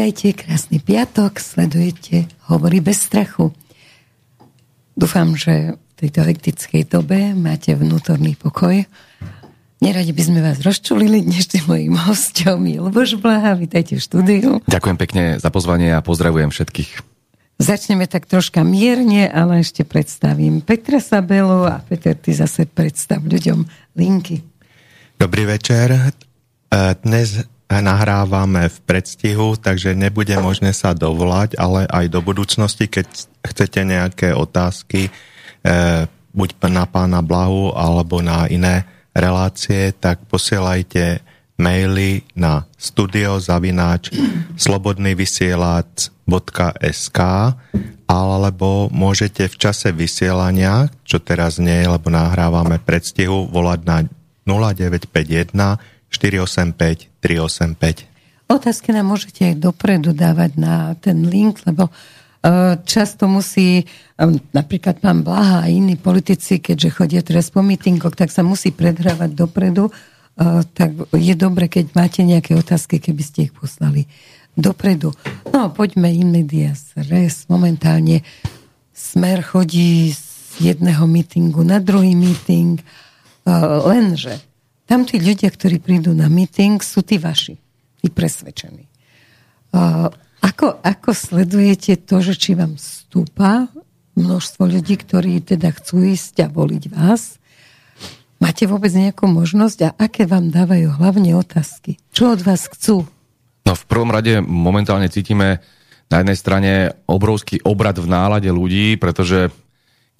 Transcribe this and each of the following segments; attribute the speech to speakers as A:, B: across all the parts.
A: Vítajte, krásny piatok, sledujete Hovorí bez strachu. Dúfam, že v tejto hektickej dobe máte vnútorný pokoj. Neradi by sme vás rozčulili. Dnešným mojim hostom je Luboš Blaha. Vítajte v štúdiu.
B: Ďakujem pekne za pozvanie a pozdravujem všetkých.
A: Začneme tak troška mierne, ale ešte predstavím Petra Sabelu a Peter, ty zase predstav ľuďom linky.
C: Dobrý večer. E, dnes nahrávame v predstihu, takže nebude možné sa dovolať, ale aj do budúcnosti, keď chcete nejaké otázky, e, buď na pána Blahu alebo na iné relácie, tak posielajte maily na studiozavináč slobodnyvysielac.sk alebo môžete v čase vysielania, čo teraz nie je, lebo nahrávame predstihu, volať na 0951 485 385.
A: Otázky nám môžete aj dopredu dávať na ten link, lebo e, často musí, e, napríklad pán Blaha a iní politici, keďže chodia teraz po mítingoch, tak sa musí predhrávať dopredu, e, tak je dobre, keď máte nejaké otázky, keby ste ich poslali dopredu. No, poďme in medias res. Momentálne Smer chodí z jedného mítingu na druhý míting, lenže tam tí ľudia, ktorí prídu na meeting, sú tí vaši, tí presvedčení. Uh, ako, ako sledujete to, že či vám stúpa množstvo ľudí, ktorí teda chcú ísť a voliť vás? Máte vôbec nejakú možnosť a aké vám dávajú hlavne otázky? Čo od vás chcú?
B: No v prvom rade momentálne cítime na jednej strane obrovský obrad v nálade ľudí, pretože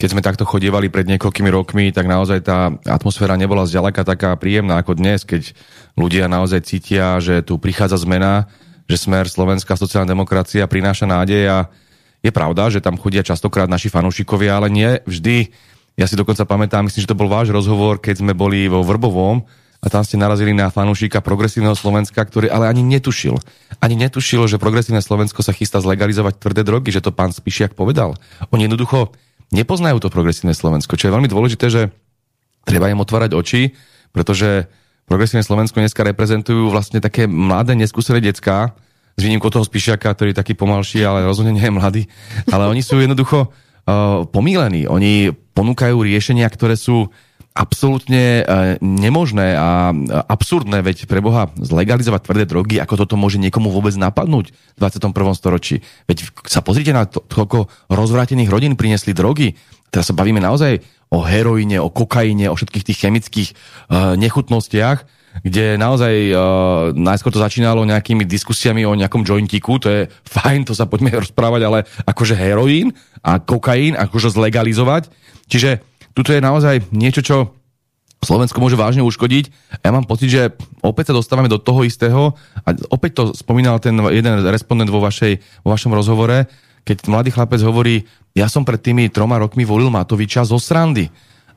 B: keď sme takto chodievali pred niekoľkými rokmi, tak naozaj tá atmosféra nebola zďaleka taká príjemná ako dnes, keď ľudia naozaj cítia, že tu prichádza zmena, že smer Slovenská sociálna demokracia prináša nádej a je pravda, že tam chodia častokrát naši fanúšikovia, ale nie vždy. Ja si dokonca pamätám, myslím, že to bol váš rozhovor, keď sme boli vo Vrbovom a tam ste narazili na fanúšika progresívneho Slovenska, ktorý ale ani netušil. Ani netušil, že progresívne Slovensko sa chystá zlegalizovať tvrdé drogy, že to pán Spišiak povedal. On jednoducho nepoznajú to progresívne Slovensko, čo je veľmi dôležité, že treba im otvárať oči, pretože progresívne Slovensko dneska reprezentujú vlastne také mladé, neskúsené decka, s výnimkou toho Spišiaka, ktorý je taký pomalší, ale rozhodne nie je mladý. Ale oni sú jednoducho uh, pomílení. Oni ponúkajú riešenia, ktoré sú absolútne e, nemožné a absurdné, veď pre Boha zlegalizovať tvrdé drogy, ako toto môže niekomu vôbec napadnúť v 21. storočí. Veď sa pozrite na to, koľko rozvrátených rodín priniesli drogy. Teraz sa bavíme naozaj o heroíne, o kokaine, o všetkých tých chemických uh, nechutnostiach, kde naozaj uh, najskôr to začínalo nejakými diskusiami o nejakom jointiku, to je fajn, to sa poďme rozprávať, ale akože heroín a kokain, akože zlegalizovať. Čiže tuto je naozaj niečo, čo Slovensko môže vážne uškodiť. Ja mám pocit, že opäť sa dostávame do toho istého a opäť to spomínal ten jeden respondent vo, vašej, vo vašom rozhovore, keď mladý chlapec hovorí, ja som pred tými troma rokmi volil Matoviča zo srandy.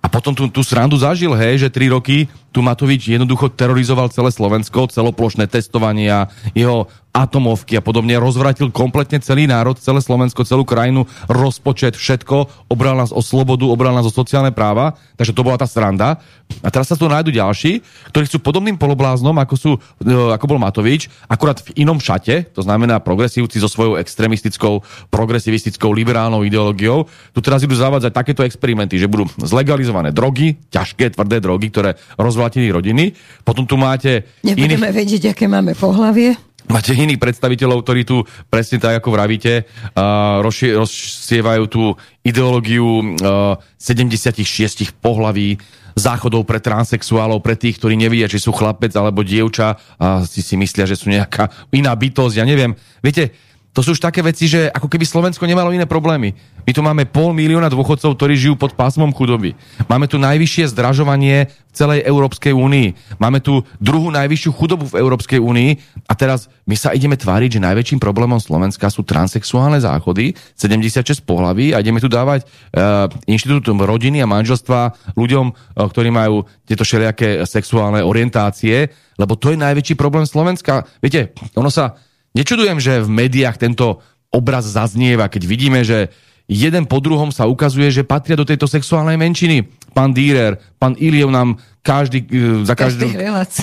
B: A potom tú, tú srandu zažil, hej, že tri roky tu Matovič jednoducho terorizoval celé Slovensko, celoplošné testovania, jeho atomovky a podobne, rozvratil kompletne celý národ, celé Slovensko, celú krajinu, rozpočet, všetko, obral nás o slobodu, obral nás o sociálne práva, takže to bola tá sranda. A teraz sa tu nájdu ďalší, ktorí sú podobným polobláznom, ako, sú, e, ako bol Matovič, akurát v inom šate, to znamená progresívci so svojou extremistickou, progresivistickou, liberálnou ideológiou. Tu teraz idú zavádzať takéto experimenty, že budú zlegalizované drogy, ťažké, tvrdé drogy, ktoré rozvlatili rodiny. Potom tu máte...
A: Nebudeme iných... vedieť, aké máme pohlavie
B: máte iných predstaviteľov, ktorí tu presne tak, ako vravíte, uh, rozsievajú tú ideológiu uh, 76 pohlaví, záchodov pre transexuálov, pre tých, ktorí nevidia, či sú chlapec alebo dievča a si si myslia, že sú nejaká iná bytosť, ja neviem. Viete, to sú už také veci, že ako keby Slovensko nemalo iné problémy. My tu máme pol milióna dôchodcov, ktorí žijú pod pásmom chudoby. Máme tu najvyššie zdražovanie v celej Európskej únii. Máme tu druhú najvyššiu chudobu v Európskej únii a teraz my sa ideme tváriť, že najväčším problémom Slovenska sú transexuálne záchody, 76 pohlaví a ideme tu dávať uh, inštitút rodiny a manželstva ľuďom, uh, ktorí majú tieto všelijaké sexuálne orientácie, lebo to je najväčší problém Slovenska. Viete, ono sa Nečudujem, že v médiách tento obraz zaznieva, keď vidíme, že jeden po druhom sa ukazuje, že patria do tejto sexuálnej menšiny. Pán Dýrer, pán Iliev nám každý, e, za každú,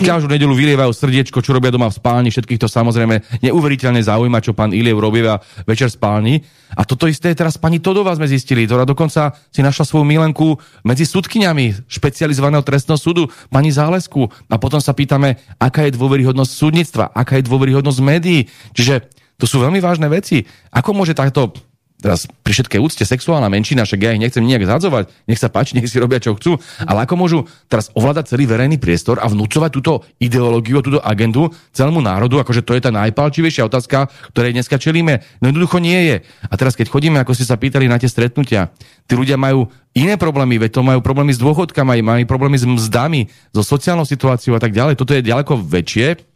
B: každú nedelu vylievajú srdiečko, čo robia doma v spálni. Všetkých to samozrejme neuveriteľne zaujíma, čo pán Iliev robieva večer v spálni. A toto isté teraz pani Todová sme zistili, ktorá dokonca si našla svoju milenku medzi súdkyňami špecializovaného trestného súdu, pani Zálesku. A potom sa pýtame, aká je dôveryhodnosť súdnictva, aká je dôveryhodnosť médií. Čiže to sú veľmi vážne veci. Ako môže takto teraz pri všetkej úcte sexuálna menšina, však ja ich nechcem nejak zadzovať, nech sa páči, nech si robia čo chcú, ale ako môžu teraz ovládať celý verejný priestor a vnúcovať túto ideológiu, túto agendu celému národu, akože to je tá najpalčivejšia otázka, ktorej dneska čelíme. No jednoducho nie je. A teraz keď chodíme, ako ste sa pýtali na tie stretnutia, tí ľudia majú iné problémy, veď to majú problémy s dôchodkami, majú problémy s mzdami, so sociálnou situáciou a tak ďalej. Toto je ďaleko väčšie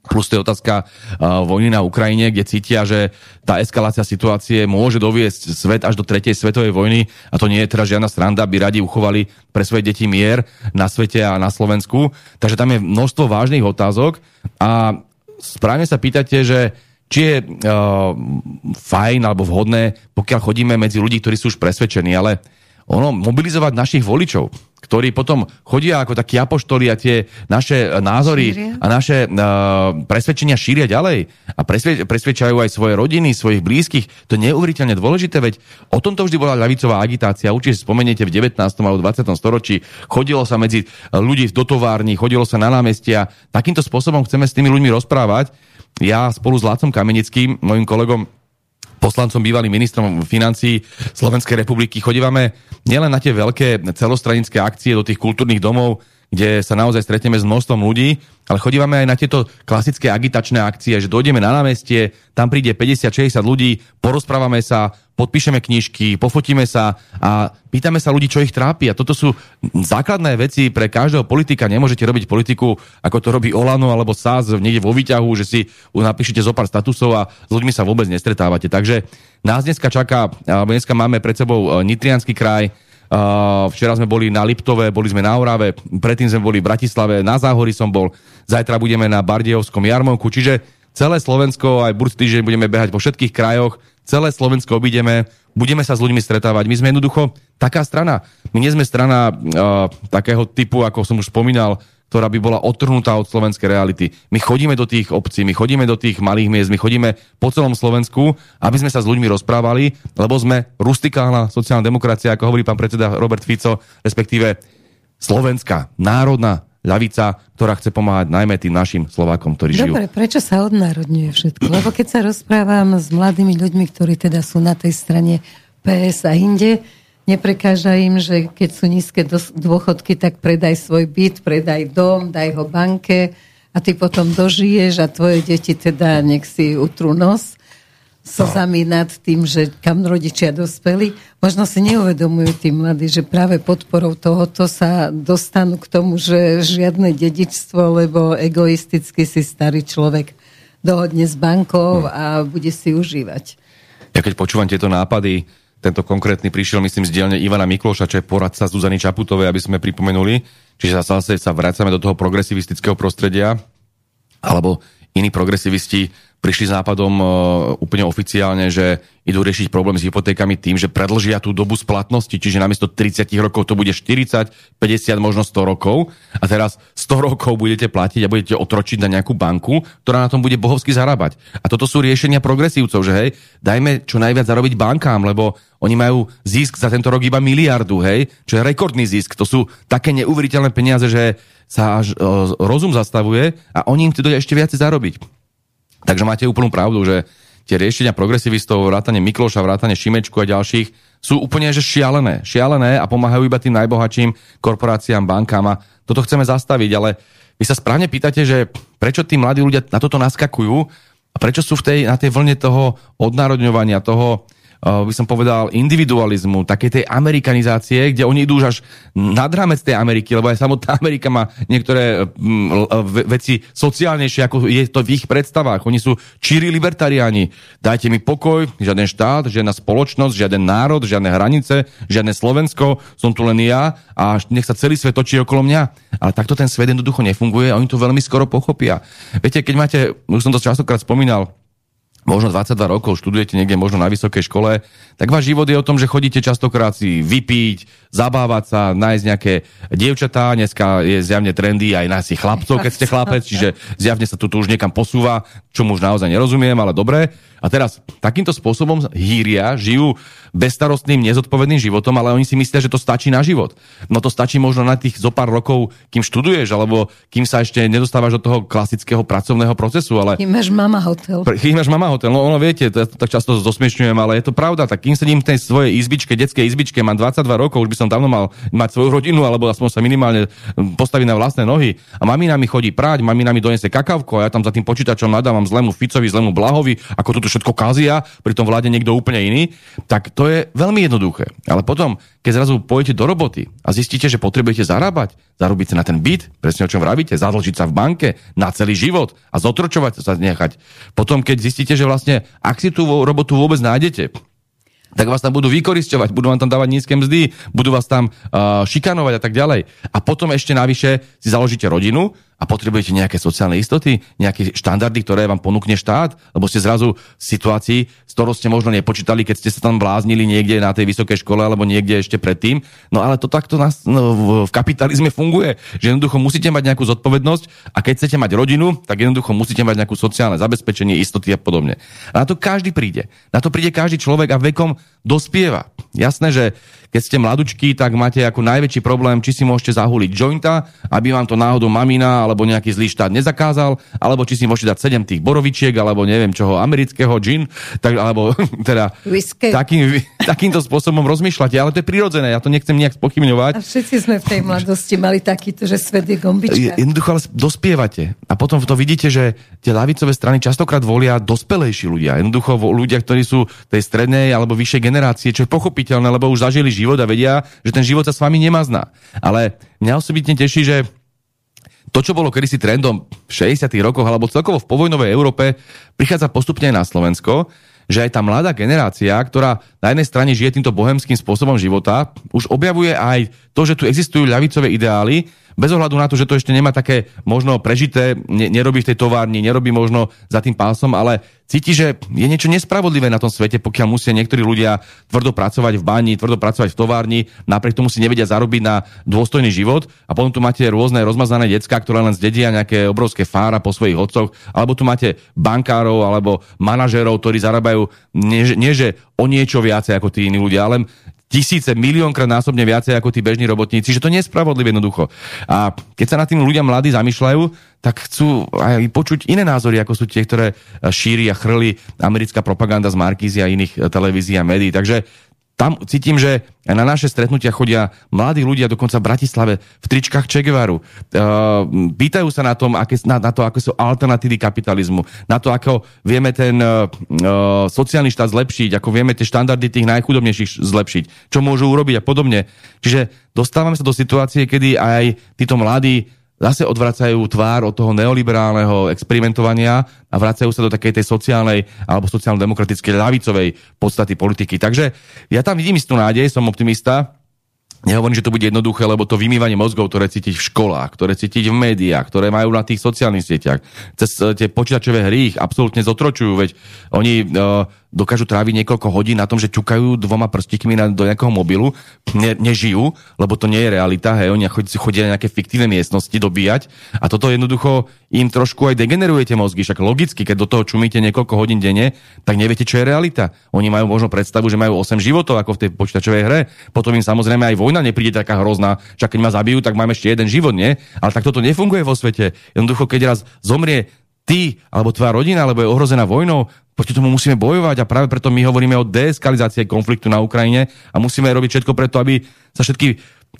B: Plus to je otázka uh, vojny na Ukrajine, kde cítia, že tá eskalácia situácie môže doviesť svet až do tretej svetovej vojny a to nie je teraz žiadna sranda, by radi uchovali pre svoje deti mier na svete a na Slovensku. Takže tam je množstvo vážnych otázok a správne sa pýtate, že či je uh, fajn alebo vhodné, pokiaľ chodíme medzi ľudí, ktorí sú už presvedčení, ale ono, mobilizovať našich voličov, ktorí potom chodia ako takí apoštoli a tie naše názory šíria. a naše uh, presvedčenia šíria ďalej a presvie, presvedčajú aj svoje rodiny, svojich blízkych. To je neuveriteľne dôležité, veď o tomto vždy bola ľavicová agitácia. Určite spomeniete v 19. alebo 20. storočí. Chodilo sa medzi ľudí do tovární, chodilo sa na námestia. Takýmto spôsobom chceme s tými ľuďmi rozprávať. Ja spolu s Lácom Kamenickým, mojim kolegom poslancom, bývalým ministrom financí Slovenskej republiky. Chodívame nielen na tie veľké celostranické akcie do tých kultúrnych domov, kde sa naozaj stretneme s množstvom ľudí, ale chodívame aj na tieto klasické agitačné akcie, že dojdeme na námestie, tam príde 50-60 ľudí, porozprávame sa, podpíšeme knižky, pofotíme sa a pýtame sa ľudí, čo ich trápi. A toto sú základné veci pre každého politika. Nemôžete robiť politiku, ako to robí Olano alebo SAS niekde vo výťahu, že si napíšete zo pár statusov a s ľuďmi sa vôbec nestretávate. Takže nás dneska čaká, alebo dneska máme pred sebou e, Nitrianský kraj, Uh, včera sme boli na Liptove, boli sme na Orave, predtým sme boli v Bratislave, na Záhori som bol, zajtra budeme na Bardejovskom jarmonku, čiže celé Slovensko, aj budúci týždeň budeme behať po všetkých krajoch, celé Slovensko obídeme, budeme sa s ľuďmi stretávať. My sme jednoducho taká strana. My nie sme strana uh, takého typu, ako som už spomínal, ktorá by bola odtrhnutá od slovenskej reality. My chodíme do tých obcí, my chodíme do tých malých miest, my chodíme po celom Slovensku, aby sme sa s ľuďmi rozprávali, lebo sme rustikálna sociálna demokracia, ako hovorí pán predseda Robert Fico, respektíve slovenská, národná ľavica, ktorá chce pomáhať najmä tým našim Slovákom, ktorí žijú.
A: Dobre, prečo sa odnárodňuje všetko? Lebo keď sa rozprávam s mladými ľuďmi, ktorí teda sú na tej strane PS a inde, Neprekáža im, že keď sú nízke dôchodky, tak predaj svoj byt, predaj dom, daj ho banke a ty potom dožiješ a tvoje deti teda nech si utrú nos slzami no. nad tým, že kam rodičia dospeli. Možno si neuvedomujú tí mladí, že práve podporou tohoto sa dostanú k tomu, že žiadne dedičstvo, lebo egoisticky si starý človek dohodne s bankou a bude si užívať.
B: Ja keď počúvam tieto nápady, tento konkrétny prišiel, myslím, z dielne Ivana Mikloša, čo je poradca Zuzany Čaputovej, aby sme pripomenuli. Čiže zase sa vracame do toho progresivistického prostredia, alebo iní progresivisti prišli s nápadom uh, úplne oficiálne, že idú riešiť problém s hypotékami tým, že predlžia tú dobu splatnosti, čiže namiesto 30 rokov to bude 40, 50, možno 100 rokov a teraz 100 rokov budete platiť a budete otročiť na nejakú banku, ktorá na tom bude bohovsky zarábať. A toto sú riešenia progresívcov, že hej, dajme čo najviac zarobiť bankám, lebo oni majú zisk za tento rok iba miliardu, hej, čo je rekordný zisk. To sú také neuveriteľné peniaze, že sa až uh, rozum zastavuje a oni im chcú ešte viacej zarobiť. Takže máte úplnú pravdu, že tie riešenia progresivistov, vrátane Mikloša, vrátane Šimečku a ďalších sú úplne že šialené. Šialené a pomáhajú iba tým najbohatším korporáciám, bankám a toto chceme zastaviť, ale vy sa správne pýtate, že prečo tí mladí ľudia na toto naskakujú a prečo sú v tej, na tej vlne toho odnárodňovania, toho, by som povedal, individualizmu, takej tej amerikanizácie, kde oni idú už až nad rámec tej Ameriky, lebo aj samotná Amerika má niektoré um, veci sociálnejšie, ako je to v ich predstavách. Oni sú číri libertariáni. Dajte mi pokoj, žiaden štát, žiadna spoločnosť, žiaden národ, žiadne hranice, žiadne Slovensko, som tu len ja a nech sa celý svet točí okolo mňa. Ale takto ten svet jednoducho nefunguje a oni to veľmi skoro pochopia. Viete, keď máte, už som to častokrát spomínal, možno 22 rokov, študujete niekde možno na vysokej škole, tak váš život je o tom, že chodíte častokrát si vypiť, zabávať sa, nájsť nejaké dievčatá, dneska je zjavne trendy aj nájsť si chlapcov, keď ste chlapec, čiže zjavne sa tu už niekam posúva, čo už naozaj nerozumiem, ale dobre. A teraz takýmto spôsobom hýria, žijú bezstarostným, nezodpovedným životom, ale oni si myslia, že to stačí na život. No to stačí možno na tých zo pár rokov, kým študuješ, alebo kým sa ešte nedostávaš do toho klasického pracovného procesu. Ale...
A: Kým máš mama hotel.
B: Kým máš mama hotel, no ono viete, to ja to tak často zosmiešňujem, ale je to pravda. Tak kým sedím v tej svojej izbičke, detskej izbičke, mám 22 rokov, už by som dávno mal mať svoju rodinu, alebo aspoň sa minimálne postaviť na vlastné nohy. A mamina mi chodí práť, mamina mi donese kakavko a ja tam za tým počítačom nadávam zlému Ficovi, zlému Blahovi, ako tu všetko kazia, tom vláde niekto úplne iný, tak to je veľmi jednoduché. Ale potom, keď zrazu pôjdete do roboty a zistíte, že potrebujete zarábať, zarobiť sa na ten byt, presne o čom vravíte, zadlžiť sa v banke na celý život a zotročovať sa nechať. Potom, keď zistíte, že vlastne ak si tú robotu vôbec nájdete, tak vás tam budú vykoristovať, budú vám tam dávať nízke mzdy, budú vás tam uh, šikanovať a tak ďalej. A potom ešte navyše si založíte rodinu a potrebujete nejaké sociálne istoty, nejaké štandardy, ktoré vám ponúkne štát, lebo ste zrazu v situácii, s ktorou ste možno nepočítali, keď ste sa tam bláznili niekde na tej vysokej škole alebo niekde ešte predtým. No ale to takto nás, no, v kapitalizme funguje, že jednoducho musíte mať nejakú zodpovednosť a keď chcete mať rodinu, tak jednoducho musíte mať nejakú sociálne zabezpečenie, istoty a podobne. A na to každý príde. Na to príde každý človek a vekom dospieva. Jasné, že keď ste mladučky, tak máte ako najväčší problém, či si môžete zahuliť jointa, aby vám to náhodou mamina alebo nejaký zlý štát nezakázal, alebo či si môžete dať 7 tých borovičiek, alebo neviem čoho, amerického gin, tak, alebo teda takým, takýmto spôsobom rozmýšľate, ale to je prirodzené, ja to nechcem nejak spochybňovať.
A: A všetci sme v tej mladosti mali takýto, že svet je gombička.
B: Jednoducho ale dospievate. A potom to vidíte, že tie lavicové strany častokrát volia dospelejší ľudia. Jednoducho ľudia, ktorí sú tej strednej alebo vyššej generácie, čo je pochopiteľné, lebo už zažili život a vedia, že ten život sa s vami nemazná. Ale mňa osobitne teší, že to, čo bolo kedysi trendom v 60. rokoch alebo celkovo v povojnovej Európe, prichádza postupne aj na Slovensko, že aj tá mladá generácia, ktorá na jednej strane žije týmto bohemským spôsobom života, už objavuje aj to, že tu existujú ľavicové ideály, bez ohľadu na to, že to ešte nemá také možno prežité, ne, nerobí v tej továrni, nerobí možno za tým pásom, ale cíti, že je niečo nespravodlivé na tom svete, pokiaľ musia niektorí ľudia tvrdo pracovať v bani, tvrdo pracovať v továrni, napriek tomu si nevedia zarobiť na dôstojný život. A potom tu máte rôzne rozmazané decka, ktoré len zdedia nejaké obrovské fára po svojich otcoch, alebo tu máte bankárov alebo manažerov, ktorí zarábajú nie, nie že o niečo viacej ako tí iní ľudia, ale tisíce, miliónkrát násobne viacej ako tí bežní robotníci, že to nie je spravodlivé jednoducho. A keď sa nad tým ľudia mladí zamýšľajú, tak chcú aj počuť iné názory, ako sú tie, ktoré šíri a chrli americká propaganda z Markízy a iných televízií a médií. Takže tam cítim, že na naše stretnutia chodia mladí ľudia, dokonca v Bratislave, v tričkách Che Guevaru. Uh, pýtajú sa na, tom, aké, na, na to, aké sú alternatívy kapitalizmu, na to, ako vieme ten uh, sociálny štát zlepšiť, ako vieme tie štandardy tých najchudobnejších zlepšiť, čo môžu urobiť a podobne. Čiže dostávame sa do situácie, kedy aj títo mladí zase odvracajú tvár od toho neoliberálneho experimentovania a vracajú sa do takej tej sociálnej alebo sociálno-demokratickej ľavicovej podstaty politiky. Takže ja tam vidím istú nádej, som optimista, Nehovorím, že to bude jednoduché, lebo to vymývanie mozgov, ktoré cítiť v školách, ktoré cítiť v médiách, ktoré majú na tých sociálnych sieťach, cez eh, tie počítačové hry ich absolútne zotročujú, veď oni uh, dokážu tráviť niekoľko hodín na tom, že ťukajú dvoma prstíkmi na, do nejakého mobilu, ne, nežijú, lebo to nie je realita, hej, oni chodia na nejaké fiktívne miestnosti dobíjať a toto jednoducho im trošku aj degenerujete mozgy, však logicky, keď do toho čumíte niekoľko hodín denne, tak neviete, čo je realita. Oni majú možno predstavu, že majú 8 životov ako v tej počítačovej hre, potom im samozrejme aj vojna nepríde taká hrozná, však keď ma zabijú, tak mám ešte jeden život, nie? Ale tak toto nefunguje vo svete. Jednoducho, keď raz zomrie ty alebo tvoja rodina, alebo je ohrozená vojnou, proti tomu musíme bojovať a práve preto my hovoríme o deeskalizácii konfliktu na Ukrajine a musíme robiť všetko preto, aby sa všetky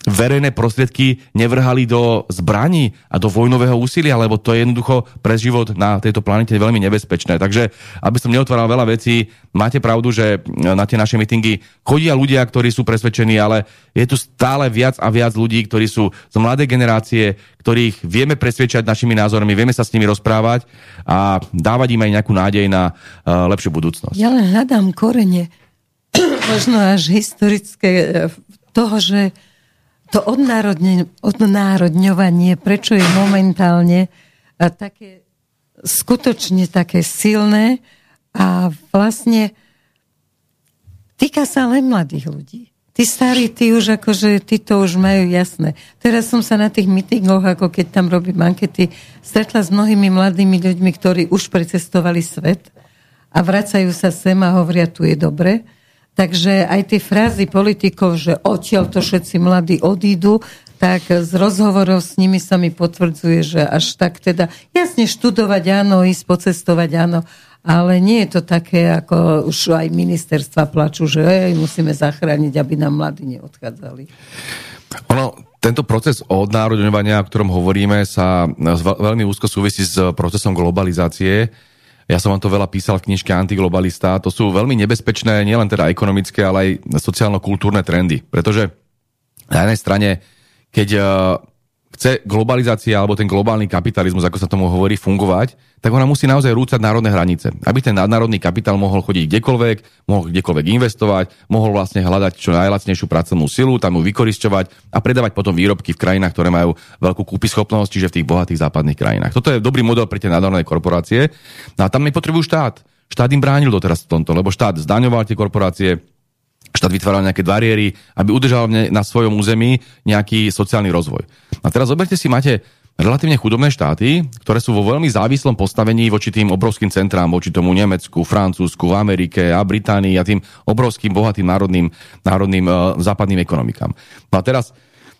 B: verejné prostriedky nevrhali do zbraní a do vojnového úsilia, lebo to je jednoducho pre život na tejto planete veľmi nebezpečné. Takže, aby som neotváral veľa vecí, máte pravdu, že na tie naše mitingy chodia ľudia, ktorí sú presvedčení, ale je tu stále viac a viac ľudí, ktorí sú z mladej generácie, ktorých vieme presvedčať našimi názormi, vieme sa s nimi rozprávať a dávať im aj nejakú nádej na uh, lepšiu budúcnosť.
A: Ja len hľadám korene, možno až historické, e, toho, že to odnárodňovanie, prečo je momentálne také skutočne také silné A vlastne týka sa len mladých ľudí. Tí starí, tí už akože, tí to už majú jasné. Teraz som sa na tých mítingoch, ako keď tam robím ankety, stretla s mnohými mladými ľuďmi, ktorí už precestovali svet a vracajú sa sem a hovoria, tu je dobre. Takže aj tie frázy politikov, že odtiaľ to všetci mladí odídu, tak z rozhovorov s nimi sa mi potvrdzuje, že až tak teda jasne študovať áno, ísť pocestovať áno, ale nie je to také, ako už aj ministerstva plačú, že hej, musíme zachrániť, aby nám mladí neodchádzali.
B: Ono, tento proces odnárodňovania, o ktorom hovoríme, sa veľmi úzko súvisí s procesom globalizácie. Ja som vám to veľa písal v knižke Antiglobalista. To sú veľmi nebezpečné, nielen teda ekonomické, ale aj sociálno-kultúrne trendy. Pretože na jednej strane, keď chce globalizácia alebo ten globálny kapitalizmus, ako sa tomu hovorí, fungovať, tak ona musí naozaj rúcať národné hranice. Aby ten nadnárodný kapitál mohol chodiť kdekoľvek, mohol kdekoľvek investovať, mohol vlastne hľadať čo najlacnejšiu pracovnú silu, tam ju vykorisťovať a predávať potom výrobky v krajinách, ktoré majú veľkú kúpyschopnosť, čiže v tých bohatých západných krajinách. Toto je dobrý model pre tie nadnárodné korporácie. No a tam nepotrebujú štát. Štát im bránil doteraz v tomto, lebo štát zdaňoval tie korporácie, štát vytváral nejaké bariéry, aby udržal na svojom území nejaký sociálny rozvoj. A teraz zoberte si, máte relatívne chudobné štáty, ktoré sú vo veľmi závislom postavení voči tým obrovským centrám, voči tomu Nemecku, Francúzsku, v Amerike a Británii a tým obrovským bohatým národným, národným uh, západným ekonomikám. No a teraz,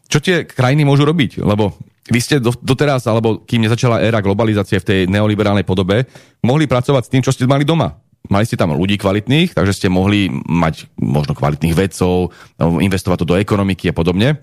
B: čo tie krajiny môžu robiť? Lebo vy ste doteraz, alebo kým nezačala éra globalizácie v tej neoliberálnej podobe, mohli pracovať s tým, čo ste mali doma mali ste tam ľudí kvalitných, takže ste mohli mať možno kvalitných vedcov, investovať to do ekonomiky a podobne.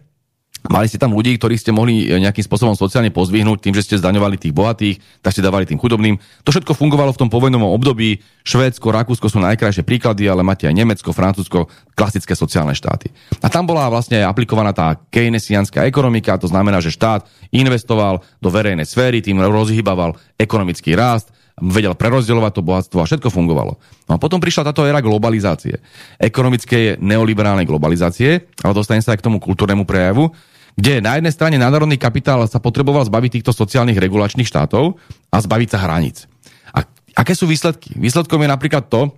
B: Mali ste tam ľudí, ktorých ste mohli nejakým spôsobom sociálne pozvihnúť tým, že ste zdaňovali tých bohatých, tak ste dávali tým chudobným. To všetko fungovalo v tom povojnovom období. Švédsko, Rakúsko sú najkrajšie príklady, ale máte aj Nemecko, Francúzsko, klasické sociálne štáty. A tam bola vlastne aplikovaná tá keynesianská ekonomika, to znamená, že štát investoval do verejnej sféry, tým rozhýbaval ekonomický rast, vedel prerozdielovať to bohatstvo a všetko fungovalo. No a potom prišla táto éra globalizácie. Ekonomickej neoliberálnej globalizácie, ale dostane sa aj k tomu kultúrnemu prejavu, kde na jednej strane národný kapitál sa potreboval zbaviť týchto sociálnych regulačných štátov a zbaviť sa hraníc. A aké sú výsledky? Výsledkom je napríklad to,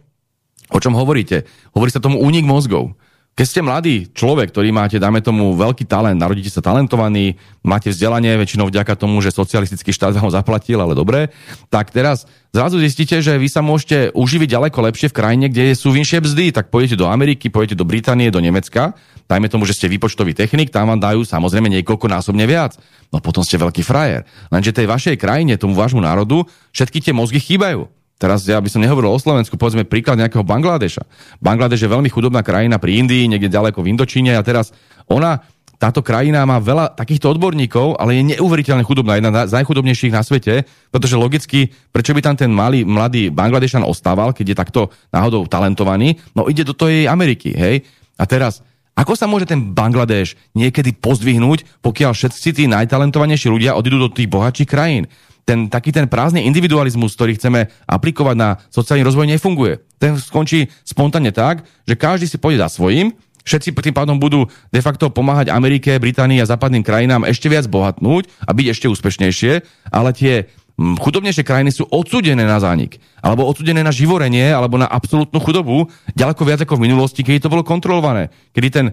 B: o čom hovoríte. Hovorí sa tomu únik mozgov. Keď ste mladý človek, ktorý máte, dáme tomu, veľký talent, narodíte sa talentovaný, máte vzdelanie, väčšinou vďaka tomu, že socialistický štát vám zaplatil, ale dobre, tak teraz zrazu zistíte, že vy sa môžete uživiť ďaleko lepšie v krajine, kde sú vyššie mzdy, tak pôjdete do Ameriky, pôjdete do Británie, do Nemecka, dajme tomu, že ste výpočtový technik, tam vám dajú samozrejme niekoľko násobne viac. No potom ste veľký frajer. Lenže tej vašej krajine, tomu vášmu národu, všetky tie mozgy chýbajú. Teraz ja by som nehovoril o Slovensku, povedzme príklad nejakého Bangladeša. Bangladeš je veľmi chudobná krajina pri Indii, niekde ďaleko v Indočíne a teraz ona, táto krajina má veľa takýchto odborníkov, ale je neuveriteľne chudobná, jedna z najchudobnejších na svete, pretože logicky, prečo by tam ten malý, mladý Bangladešan ostával, keď je takto náhodou talentovaný, no ide do tej Ameriky, hej? A teraz, ako sa môže ten Bangladeš niekedy pozdvihnúť, pokiaľ všetci tí najtalentovanejší ľudia odídu do tých bohatších krajín? Ten taký ten prázdny individualizmus, ktorý chceme aplikovať na sociálny rozvoj, nefunguje. Ten skončí spontánne tak, že každý si pôjde za svojím, všetci tým pádom budú de facto pomáhať Amerike, Británii a západným krajinám ešte viac bohatnúť a byť ešte úspešnejšie, ale tie chudobnejšie krajiny sú odsudené na zánik, alebo odsudené na živorenie, alebo na absolútnu chudobu, ďaleko viac ako v minulosti, keď to bolo kontrolované. Kedy ten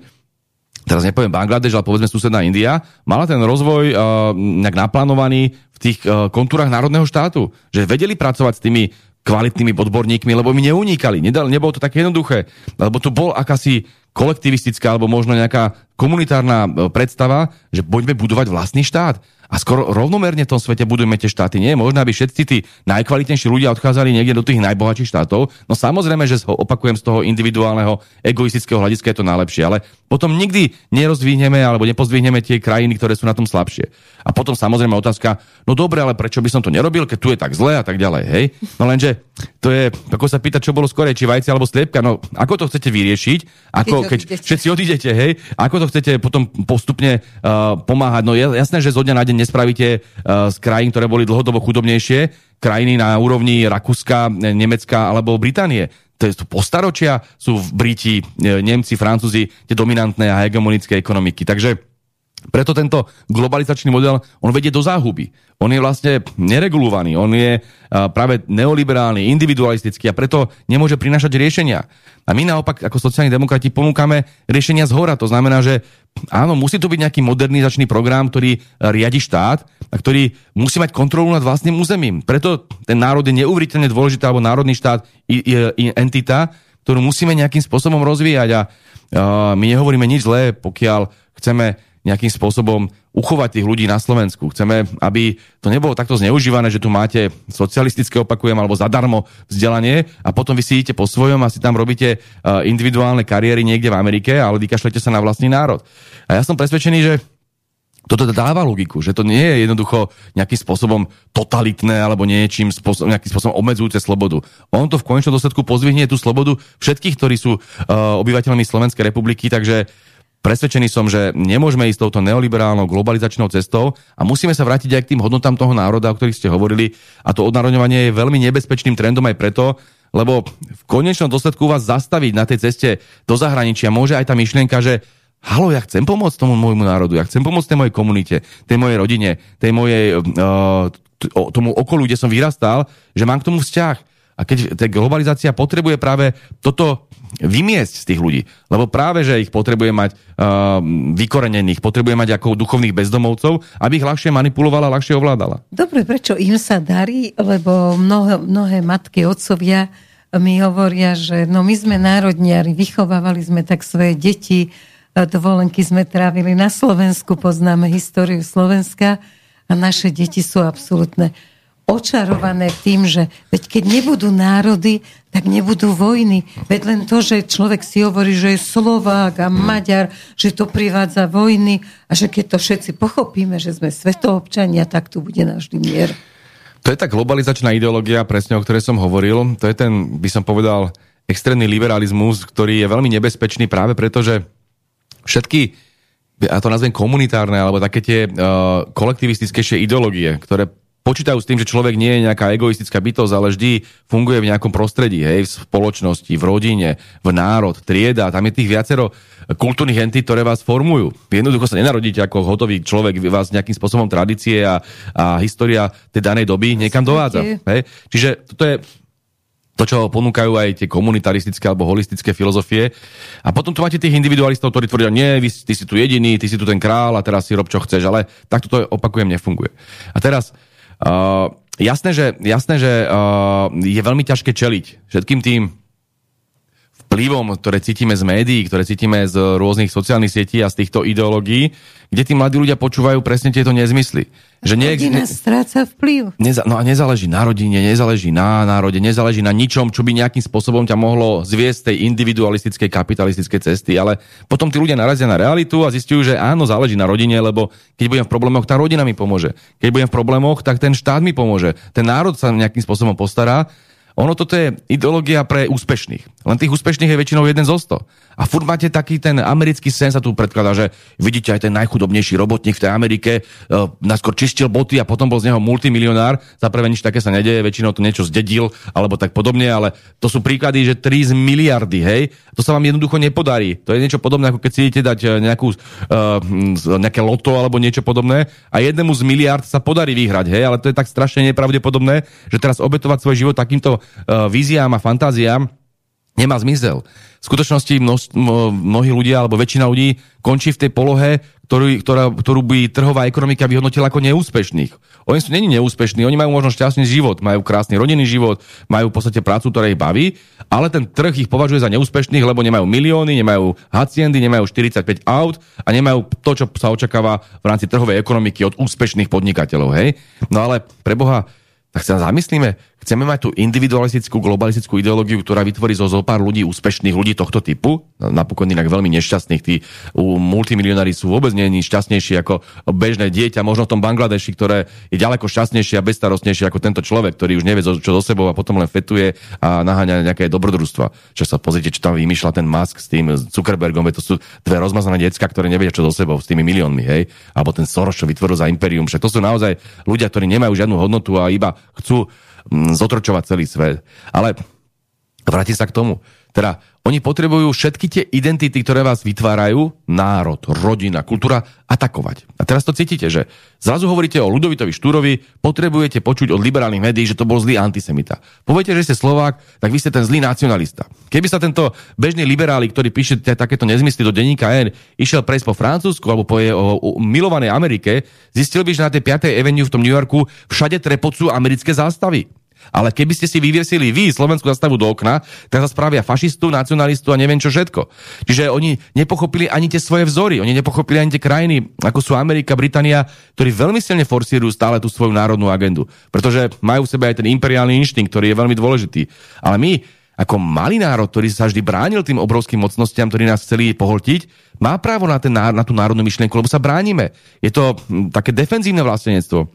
B: teraz nepoviem Bangladeš, ale povedzme susedná India, mala ten rozvoj uh, nejak naplánovaný v tých uh, kontúrach národného štátu. Že vedeli pracovať s tými kvalitnými odborníkmi, lebo mi neunikali. Nedal, nebolo to také jednoduché, lebo to bol akási kolektivistická alebo možno nejaká komunitárna e, predstava, že poďme budovať vlastný štát a skoro rovnomerne v tom svete budujeme tie štáty. Nie je možné, aby všetci tí najkvalitnejší ľudia odchádzali niekde do tých najbohatších štátov. No samozrejme, že ho opakujem z toho individuálneho, egoistického hľadiska je to najlepšie, ale potom nikdy nerozvíhneme alebo nepozdvihneme tie krajiny, ktoré sú na tom slabšie. A potom samozrejme otázka, no dobre, ale prečo by som to nerobil, keď tu je tak zle a tak ďalej, hej? No lenže to je, ako sa pýtať, čo bolo skore, či vajci alebo sliepka, no ako to chcete vyriešiť, ako, keď všetci odídete, hej? Ako to chcete potom postupne uh, pomáhať? No jasné, že zo dňa na deň nespravíte uh, z krajín, ktoré boli dlhodobo chudobnejšie, krajiny na úrovni Rakúska, Nemecka alebo Británie. To je postaročia sú v Briti, Nemci, Francúzi tie dominantné a hegemonické ekonomiky. Takže Preto tento globalizačný model, on vedie do záhuby. On je vlastne neregulovaný, on je práve neoliberálny, individualistický a preto nemôže prinašať riešenia. A my naopak ako sociálni demokrati ponúkame riešenia z hora. To znamená, že áno, musí to byť nejaký modernizačný program, ktorý riadi štát a ktorý musí mať kontrolu nad vlastným územím. Preto ten národ je neuveriteľne dôležitý, alebo národný štát entita, ktorú musíme nejakým spôsobom rozvíjať a my nehovoríme nič zlé, pokiaľ chceme nejakým spôsobom uchovať tých ľudí na Slovensku. Chceme, aby to nebolo takto zneužívané, že tu máte socialistické, opakujem, alebo zadarmo vzdelanie a potom vy si idete po svojom a si tam robíte e, individuálne kariéry niekde v Amerike, ale vykašlete sa na vlastný národ. A ja som presvedčený, že toto dáva logiku, že to nie je jednoducho nejakým spôsobom totalitné alebo niečím spôsobom, nejakým spôsobom obmedzujúce slobodu. On to v konečnom dôsledku pozvihne tú slobodu všetkých, ktorí sú uh, obyvateľmi Slovenskej republiky, takže Presvedčený som, že nemôžeme ísť touto neoliberálnou globalizačnou cestou a musíme sa vrátiť aj k tým hodnotám toho národa, o ktorých ste hovorili. A to odnárodňovanie je veľmi nebezpečným trendom aj preto, lebo v konečnom dôsledku vás zastaviť na tej ceste do zahraničia môže aj tá myšlienka, že halo, ja chcem pomôcť tomu môjmu národu, ja chcem pomôcť tej mojej komunite, tej mojej rodine, tej mojej, uh, tomu okolu, kde som vyrastal, že mám k tomu vzťah. A keď globalizácia potrebuje práve toto vymiesť z tých ľudí. Lebo práve, že ich potrebuje mať uh, vykorenených, potrebuje mať ako duchovných bezdomovcov, aby ich ľahšie manipulovala, ľahšie ovládala.
A: Dobre, prečo im sa darí? Lebo mnohé, mnohé matky, otcovia mi hovoria, že no my sme národniari, vychovávali sme tak svoje deti, dovolenky sme trávili na Slovensku, poznáme históriu Slovenska a naše deti sú absolútne očarované tým, že veď keď nebudú národy, tak nebudú vojny. Veď len to, že človek si hovorí, že je Slovák a Maďar, že to privádza vojny a že keď to všetci pochopíme, že sme svetoobčania, tak tu bude navždy mier.
B: To je tá globalizačná ideológia, presne o ktorej som hovoril. To je ten, by som povedal, extrémny liberalizmus, ktorý je veľmi nebezpečný práve preto, že všetky ja to nazvem komunitárne, alebo také tie uh, kolektivistickejšie ideológie, ktoré počítajú s tým, že človek nie je nejaká egoistická bytosť, ale vždy funguje v nejakom prostredí, hej, v spoločnosti, v rodine, v národ, trieda, tam je tých viacero kultúrnych entít, ktoré vás formujú. Jednoducho sa nenarodíte ako hotový človek, vás nejakým spôsobom tradície a, a história tej danej doby niekam dovádza. Hej. Čiže toto je to, čo ponúkajú aj tie komunitaristické alebo holistické filozofie. A potom tu máte tých individualistov, ktorí tvrdia, nie, vy, ty si tu jediný, ty si tu ten král a teraz si rob, čo chceš, ale takto to opakujem, nefunguje. A teraz Uh, jasné, že, jasné, že uh, je veľmi ťažké čeliť všetkým tým vplyvom, ktoré cítime z médií, ktoré cítime z rôznych sociálnych sietí a z týchto ideológií, kde tí mladí ľudia počúvajú presne tieto nezmysly.
A: Že nie, Rodina ne, stráca vplyv.
B: Neza, no a nezáleží na rodine, nezáleží na národe, nezáleží na ničom, čo by nejakým spôsobom ťa mohlo zviesť tej individualistickej, kapitalistickej cesty. Ale potom tí ľudia narazia na realitu a zistujú, že áno, záleží na rodine, lebo keď budem v problémoch, tá rodina mi pomôže. Keď budem v problémoch, tak ten štát mi pomôže. Ten národ sa nejakým spôsobom postará ono toto je ideológia pre úspešných. Len tých úspešných je väčšinou jeden zo sto. A furt máte taký ten americký sen sa tu predkladá, že vidíte aj ten najchudobnejší robotník v tej Amerike, uh, najskôr čistil boty a potom bol z neho multimilionár. Za prvé nič také sa nedeje, väčšinou to niečo zdedil alebo tak podobne, ale to sú príklady, že 3 z miliardy, hej. To sa vám jednoducho nepodarí. To je niečo podobné, ako keď si idete dať e, nejakú, uh, nejaké loto alebo niečo podobné a jednému z miliard sa podarí vyhrať, hej, ale to je tak strašne nepravdepodobné, že teraz obetovať svoj život takýmto víziám a fantáziám nemá zmysel. V skutočnosti množ, mnohí ľudia, alebo väčšina ľudí končí v tej polohe, ktorú, ktorá, ktorú by trhová ekonomika vyhodnotila ako neúspešných. Oni sú není neúspešní, oni majú možno šťastný život, majú krásny rodinný život, majú v podstate prácu, ktorá ich baví, ale ten trh ich považuje za neúspešných, lebo nemajú milióny, nemajú haciendy, nemajú 45 aut a nemajú to, čo sa očakáva v rámci trhovej ekonomiky od úspešných podnikateľov. Hej? No ale pre Boha, tak sa zamyslíme, chceme mať tú individualistickú, globalistickú ideológiu, ktorá vytvorí zo zo pár ľudí, úspešných ľudí tohto typu, napokon inak veľmi nešťastných, tí multimilionári sú vôbec nie šťastnejší ako bežné dieťa, možno v tom Bangladeši, ktoré je ďaleko šťastnejšie a bezstarostnejšie ako tento človek, ktorý už nevie, čo do sebou a potom len fetuje a naháňa nejaké dobrodružstva. Čo sa pozrite, čo tam vymýšľa ten Musk s tým Zuckerbergom, to sú dve rozmazané decka, ktoré nevedia, čo do sebou s tými miliónmi, hej? Alebo ten Soros, čo vytvoril za imperium. Však to sú naozaj ľudia, ktorí nemajú žiadnu hodnotu a iba chcú zotročovať celý svet. Ale vráti sa k tomu. Teda oni potrebujú všetky tie identity, ktoré vás vytvárajú, národ, rodina, kultúra, atakovať. A teraz to cítite, že zrazu hovoríte o Ludovitovi Štúrovi, potrebujete počuť od liberálnych médií, že to bol zlý antisemita. Poviete, že ste Slovák, tak vy ste ten zlý nacionalista. Keby sa tento bežný liberáli, ktorý píše takéto nezmysly do denníka N, išiel prejsť po Francúzsku alebo po o, o milovanej Amerike, zistil by, že na tej 5. Avenue v tom New Yorku všade trepocú americké zástavy. Ale keby ste si vyviesili vy Slovenskú zastavu do okna, tak sa spravia fašistu, nacionalistu a neviem čo všetko. Čiže oni nepochopili ani tie svoje vzory, oni nepochopili ani tie krajiny, ako sú Amerika, Británia, ktorí veľmi silne forsírujú stále tú svoju národnú agendu. Pretože majú v sebe aj ten imperiálny inštinkt, ktorý je veľmi dôležitý. Ale my, ako malý národ, ktorý sa vždy bránil tým obrovským mocnostiam, ktorí nás chceli pohltiť, má právo na, ten, na tú národnú myšlienku, lebo sa bránime. Je to hm, také defenzívne vlastenectvo.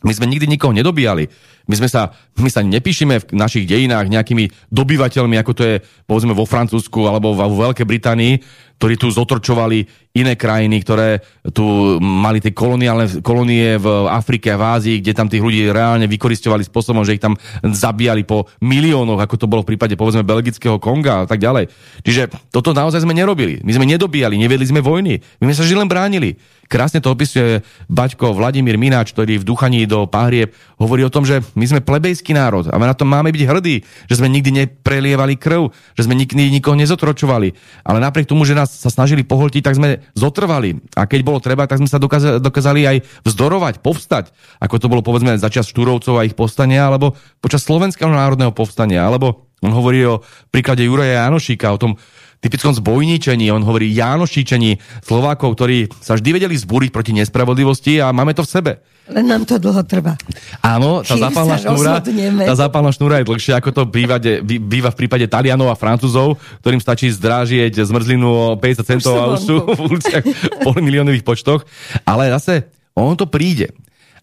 B: My sme nikdy nikoho nedobíjali. My, sme sa, my sa nepíšeme v našich dejinách nejakými dobyvateľmi, ako to je povedzme vo Francúzsku alebo vo Veľkej Británii, ktorí tu zotročovali iné krajiny, ktoré tu mali tie koloniálne kolónie v Afrike a v Ázii, kde tam tých ľudí reálne vykoristovali spôsobom, že ich tam zabíjali po miliónoch, ako to bolo v prípade povedzme belgického Konga a tak ďalej. Čiže toto naozaj sme nerobili. My sme nedobíjali, nevedli sme vojny. My sme sa vždy len bránili. Krásne to opisuje Baťko Vladimír Mináč, ktorý v duchaní do Pahrieb hovorí o tom, že my sme plebejský národ a my na to máme byť hrdí, že sme nikdy neprelievali krv, že sme nikdy nikoho nezotročovali. Ale napriek tomu, že nás sa snažili poholtiť, tak sme zotrvali. A keď bolo treba, tak sme sa dokázali, dokázali aj vzdorovať, povstať, ako to bolo povedzme začas Štúrovcov a ich povstania, alebo počas Slovenského národného povstania, alebo on hovorí o príklade Juraja Janošíka, o tom, typickom zbojničení, on hovorí Jánošíčení Slovákov, ktorí sa vždy vedeli zbúriť proti nespravodlivosti a máme to v sebe.
A: Len nám to dlho trvá.
B: Áno, tá zápalná, šnúra, tá zápalná šnúra je dlhšia, ako to býva, býva v prípade Talianov a Francúzov, ktorým stačí zdrážieť zmrzlinu o 50 centov a už sú v uliciach pol miliónových počtoch. Ale zase, on to príde.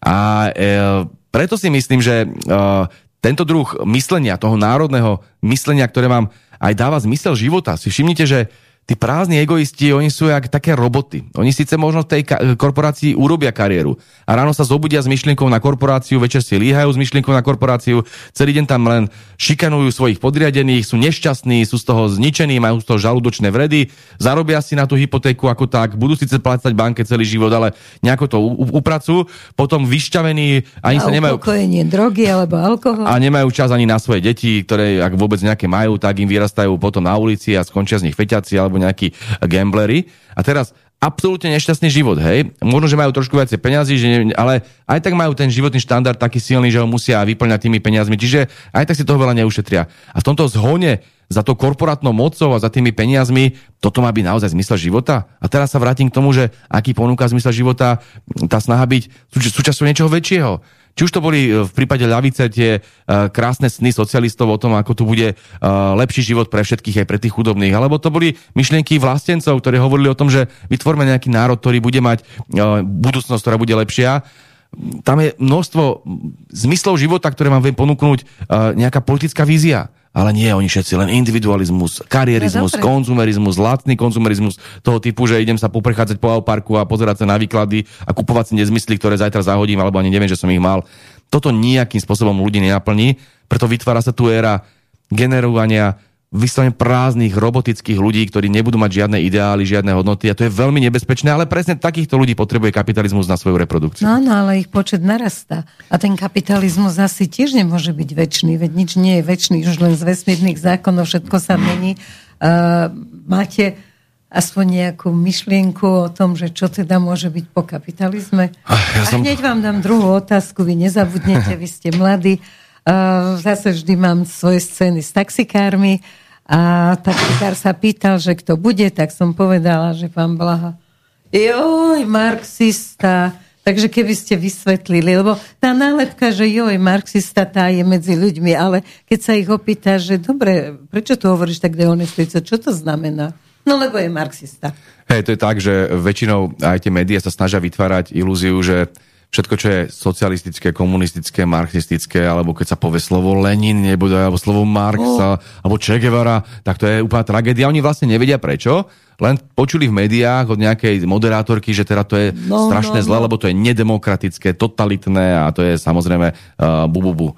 B: A e, preto si myslím, že e, tento druh myslenia, toho národného myslenia, ktoré vám aj dáva zmysel života. Si všimnite, že tí prázdni egoisti, oni sú jak také roboty. Oni síce možno v tej korporácii urobia kariéru a ráno sa zobudia s myšlienkou na korporáciu, večer si líhajú s myšlienkou na korporáciu, celý deň tam len šikanujú svojich podriadených, sú nešťastní, sú z toho zničení, majú z toho žalúdočné vredy, zarobia si na tú hypotéku ako tak, budú síce plácať banke celý život, ale nejako to upracujú, potom vyšťavení, ani a sa nemajú...
A: drogy alebo alkohol.
B: A nemajú čas ani na svoje deti, ktoré ak vôbec nejaké majú, tak im vyrastajú potom na ulici a skončia z nich feťaci alebo nejakí gamblery. A teraz absolútne nešťastný život, hej. Možno, že majú trošku viacej peňazí, že ne, ale aj tak majú ten životný štandard taký silný, že ho musia vyplňať tými peniazmi, čiže aj tak si toho veľa neušetria. A v tomto zhone za to korporátnou mocou a za tými peniazmi, toto má byť naozaj zmysel života? A teraz sa vrátim k tomu, že aký ponúka zmysel života tá snaha byť súčasťou niečoho väčšieho. Či už to boli e, v prípade ľavice tie uh, krásne sny socialistov o tom, ako tu bude uh, lepší život pre všetkých aj pre tých chudobných, alebo to boli myšlienky vlastencov, ktorí hovorili o tom, že vytvorme nejaký národ, ktorý bude mať budúcnosť, ktorá bude lepšia tam je množstvo zmyslov života, ktoré vám vie ponúknuť nejaká politická vízia. Ale nie, oni všetci len individualizmus, karierizmus, no, konzumerizmus, lacný konzumerizmus toho typu, že idem sa poprechádzať po parku a pozerať sa na výklady a kupovať si nezmysly, ktoré zajtra zahodím, alebo ani neviem, že som ich mal. Toto nejakým spôsobom ľudí nenaplní, preto vytvára sa tu éra generovania vyslovene prázdnych robotických ľudí, ktorí nebudú mať žiadne ideály, žiadne hodnoty a to je veľmi nebezpečné, ale presne takýchto ľudí potrebuje kapitalizmus na svoju reprodukciu.
A: No, no, ale ich počet narastá. A ten kapitalizmus asi tiež nemôže byť väčší, veď nič nie je väčší, už len z vesmírnych zákonov všetko sa mení. Uh, máte aspoň nejakú myšlienku o tom, že čo teda môže byť po kapitalizme? Ja som... A hneď vám dám druhú otázku, vy nezabudnete, vy ste mladí. Zase vždy mám svoje scény s taxikármi a taxikár sa pýtal, že kto bude, tak som povedala, že pán Blaha. Joj, marxista. Takže keby ste vysvetlili, lebo tá nálepka, že joj, marxista tá je medzi ľuďmi, ale keď sa ich opýta, že dobre, prečo to hovoríš tak dehonestujúco, čo to znamená? No lebo je marxista.
B: Hej, to je tak, že väčšinou aj tie médiá sa snažia vytvárať ilúziu, že všetko, čo je socialistické, komunistické, marxistické, alebo keď sa povie slovo Lenin, nebude, alebo slovo Marx, oh. alebo Che Guevara, tak to je úplná tragédia. Oni vlastne nevedia prečo, len počuli v médiách od nejakej moderátorky, že teda to je no, strašné no, zle, no. lebo to je nedemokratické, totalitné a to je samozrejme uh, bu, bu, bu.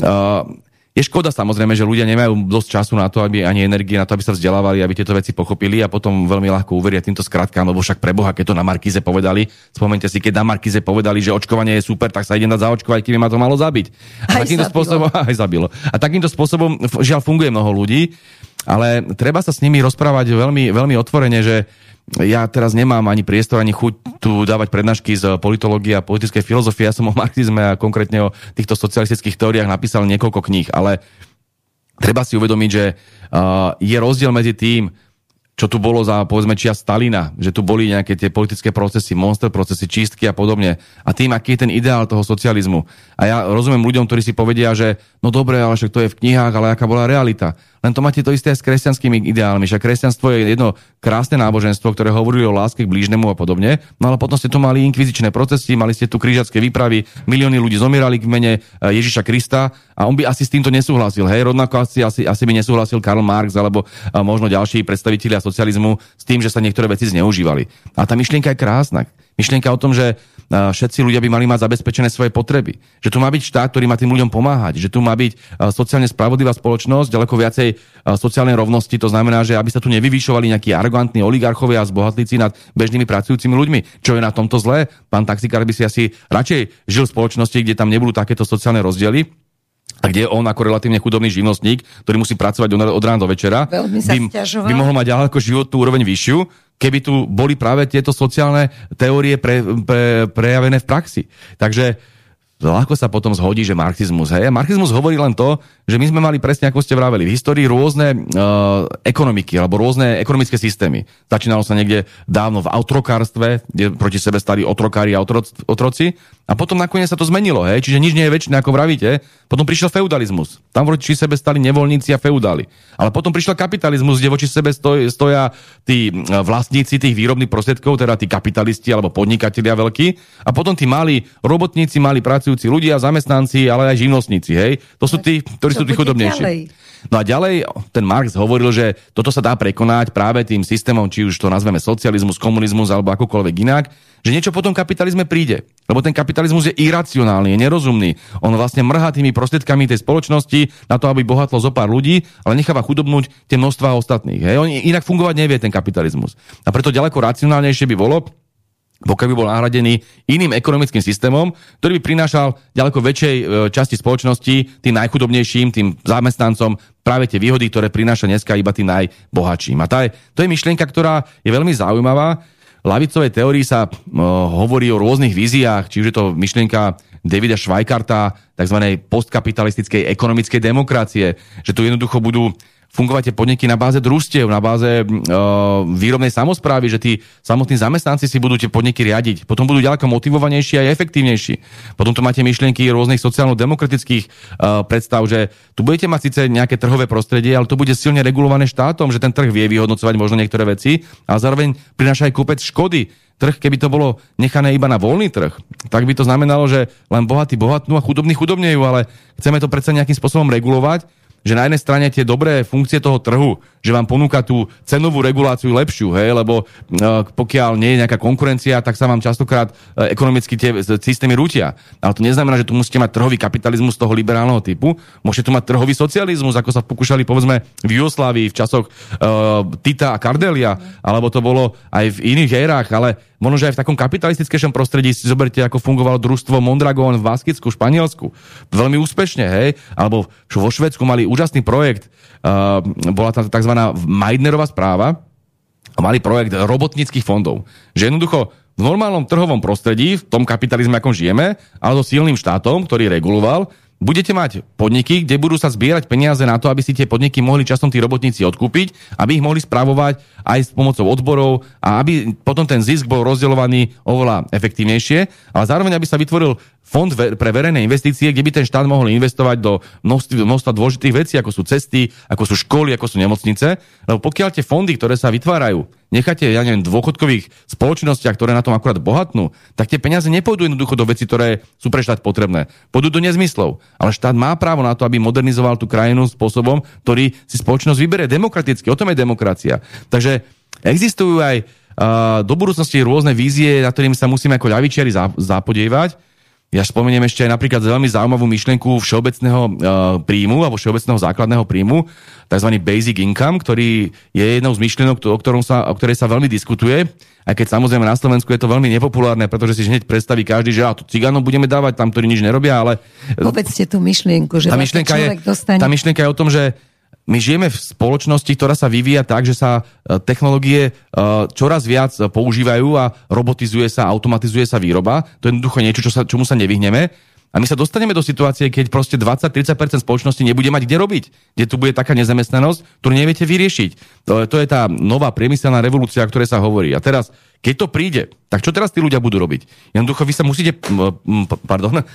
B: Uh, Je škoda samozrejme, že ľudia nemajú dosť času na to, aby ani energie na to, aby sa vzdelávali, aby tieto veci pochopili a potom veľmi ľahko uveria týmto skratkám, lebo však pre Boha, keď to na Markize povedali, spomente si, keď na Markize povedali, že očkovanie je super, tak sa ide dať zaočkovať, keby ma to malo zabiť. A
A: aj takýmto
B: zabilo. spôsobom, aj zabilo. A takýmto spôsobom žiaľ funguje mnoho ľudí, ale treba sa s nimi rozprávať veľmi, veľmi otvorene, že ja teraz nemám ani priestor, ani chuť tu dávať prednášky z politológie a politickej filozofie. Ja som o marxizme a konkrétne o týchto socialistických teóriách napísal niekoľko kníh, ale treba si uvedomiť, že uh, je rozdiel medzi tým, čo tu bolo za, povedzme, čia Stalina, že tu boli nejaké tie politické procesy, monster procesy, čistky a podobne. A tým, aký je ten ideál toho socializmu. A ja rozumiem ľuďom, ktorí si povedia, že no dobre, ale však to je v knihách, ale aká bola realita. Len to máte to isté aj s kresťanskými ideálmi. Však kresťanstvo je jedno krásne náboženstvo, ktoré hovorili o láske k blížnemu a podobne. No ale potom ste tu mali inkvizičné procesy, mali ste tu krížacké výpravy, milióny ľudí zomierali v mene e, Ježiša Krista a on by asi s týmto nesúhlasil. Hej, rovnako asi, asi, asi by nesúhlasil Karl Marx alebo e, možno ďalší predstavitelia socializmu s tým, že sa niektoré veci zneužívali. A tá myšlienka je krásna. Myšlienka o tom, že všetci ľudia by mali mať zabezpečené svoje potreby. Že tu má byť štát, ktorý má tým ľuďom pomáhať. Že tu má byť sociálne spravodlivá spoločnosť, ďaleko viacej sociálnej rovnosti. To znamená, že aby sa tu nevyvyšovali nejakí arogantní oligarchovia a zbohatlíci nad bežnými pracujúcimi ľuďmi. Čo je na tomto zlé? Pán taxikár by si asi radšej žil v spoločnosti, kde tam nebudú takéto sociálne rozdiely a kde on ako relatívne chudobný živnostník, ktorý musí pracovať od rána do večera,
A: by,
B: by mohol mať ďaleko životnú úroveň vyššiu, keby tu boli práve tieto sociálne teórie pre, pre, prejavené v praxi. Takže ľahko sa potom zhodí, že marxizmus. Hej? A marxizmus hovorí len to, že my sme mali presne, ako ste vraveli, v histórii rôzne uh, ekonomiky alebo rôzne ekonomické systémy. Začínalo sa niekde dávno v otrokárstve, kde proti sebe stali otrokári a otro, otroci. A potom nakoniec sa to zmenilo, hej? čiže nič nie je väčšie, ako vravíte. Potom prišiel feudalizmus. Tam voči sebe stali nevoľníci a feudáli. Ale potom prišiel kapitalizmus, kde voči sebe stoj, stoja tí vlastníci tých výrobných prostriedkov, teda tí kapitalisti alebo podnikatelia veľkí. A potom tí mali robotníci, mali pracujúci ľudia, zamestnanci, ale aj živnostníci. Hej? To sú tí, ktorí sú tí chudobnejší. No a ďalej ten Marx hovoril, že toto sa dá prekonať práve tým systémom, či už to nazveme socializmus, komunizmus alebo akokoľvek inak, že niečo po tom kapitalizme príde. Lebo ten kapitalizmus je iracionálny, je nerozumný. On vlastne mrhá tými prostriedkami tej spoločnosti na to, aby bohatlo zo pár ľudí, ale necháva chudobnúť tie množstva ostatných. Hej? On inak fungovať nevie ten kapitalizmus. A preto ďaleko racionálnejšie by bolo, pokiaľ by bol nahradený iným ekonomickým systémom, ktorý by prinášal ďaleko väčšej e, časti spoločnosti, tým najchudobnejším, tým zamestnancom, práve tie výhody, ktoré prináša dneska iba tým najbohatším. A tá je, to je myšlienka, ktorá je veľmi zaujímavá. Lavicovej teórii sa uh, hovorí o rôznych víziách, či už je to myšlienka Davida Schweikarta, tzv. postkapitalistickej ekonomickej demokracie, že tu jednoducho budú fungovať tie podniky na báze družstiev, na báze uh, výrobnej samozprávy, že tí samotní zamestnanci si budú tie podniky riadiť. Potom budú ďaleko motivovanejší a efektívnejší. Potom tu máte myšlienky rôznych sociálno-demokratických uh, predstav, že tu budete mať síce nejaké trhové prostredie, ale to bude silne regulované štátom, že ten trh vie vyhodnocovať možno niektoré veci a zároveň prináša aj kúpec škody trh, keby to bolo nechané iba na voľný trh, tak by to znamenalo, že len bohatí bohatnú a chudobní chudobnejú, ale chceme to predsa nejakým spôsobom regulovať že na jednej strane tie dobré funkcie toho trhu, že vám ponúka tú cenovú reguláciu lepšiu, hej, lebo uh, pokiaľ nie je nejaká konkurencia, tak sa vám častokrát uh, ekonomicky tie systémy rútia. Ale to neznamená, že tu musíte mať trhový kapitalizmus toho liberálneho typu. Môžete tu mať trhový socializmus, ako sa pokúšali povedzme v Jugoslávii v časoch uh, Tita a Kardelia, alebo to bolo aj v iných érach, ale možno, že aj v takom kapitalistickejšom prostredí si zoberte, ako fungovalo družstvo Mondragon v Baskicku, Španielsku. Veľmi úspešne, hej? Alebo vo Švedsku mali úžasný projekt, uh, bola tam tzv. Meidnerová správa, a mali projekt robotníckých fondov. Že jednoducho v normálnom trhovom prostredí, v tom kapitalizme, akom žijeme, ale so silným štátom, ktorý reguloval, budete mať podniky, kde budú sa zbierať peniaze na to, aby si tie podniky mohli časom tí robotníci odkúpiť, aby ich mohli spravovať aj s pomocou odborov a aby potom ten zisk bol rozdeľovaný oveľa efektívnejšie, ale zároveň aby sa vytvoril fond pre verejné investície, kde by ten štát mohol investovať do množstva dôležitých vecí, ako sú cesty, ako sú školy, ako sú nemocnice. Lebo pokiaľ tie fondy, ktoré sa vytvárajú, necháte, ja neviem, dôchodkových spoločnostiach, ktoré na tom akurát bohatnú, tak tie peniaze nepôjdu jednoducho do veci, ktoré sú pre štát potrebné. Pôjdu do nezmyslov. Ale štát má právo na to, aby modernizoval tú krajinu spôsobom, ktorý si spoločnosť vyberie demokraticky. O tom je demokracia. Takže existujú aj uh, do budúcnosti rôzne vízie, na ktorými sa musíme ako ľavičiari zapodievať Ja spomeniem ešte aj napríklad veľmi zaujímavú myšlienku všeobecného uh, príjmu alebo všeobecného základného príjmu, tzv. basic income, ktorý je jednou z myšlienok, o, ktorom sa, o ktorej sa veľmi diskutuje. Aj keď samozrejme na Slovensku je to veľmi nepopulárne, pretože si hneď predstaví každý, že a tu cigánom budeme dávať tam, ktorí nič nerobia, ale...
A: Povedzte tú myšlienku, že
B: tá myšlienka, je,
A: dostane...
B: tá myšlienka je o tom, že my žijeme v spoločnosti, ktorá sa vyvíja tak, že sa e, technológie e, čoraz viac používajú a robotizuje sa, automatizuje sa výroba. To je jednoducho niečo, čo sa, čomu sa nevyhneme. A my sa dostaneme do situácie, keď proste 20-30% spoločnosti nebude mať kde robiť, kde tu bude taká nezamestnanosť, ktorú neviete vyriešiť. To, to je tá nová priemyselná revolúcia, o ktorej sa hovorí. A teraz, keď to príde, tak čo teraz tí ľudia budú robiť? Jednoducho vy sa musíte, pardon,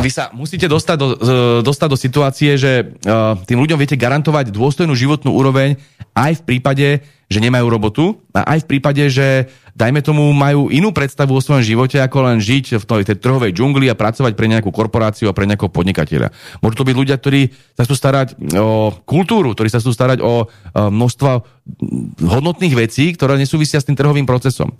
B: vy sa musíte dostať do, dostať do situácie, že uh, tým ľuďom viete garantovať dôstojnú životnú úroveň aj v prípade, že nemajú robotu a aj v prípade, že dajme tomu majú inú predstavu o svojom živote, ako len žiť v tej, tej trhovej džungli a pracovať pre nejakú korporáciu a pre nejakého podnikateľa. Môžu to byť ľudia, ktorí sa chcú starať o kultúru, ktorí sa chcú starať o, o množstvo hodnotných vecí, ktoré nesúvisia s tým trhovým procesom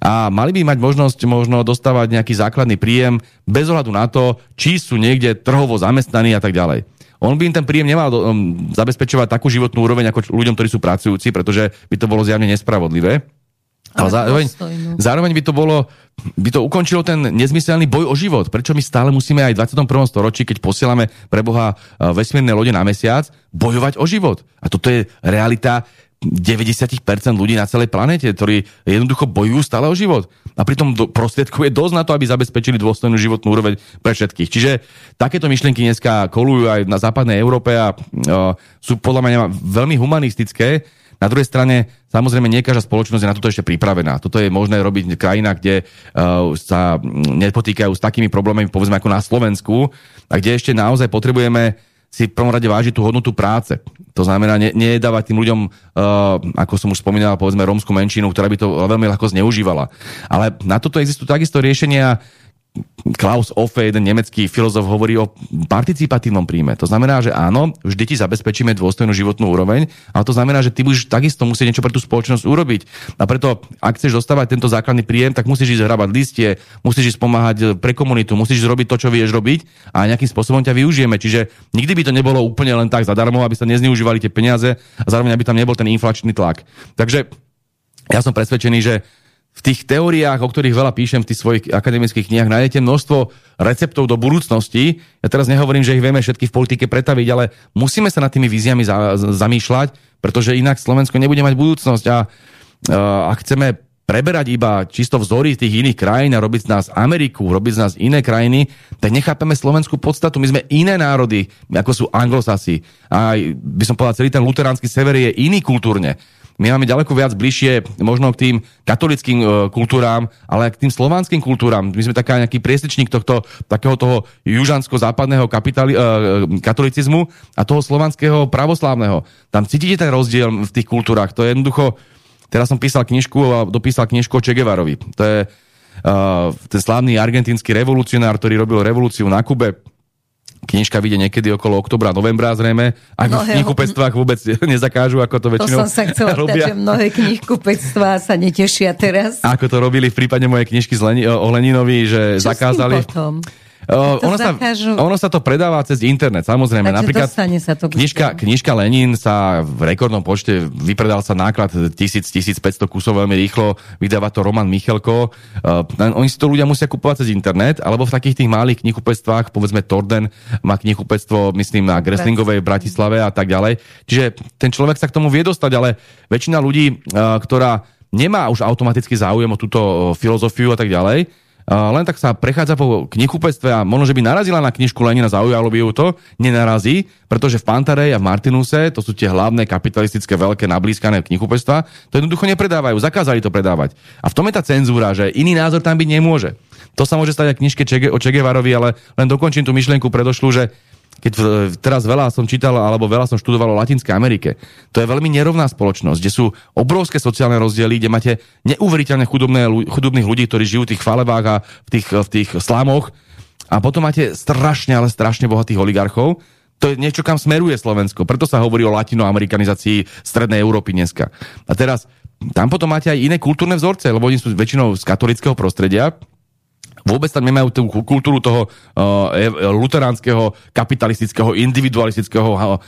B: a mali by mať možnosť možno dostávať nejaký základný príjem bez ohľadu na to, či sú niekde trhovo zamestnaní a tak ďalej. On by im ten príjem nemal um, zabezpečovať takú životnú úroveň ako ľuďom, ktorí sú pracujúci, pretože by to bolo zjavne nespravodlivé. Ale zároveň, zároveň by to bolo, by to ukončilo ten nezmyselný boj o život. Prečo my stále musíme aj v 21. storočí, keď posielame pre Boha uh, vesmírne lode na mesiac, bojovať o život? A toto je realita 90% ľudí na celej planete, ktorí jednoducho bojujú stále o život. A pritom do, prostriedkov je dosť na to, aby zabezpečili dôstojnú životnú úroveň pre všetkých. Čiže takéto myšlienky dneska kolujú aj na západnej Európe a uh, sú podľa mňa veľmi humanistické. Na druhej strane, samozrejme, nie každá spoločnosť je na toto ešte pripravená. Toto je možné robiť v krajinách, kde uh, sa nepotýkajú s takými problémami, povedzme ako na Slovensku, a kde ešte naozaj potrebujeme si v prvom rade vážiť tú hodnotu práce. To znamená, ne, nedávať tým ľuďom, uh, ako som už spomínal, povedzme rómsku menšinu, ktorá by to veľmi ľahko zneužívala. Ale na toto existujú takisto riešenia, Klaus Offe, jeden nemecký filozof, hovorí o participatívnom príjme. To znamená, že áno, vždy ti zabezpečíme dôstojnú životnú úroveň, ale to znamená, že ty budeš takisto musieť niečo pre tú spoločnosť urobiť. A preto, ak chceš dostávať tento základný príjem, tak musíš ísť hrabať listie, musíš ísť pomáhať pre komunitu, musíš robiť to, čo vieš robiť a nejakým spôsobom ťa využijeme. Čiže nikdy by to nebolo úplne len tak zadarmo, aby sa nezneužívali tie peniaze a zároveň aby tam nebol ten inflačný tlak. Takže ja som presvedčený, že v tých teóriách, o ktorých veľa píšem v tých svojich akademických knihách, nájdete množstvo receptov do budúcnosti. Ja teraz nehovorím, že ich vieme všetky v politike pretaviť, ale musíme sa nad tými víziami za, zamýšľať, pretože inak Slovensko nebude mať budúcnosť. A ak chceme preberať iba čisto vzory tých iných krajín a robiť z nás Ameriku, robiť z nás iné krajiny, tak nechápeme slovenskú podstatu. My sme iné národy, ako sú anglosasi. A by som povedal, celý ten luteránsky sever je iný kultúrne. My máme ďaleko viac bližšie možno k tým katolickým e, kultúrám, ale aj k tým slovanským kultúram. My sme taká nejaký priesečník tohto, takého toho južansko-západného kapitali, e, katolicizmu a toho slovanského pravoslávneho. Tam cítite ten rozdiel v tých kultúrach. To je jednoducho... Teraz som písal knižku a dopísal knižku o Che Guevarovi. To je uh, ten slávny argentínsky revolucionár, ktorý robil revolúciu na Kube knižka vyjde niekedy okolo oktobra, novembra zrejme. Ak v knihkupectvách vôbec nezakážu, ako to väčšinou
A: To som sa chcela robia. že mnohé knihkupectvá sa netešia teraz.
B: Ako to robili v prípade mojej knižky o Leninovi, že
A: Čo
B: zakázali...
A: potom?
B: Uh, ono, sa, ono sa to predáva cez internet, samozrejme.
A: Takže
B: Napríklad
A: sa to
B: knižka, knižka Lenin sa v rekordnom počte vypredal sa náklad 1000-1500 kusov veľmi rýchlo, vydáva to Roman Michelko. Uh, oni si to ľudia musia kupovať cez internet, alebo v takých tých malých knihkupectvách, povedzme Torden má knihkupectvo, myslím, na Greslingovej Bratislave a tak ďalej. Čiže ten človek sa k tomu vie dostať, ale väčšina ľudí, uh, ktorá nemá už automaticky záujem o túto filozofiu a tak ďalej, len tak sa prechádza po knihkupectve a možno, že by narazila na knižku Lenina, zaujalo by ju to, nenarazí, pretože v Pantarej a v Martinuse, to sú tie hlavné kapitalistické veľké nablískané knihkupectva, to jednoducho nepredávajú, zakázali to predávať. A v tom je tá cenzúra, že iný názor tam byť nemôže. To sa môže stať aj knižke o Čegevarovi, ale len dokončím tú myšlienku predošlu, že keď teraz veľa som čítal alebo veľa som študoval o Latinskej Amerike, to je veľmi nerovná spoločnosť, kde sú obrovské sociálne rozdiely, kde máte neuveriteľne chudobné, chudobných ľudí, ktorí žijú v tých falebách a v tých, v tých slámoch a potom máte strašne, ale strašne bohatých oligarchov. To je niečo, kam smeruje Slovensko. Preto sa hovorí o latinoamerikanizácii Strednej Európy dneska. A teraz tam potom máte aj iné kultúrne vzorce, lebo oni sú väčšinou z katolického prostredia, Vôbec tam nemajú tú kultúru toho uh, luteránskeho, kapitalistického, individualistického uh,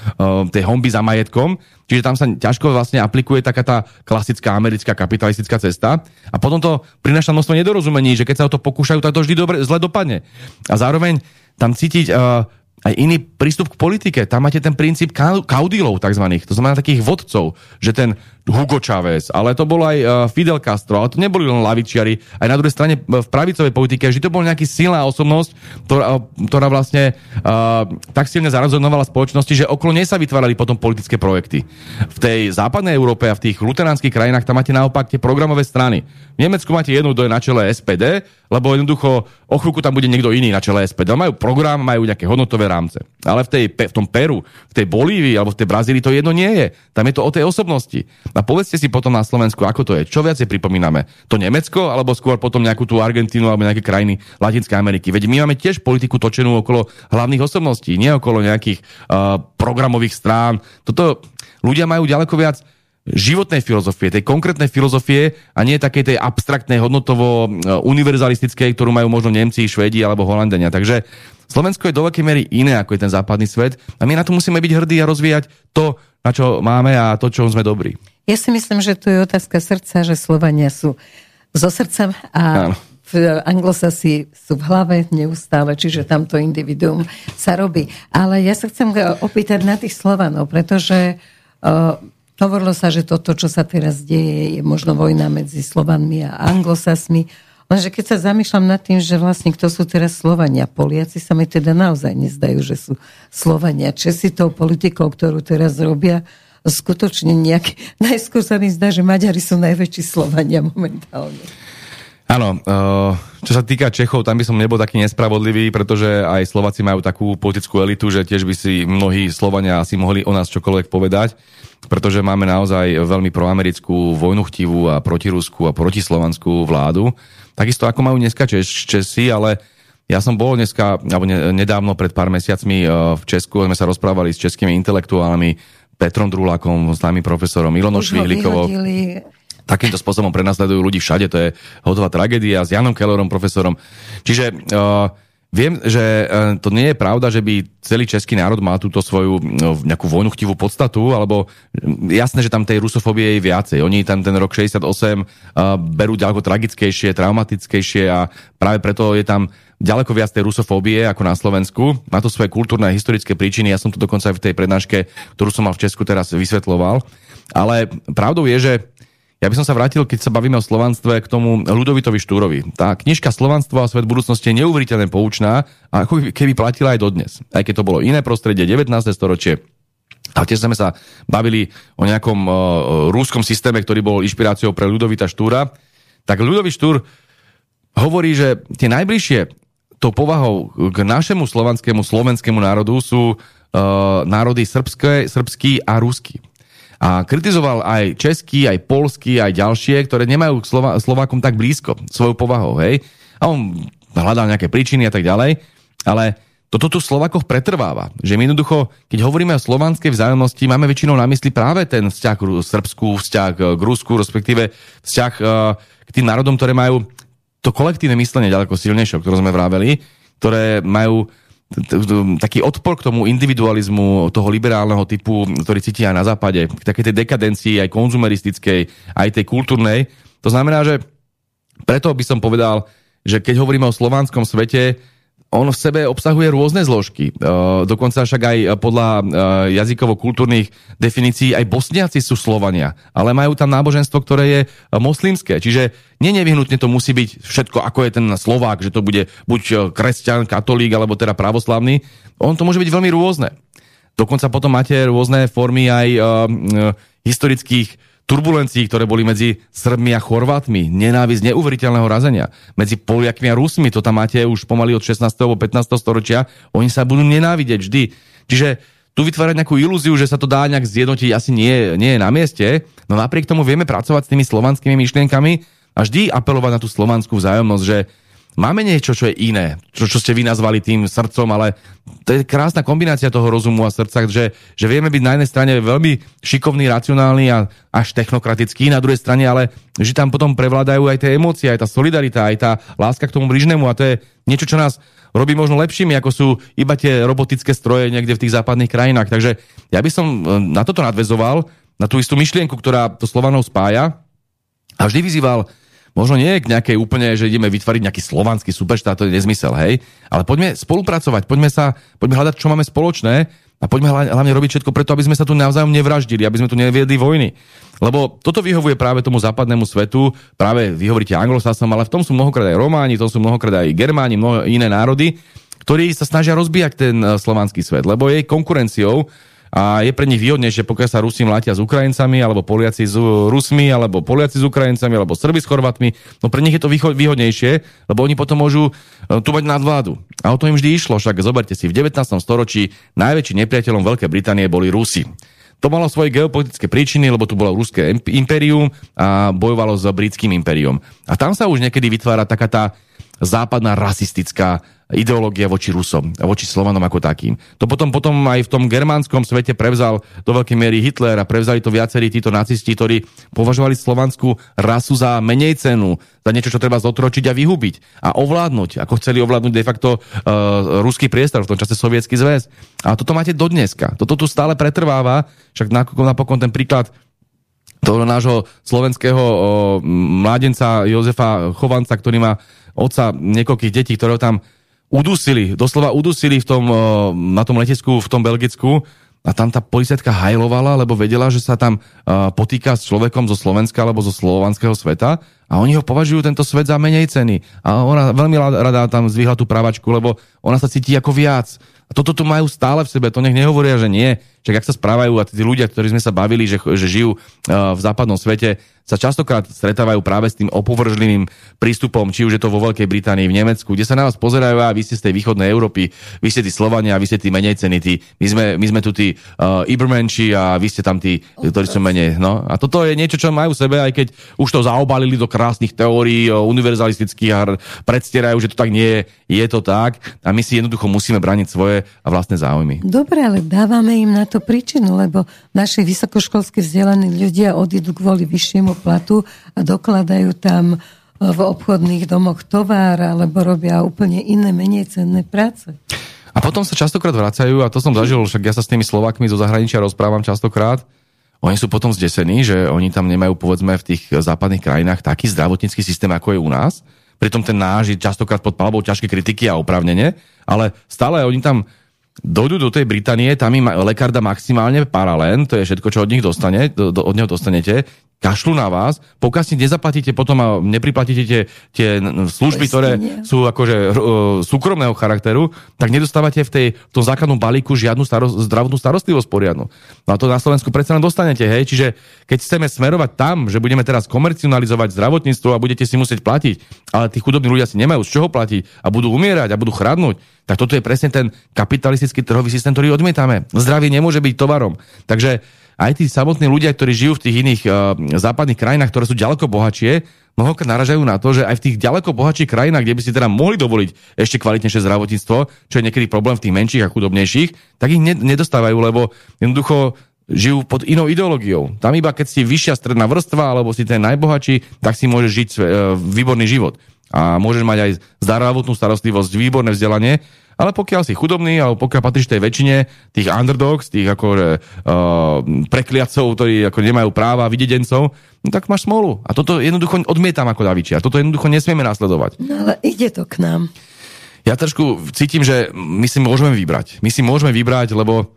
B: tej homby za majetkom. Čiže tam sa ťažko vlastne aplikuje taká tá klasická americká kapitalistická cesta. A potom to prináša množstvo nedorozumení, že keď sa o to pokúšajú, tak to vždy dobre, zle dopadne. A zároveň tam cítiť uh, aj iný prístup k politike. Tam máte ten princíp kaudilov takzvaných, to znamená takých vodcov, že ten Hugo Chávez, ale to bol aj uh, Fidel Castro, ale to neboli len lavičiari. Aj na druhej strane v pravicovej politike, že to bol nejaký silná osobnosť, ktorá, ktorá vlastne uh, tak silne zarazonovala spoločnosti, že okolo nej sa vytvárali potom politické projekty. V tej západnej Európe a v tých luteránskych krajinách tam máte naopak tie programové strany. V Nemecku máte jednu, kto je na čele SPD, lebo jednoducho o chvíľku tam bude niekto iný na čele SPD. Majú program, majú nejaké hodnotové rámce. Ale v, tej, v tom Peru, v tej Bolívii alebo v tej Brazílii to jedno nie je. Tam je to o tej osobnosti. A povedzte si potom na Slovensku, ako to je. Čo viacej pripomíname? To Nemecko alebo skôr potom nejakú tú Argentínu alebo nejaké krajiny Latinskej Ameriky? Veď my máme tiež politiku točenú okolo hlavných osobností, nie okolo nejakých uh, programových strán. Toto ľudia majú ďaleko viac životnej filozofie, tej konkrétnej filozofie a nie takej tej abstraktnej, hodnotovo univerzalistickej, ktorú majú možno Nemci, Švedi alebo Holandania. Takže Slovensko je do veľkej miery iné ako je ten západný svet a my na to musíme byť hrdí a rozvíjať to, na čo máme a to, čo sme dobrí.
A: Ja si myslím, že to je otázka srdca, že Slovania sú zo srdca a v anglosasi sú v hlave neustále, čiže tamto individuum sa robí. Ale ja sa chcem opýtať na tých Slovanov, pretože uh, hovorilo sa, že toto, čo sa teraz deje, je možno vojna medzi Slovanmi a anglosasmi. Lenže keď sa zamýšľam nad tým, že vlastne kto sú teraz Slovania, Poliaci sa mi teda naozaj nezdajú, že sú Slovania. Česi tou politikou, ktorú teraz robia, skutočne nejaký... Najskôr sa mi zdá, že Maďari sú najväčší Slovania momentálne.
B: Áno, eh, čo sa týka Čechov, tam by som nebol taký nespravodlivý, pretože aj Slováci majú takú politickú elitu, že tiež by si mnohí Slovania asi mohli o nás čokoľvek povedať, pretože máme naozaj veľmi proamerickú vojnuchtivú a protirusku a protislovanskú vládu. Takisto ako majú dneska Češ, Česi, ale ja som bol dneska, alebo nedávno pred pár mesiacmi eh, v Česku, sme sa rozprávali s českými intelektuálmi, Petrom Drulákom, známym profesorom, Ilonou Švihlikovou. Takýmto spôsobom prenasledujú ľudí všade, to je hodová tragédia s Janom Kellerom, profesorom. Čiže uh, Viem, že uh, to nie je pravda, že by celý český národ mal túto svoju no, nejakú vojnuchtivú podstatu, alebo jasné, že tam tej rusofóbie je viacej. Oni tam ten rok 68 uh, berú ďaleko tragickejšie, traumatickejšie a práve preto je tam ďaleko viac tej rusofóbie ako na Slovensku. Má to svoje kultúrne a historické príčiny. Ja som to dokonca aj v tej prednáške, ktorú som mal v Česku teraz vysvetloval. Ale pravdou je, že ja by som sa vrátil, keď sa bavíme o slovanstve, k tomu Ľudovitovi Štúrovi. Tá knižka Slovanstvo a svet budúcnosti je neuveriteľne poučná ako keby platila aj dodnes. Aj keď to bolo iné prostredie, 19. storočie, a tiež sme sa bavili o nejakom uh, rúskom systéme, ktorý bol inšpiráciou pre Ľudovita Štúra. Tak Ľudový Štúr hovorí, že tie najbližšie tou povahou k našemu slovanskému, slovenskému národu sú uh, národy srbské, srbský a ruský. A kritizoval aj český, aj polský, aj ďalšie, ktoré nemajú k Slova, Slovákom tak blízko svojou povahou. Hej? A on hľadal nejaké príčiny a tak ďalej. Ale toto tu Slovakoch pretrváva. Že my jednoducho, keď hovoríme o slovanskej vzájomnosti, máme väčšinou na mysli práve ten vzťah k Srbsku, vzťah k Rusku, respektíve vzťah uh, k tým národom, ktoré majú to kolektívne myslenie ďaleko silnejšie, o ktorom sme vraveli, ktoré majú taký odpor k tomu individualizmu toho liberálneho typu, ktorý cíti aj na západe, k takej tej dekadencii, aj konzumeristickej, aj tej kultúrnej. To znamená, že preto by som povedal, že keď hovoríme o slovanskom svete, on v sebe obsahuje rôzne zložky. Uh, dokonca však aj podľa uh, jazykovo-kultúrnych definícií aj bosniaci sú Slovania, ale majú tam náboženstvo, ktoré je moslimské. Čiže nie nevyhnutne to musí byť všetko, ako je ten Slovák, že to bude buď kresťan, katolík, alebo teda pravoslavný. On to môže byť veľmi rôzne. Dokonca potom máte rôzne formy aj historických turbulencií, ktoré boli medzi Srbmi a Chorvátmi, nenávisť neuveriteľného razenia, medzi Poliakmi a Rusmi, to tam máte už pomaly od 16. alebo 15. storočia, oni sa budú nenávidieť vždy. Čiže tu vytvárať nejakú ilúziu, že sa to dá nejak zjednotiť, asi nie, nie je na mieste, no napriek tomu vieme pracovať s tými slovanskými myšlienkami a vždy apelovať na tú slovanskú vzájomnosť, že máme niečo, čo je iné, čo, čo ste vy nazvali tým srdcom, ale to je krásna kombinácia toho rozumu a srdca, že, že vieme byť na jednej strane veľmi šikovný, racionálny a až technokratický, na druhej strane ale, že tam potom prevládajú aj tie emócie, aj tá solidarita, aj tá láska k tomu bližnému a to je niečo, čo nás robí možno lepšími, ako sú iba tie robotické stroje niekde v tých západných krajinách. Takže ja by som e, na toto nadvezoval, na tú istú myšlienku, ktorá to Slovanov spája a vždy vyzýval možno nie k nejakej úplne, že ideme vytvoriť nejaký slovanský superštát, to je nezmysel, hej, ale poďme spolupracovať, poďme sa, poďme hľadať, čo máme spoločné a poďme hlavne robiť všetko preto, aby sme sa tu navzájom nevraždili, aby sme tu neviedli vojny. Lebo toto vyhovuje práve tomu západnému svetu, práve vy hovoríte anglosasom, ale v tom sú mnohokrát aj Románi, tom sú mnohokrát aj Germáni, mnoho iné národy, ktorí sa snažia rozbíjať ten eh, slovanský svet, lebo jej konkurenciou a je pre nich výhodnejšie, pokiaľ sa Rusi mlátia s Ukrajincami, alebo Poliaci s Rusmi, alebo Poliaci s Ukrajincami, alebo Srbi s Chorvatmi. No pre nich je to výhodnejšie, lebo oni potom môžu e, tu mať nadvládu. A o to im vždy išlo, však zoberte si, v 19. storočí najväčší nepriateľom Veľkej Británie boli Rusi. To malo svoje geopolitické príčiny, lebo tu bolo ruské impérium a bojovalo s britským impérium. A tam sa už niekedy vytvára taká tá západná rasistická ideológia voči Rusom voči Slovanom ako takým. To potom, potom aj v tom germánskom svete prevzal do veľkej miery Hitler a prevzali to viacerí títo nacisti, ktorí považovali slovanskú rasu za menej cenu, za niečo, čo treba zotročiť a vyhubiť a ovládnuť, ako chceli ovládnuť de facto uh, ruský priestor, v tom čase sovietský zväz. A toto máte do dneska. Toto tu stále pretrváva, však napokon ten príklad toho nášho slovenského o, mládenca Jozefa Chovanca, ktorý má otca niekoľkých detí, ktoré tam udusili, doslova udusili v tom, eh, na tom letisku v tom Belgicku a tam tá policajtka hajlovala, lebo vedela, že sa tam uh, potýka s človekom zo Slovenska alebo zo slovanského sveta a oni ho považujú tento svet za menej ceny. A ona veľmi rada tam zvýhla tú právačku, lebo ona sa cíti ako viac. A toto tu majú stále v sebe, to nech nehovoria, že nie. Čak ak sa správajú a tí ľudia, ktorí sme sa bavili, že, že žijú uh, v západnom svete, sa častokrát stretávajú práve s tým opovržlivým prístupom, či už je to vo Veľkej Británii, v Nemecku, kde sa na vás pozerajú a vy ste z tej východnej Európy, vy ste tí Slovania a vy ste tí menej cení, tí, my, sme, my sme tu tí uh, Ibermenči a vy ste tam tí, ktorí sú menej. No. A toto je niečo, čo majú v sebe, aj keď už to zaobalili do krásnych teórií univerzalistických a predstierajú, že to tak nie je, je to tak a my si jednoducho musíme braniť svoje a vlastné záujmy.
A: Dobre, ale dávame im na to príčinu, lebo naši vysokoškolsky vzdelaní ľudia odídu kvôli vyššiemu platu a dokladajú tam e, v obchodných domoch tovar alebo robia úplne iné, menej cenné práce.
B: A potom sa častokrát vracajú, a to som zažil, však ja sa s tými Slovakmi zo zahraničia rozprávam častokrát, oni sú potom zdesení, že oni tam nemajú povedzme v tých západných krajinách taký zdravotnícky systém, ako je u nás. Pritom ten náš je častokrát pod palbou ťažké kritiky a opravnenie, ale stále oni tam dojdu do tej Británie, tam im lekár dá maximálne paralén, to je všetko, čo od nich dostane, do, od neho dostanete kašľú na vás, pokiaľ si nezaplatíte potom a nepriplatíte tie, tie služby, ktoré sú akože uh, súkromného charakteru, tak nedostávate v, tej, v tom základnom balíku žiadnu starost, zdravotnú starostlivosť poriadnu. No a to na Slovensku predsa len dostanete, hej? Čiže keď chceme smerovať tam, že budeme teraz komercionalizovať zdravotníctvo a budete si musieť platiť, ale tí chudobní ľudia si nemajú z čoho platiť a budú umierať a budú chradnúť, tak toto je presne ten kapitalistický trhový systém, ktorý odmietame. Zdravie nemôže byť tovarom. Takže aj tí samotní ľudia, ktorí žijú v tých iných uh, západných krajinách, ktoré sú ďaleko bohatšie, mnohokrát naražajú na to, že aj v tých ďaleko bohatších krajinách, kde by si teda mohli dovoliť ešte kvalitnejšie zdravotníctvo, čo je niekedy problém v tých menších a chudobnejších, tak ich nedostávajú, lebo jednoducho žijú pod inou ideológiou. Tam iba keď si vyššia stredná vrstva alebo si ten najbohatší, tak si môžeš žiť uh, výborný život. A môžeš mať aj zdravotnú starostlivosť, výborné vzdelanie, ale pokiaľ si chudobný, alebo pokiaľ patríš tej väčšine tých underdogs, tých akože uh, prekliacov, ktorí ako nemajú práva, videdencov, no tak máš smolu. A toto jednoducho odmietam ako davičia. Toto jednoducho nesmieme nasledovať.
A: No ale ide to k nám.
B: Ja trošku cítim, že my si môžeme vybrať. My si môžeme vybrať, lebo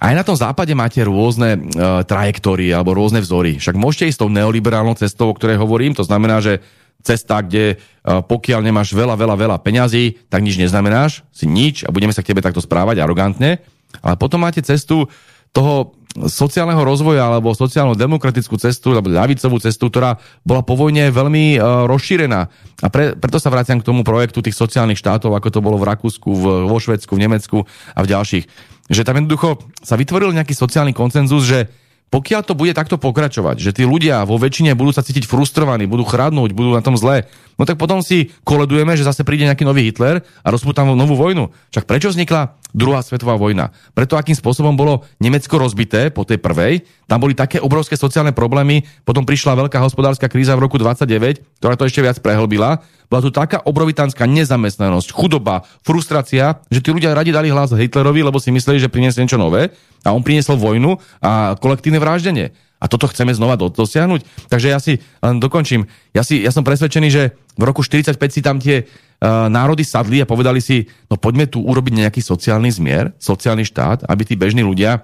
B: aj na tom západe máte rôzne uh, trajektórie alebo rôzne vzory. Však môžete ísť tou neoliberálnou cestou, o ktorej hovorím. To znamená, že cesta, kde e, pokiaľ nemáš veľa, veľa, veľa peňazí, tak nič neznamenáš, si nič a budeme sa k tebe takto správať arogantne. Ale potom máte cestu toho sociálneho rozvoja alebo sociálno-demokratickú cestu alebo ľavicovú cestu, ktorá bola po vojne veľmi uh, rozšírená. A pre, preto sa vraciam k tomu projektu tých sociálnych štátov, ako to bolo v Rakúsku, v, vo Švedsku, v Nemecku a v ďalších. Že tam jednoducho sa vytvoril nejaký sociálny koncenzus, že pokiaľ to bude takto pokračovať, že tí ľudia vo väčšine budú sa cítiť frustrovaní, budú chradnúť, budú na tom zle, no tak potom si koledujeme, že zase príde nejaký nový Hitler a rozpúta novú vojnu. Však prečo vznikla druhá svetová vojna? Preto, akým spôsobom bolo Nemecko rozbité po tej prvej, tam boli také obrovské sociálne problémy, potom prišla veľká hospodárska kríza v roku 29, ktorá to ešte viac prehlbila. Bola tu taká obrovitánska nezamestnanosť, chudoba, frustrácia, že tí ľudia radi dali hlas Hitlerovi, lebo si mysleli, že priniesie niečo nové a on priniesol vojnu a kolektívne vraždenie. A toto chceme znova dosiahnuť. Takže ja si len dokončím. Ja, si, ja som presvedčený, že v roku 45 si tam tie národy sadli a povedali si, no poďme tu urobiť nejaký sociálny zmier, sociálny štát, aby tí bežní ľudia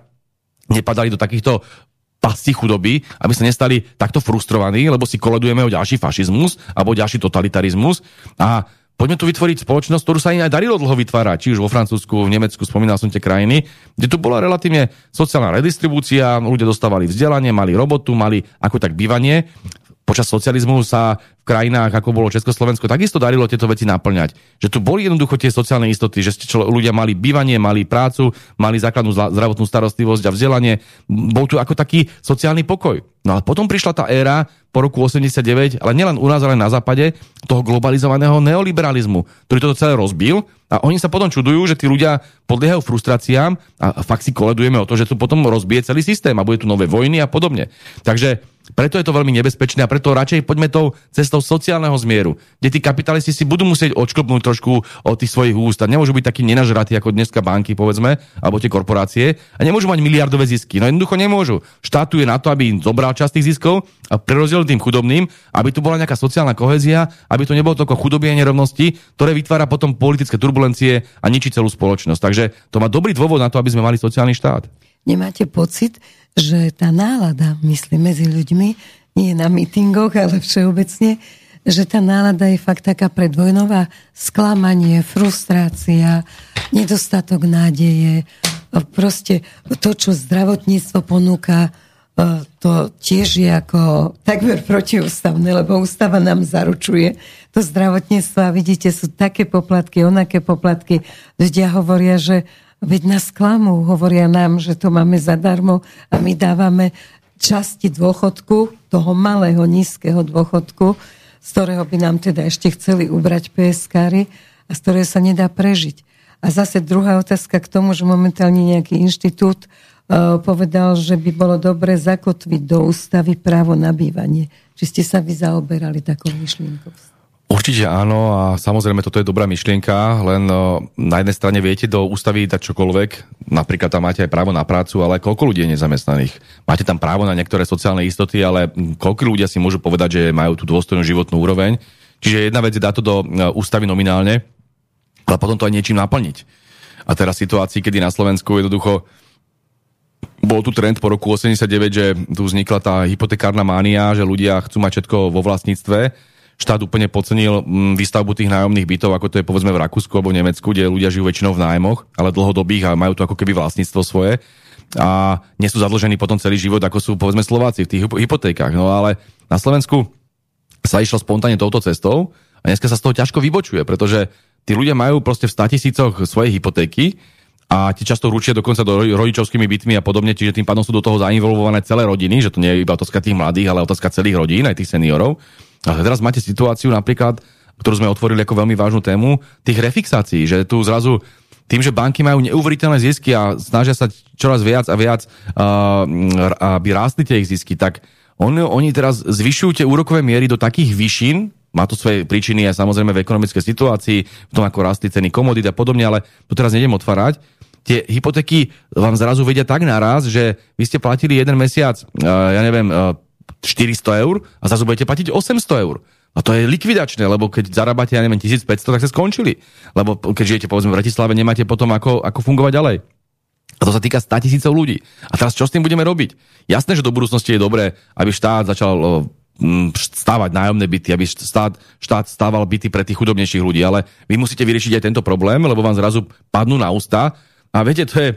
B: nepadali do takýchto pasti chudoby, aby sa nestali takto frustrovaní, lebo si koledujeme o ďalší fašizmus alebo ďalší totalitarizmus. A Poďme tu vytvoriť spoločnosť, ktorú sa im aj darilo dlho vytvárať, či už vo Francúzsku, v Nemecku, spomínal som tie krajiny, kde tu bola relatívne sociálna redistribúcia, ľudia dostávali vzdelanie, mali robotu, mali ako tak bývanie počas socializmu sa v krajinách, ako bolo Československo, takisto darilo tieto veci naplňať. Že tu boli jednoducho tie sociálne istoty, že ste čo, ľudia mali bývanie, mali prácu, mali základnú zdravotnú starostlivosť a vzdelanie. Bol tu ako taký sociálny pokoj. No ale potom prišla tá éra po roku 89, ale nielen u nás, ale na západe, toho globalizovaného neoliberalizmu, ktorý toto celé rozbil a oni sa potom čudujú, že tí ľudia podliehajú frustráciám a fakt si koledujeme o to, že tu potom rozbije celý systém a bude tu nové vojny a podobne. Takže preto je to veľmi nebezpečné a preto radšej poďme tou cestou sociálneho zmieru, kde tí kapitalisti si budú musieť odšklopnúť trošku od tých svojich úst a nemôžu byť takí nenažratí ako dneska banky, povedzme, alebo tie korporácie a nemôžu mať miliardové zisky. No jednoducho nemôžu. Štátu je na to, aby im zobral časť tých ziskov a prerozdelil tým chudobným, aby tu bola nejaká sociálna kohezia, aby to nebolo toľko chudoby a nerovnosti, ktoré vytvára potom politické turbulencie a ničí celú spoločnosť. Takže to má dobrý dôvod na to, aby sme mali sociálny štát.
A: Nemáte pocit, že tá nálada, myslím, medzi ľuďmi, nie na mítingoch, ale všeobecne, že tá nálada je fakt taká predvojnová. Sklamanie, frustrácia, nedostatok nádeje, proste to, čo zdravotníctvo ponúka, to tiež je ako takmer protiústavné, lebo ústava nám zaručuje to zdravotníctvo a vidíte, sú také poplatky, onaké poplatky. Ľudia hovoria, že Veď nás klamú, hovoria nám, že to máme zadarmo a my dávame časti dôchodku, toho malého, nízkeho dôchodku, z ktorého by nám teda ešte chceli ubrať PSK a z ktorého sa nedá prežiť. A zase druhá otázka k tomu, že momentálne nejaký inštitút povedal, že by bolo dobre zakotviť do ústavy právo na bývanie. Či ste sa vy zaoberali takou myšlienkou?
B: Určite áno a samozrejme toto je dobrá myšlienka, len na jednej strane viete do ústavy dať čokoľvek, napríklad tam máte aj právo na prácu, ale koľko ľudí je nezamestnaných? Máte tam právo na niektoré sociálne istoty, ale koľko ľudia si môžu povedať, že majú tú dôstojnú životnú úroveň? Čiže jedna vec je dať to do ústavy nominálne, ale potom to aj niečím naplniť. A teraz situácii, kedy na Slovensku jednoducho bol tu trend po roku 89, že tu vznikla tá hypotekárna mánia, že ľudia chcú mať všetko vo vlastníctve štát úplne podcenil mm, výstavbu tých nájomných bytov, ako to je povedzme v Rakúsku alebo v Nemecku, kde ľudia žijú väčšinou v nájmoch, ale dlhodobých a majú to ako keby vlastníctvo svoje a nie sú zadlžení potom celý život, ako sú povedzme Slováci v tých hypotékach. No ale na Slovensku sa išlo spontánne touto cestou a dneska sa z toho ťažko vybočuje, pretože tí ľudia majú proste v 100 tisícoch svoje hypotéky a ti často ručia dokonca do rodičovskými bytmi a podobne, čiže tým pádom sú do toho zainvolvované celé rodiny, že to nie je iba otázka tých mladých, ale otázka celých rodín, aj tých seniorov. A teraz máte situáciu napríklad, ktorú sme otvorili ako veľmi vážnu tému, tých refixácií, že tu zrazu tým, že banky majú neuveriteľné zisky a snažia sa čoraz viac a viac, uh, aby rástli tie ich zisky, tak on, oni teraz zvyšujú tie úrokové miery do takých vyšín, má to svoje príčiny aj samozrejme v ekonomickej situácii, v tom, ako rastli ceny komodít a podobne, ale to teraz nejdem otvárať. Tie hypotéky vám zrazu vedia tak naraz, že vy ste platili jeden mesiac, uh, ja neviem, uh, 400 eur a zase budete platiť 800 eur. A to je likvidačné, lebo keď zarábate, ja neviem, 1500, tak sa skončili. Lebo keď žijete, povedzme, v Bratislave, nemáte potom ako, ako fungovať ďalej. A to sa týka 100 tisícov ľudí. A teraz čo s tým budeme robiť? Jasné, že do budúcnosti je dobré, aby štát začal stávať nájomné byty, aby štát, štát stával byty pre tých chudobnejších ľudí, ale vy musíte vyriešiť aj tento problém, lebo vám zrazu padnú na ústa. A viete, to je,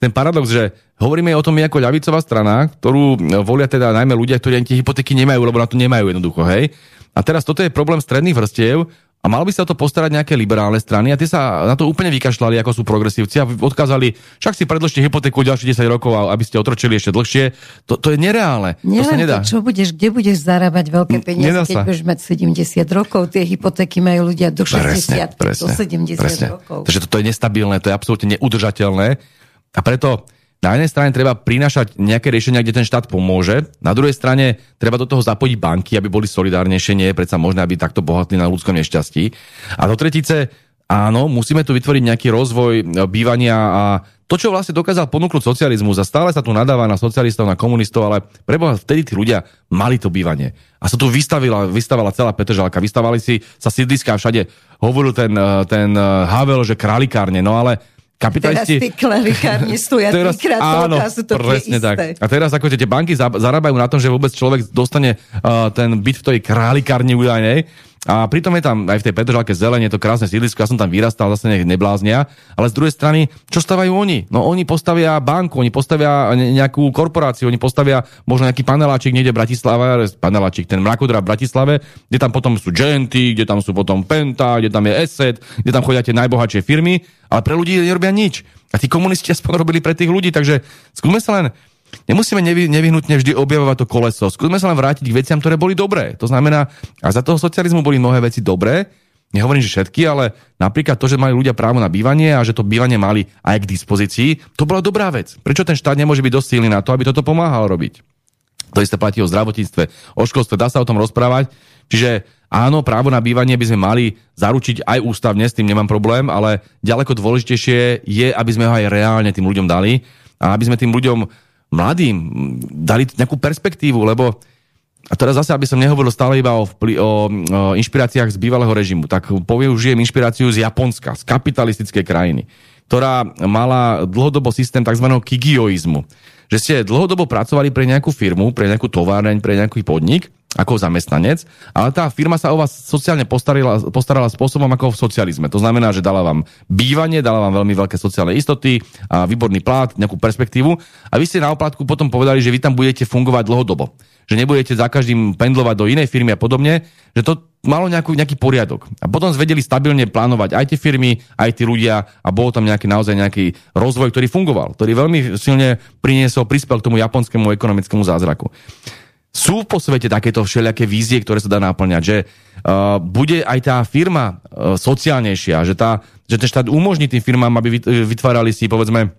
B: ten paradox, že hovoríme o tom my ako ľavicová strana, ktorú volia teda najmä ľudia, ktorí ani tie hypotéky nemajú, lebo na to nemajú jednoducho, hej. A teraz toto je problém stredných vrstiev a malo by sa o to postarať nejaké liberálne strany a tie sa na to úplne vykašľali, ako sú progresívci a odkázali, však si predlžte hypotéku ďalšie 10 rokov, aby ste otročili ešte dlhšie. To, to je nereálne.
A: Nie
B: to sa nedá.
A: To, čo budeš, kde budeš zarábať veľké peniaze, keď budeš mať 70 rokov. Tie hypotéky majú ľudia do 60, presne, presne, do 70 presne. rokov.
B: Takže toto je nestabilné, to je absolútne neudržateľné. A preto na jednej strane treba prinašať nejaké riešenia, kde ten štát pomôže, na druhej strane treba do toho zapojiť banky, aby boli solidárnejšie, nie je predsa možné, aby takto bohatli na ľudskom nešťastí. A do tretice, áno, musíme tu vytvoriť nejaký rozvoj e, bývania a to, čo vlastne dokázal ponúknuť socializmus a stále sa tu nadáva na socialistov, na komunistov, ale preboha, vtedy tí ľudia mali to bývanie. A sa tu vystavila, vystavala celá Petržalka, vystavali si sa sídliska všade. Hovoril ten, e, ten e, Havel, že králikárne, no ale kapitalisti...
A: Teraz tí klelikárni stoja teraz, trikrát áno, sú to presne tak.
B: A teraz ako tie banky zarábajú na tom, že vôbec človek dostane uh, ten byt v tej králikárni údajnej, a pritom je tam aj v tej Petržalke zelenie, to krásne sídlisko, ja som tam vyrastal, zase nech nebláznia. Ale z druhej strany, čo stavajú oni? No oni postavia banku, oni postavia nejakú korporáciu, oni postavia možno nejaký paneláčik niekde v Bratislave, paneláčik, ten mrakodra v Bratislave, kde tam potom sú Genty, kde tam sú potom Penta, kde tam je Asset, kde tam chodia tie najbohatšie firmy, ale pre ľudí nerobia nič. A tí komunisti aspoň robili pre tých ľudí, takže skúsme sa len Nemusíme nevy, nevyhnutne vždy objavovať to koleso. Skúsme sa len vrátiť k veciam, ktoré boli dobré. To znamená, a za toho socializmu boli mnohé veci dobré, nehovorím, že všetky, ale napríklad to, že mali ľudia právo na bývanie a že to bývanie mali aj k dispozícii, to bola dobrá vec. Prečo ten štát nemôže byť dosť silný na to, aby toto pomáhal robiť? To isté platí o zdravotníctve, o školstve, dá sa o tom rozprávať. Čiže áno, právo na bývanie by sme mali zaručiť aj ústavne, s tým nemám problém, ale ďaleko dôležitejšie je, aby sme ho aj reálne tým ľuďom dali a aby sme tým ľuďom mladým dali nejakú perspektívu, lebo a teraz zase, aby som nehovoril stále iba o, vpli- o, o inšpiráciách z bývalého režimu, tak použijem inšpiráciu z Japonska, z kapitalistickej krajiny, ktorá mala dlhodobo systém tzv. kigioizmu. Že ste dlhodobo pracovali pre nejakú firmu, pre nejakú továreň, pre nejaký podnik ako zamestnanec, ale tá firma sa o vás sociálne postarala, postarala spôsobom ako v socializme. To znamená, že dala vám bývanie, dala vám veľmi veľké sociálne istoty, a výborný plát, nejakú perspektívu a vy ste na oplatku potom povedali, že vy tam budete fungovať dlhodobo. Že nebudete za každým pendlovať do inej firmy a podobne, že to malo nejakú, nejaký poriadok. A potom zvedeli stabilne plánovať aj tie firmy, aj tí ľudia a bol tam nejaký naozaj nejaký rozvoj, ktorý fungoval, ktorý veľmi silne priniesol, prispel k tomu japonskému ekonomickému zázraku sú po svete takéto všelijaké vízie, ktoré sa dá naplňať, že uh, bude aj tá firma uh, sociálnejšia, že, tá, že ten štát umožní tým firmám, aby vytvárali si, povedzme,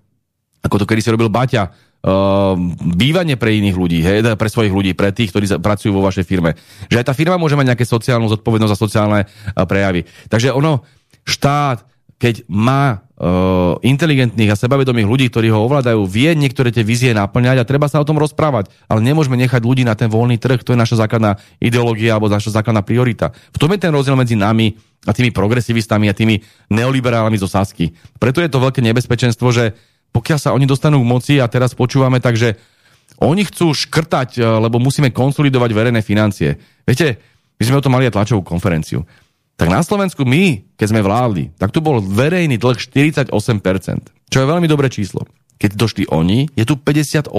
B: ako to kedy si robil Baťa, uh, bývanie pre iných ľudí, hej, teda pre svojich ľudí, pre tých, ktorí pracujú vo vašej firme. Že aj tá firma môže mať nejaké sociálnu zodpovednosť za sociálne uh, prejavy. Takže ono, štát, keď má uh, inteligentných a sebavedomých ľudí, ktorí ho ovládajú, vie niektoré tie vízie naplňať a treba sa o tom rozprávať. Ale nemôžeme nechať ľudí na ten voľný trh, to je naša základná ideológia alebo naša základná priorita. V tom je ten rozdiel medzi nami a tými progresivistami a tými neoliberálami zo Sasky. Preto je to veľké nebezpečenstvo, že pokiaľ sa oni dostanú k moci a teraz počúvame tak, že oni chcú škrtať, lebo musíme konsolidovať verejné financie. Viete, my sme o tom mali aj tlačovú konferenciu. Tak na Slovensku my, keď sme vládli, tak tu bol verejný dlh 48%, čo je veľmi dobré číslo. Keď došli oni, je tu 58%.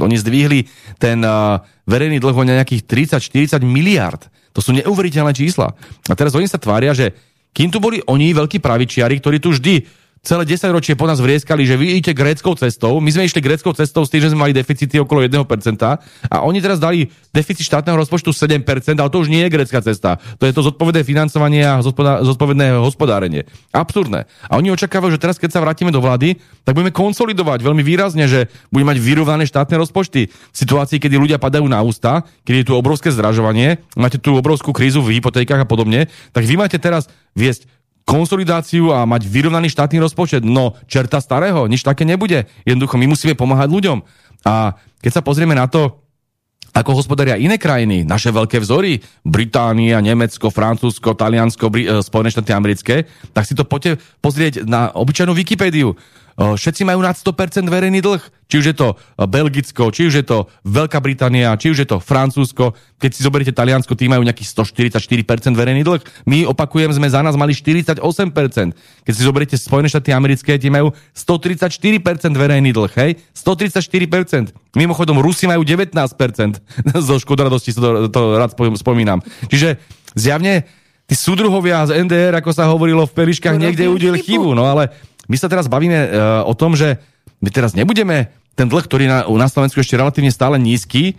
B: Oni zdvihli ten uh, verejný dlh o nejakých 30-40 miliard. To sú neuveriteľné čísla. A teraz oni sa tvária, že kým tu boli oni, veľkí pravičiari, ktorí tu vždy celé 10 ročie po nás vrieskali, že vy idete gréckou cestou. My sme išli gréckou cestou s tým, že sme mali deficity okolo 1% a oni teraz dali deficit štátneho rozpočtu 7%, ale to už nie je grécka cesta. To je to zodpovedné financovanie a zodpovedné hospodárenie. Absurdné. A oni očakávajú, že teraz, keď sa vrátime do vlády, tak budeme konsolidovať veľmi výrazne, že budeme mať vyrovnané štátne rozpočty. V situácii, kedy ľudia padajú na ústa, keď je tu obrovské zdražovanie, máte tu obrovskú krízu v hypotékach a podobne, tak vy máte teraz viesť konsolidáciu a mať vyrovnaný štátny rozpočet. No, čerta starého, nič také nebude. Jednoducho, my musíme pomáhať ľuďom. A keď sa pozrieme na to, ako hospodária iné krajiny, naše veľké vzory, Británia, Nemecko, Francúzsko, Taliansko, eh, Spojené štáty americké, tak si to poďte pozrieť na obyčajnú Wikipédiu. Všetci majú nad 100% verejný dlh. Či už je to Belgicko, či už je to Veľká Británia, či už je to Francúzsko. Keď si zoberiete Taliansko, tí majú nejakých 144% verejný dlh. My, opakujem, sme za nás mali 48%. Keď si zoberiete Spojené štáty americké, tí majú 134% verejný dlh. Hej? 134%. Mimochodom, Rusi majú 19%. Zo škodoradosti sa to, to rád spomínam. Čiže zjavne tí súdruhovia z NDR, ako sa hovorilo v Periškách, niekde udiel chybu. No ale my sa teraz bavíme uh, o tom, že my teraz nebudeme ten dlh, ktorý na, na Slovensku ešte relatívne stále nízky,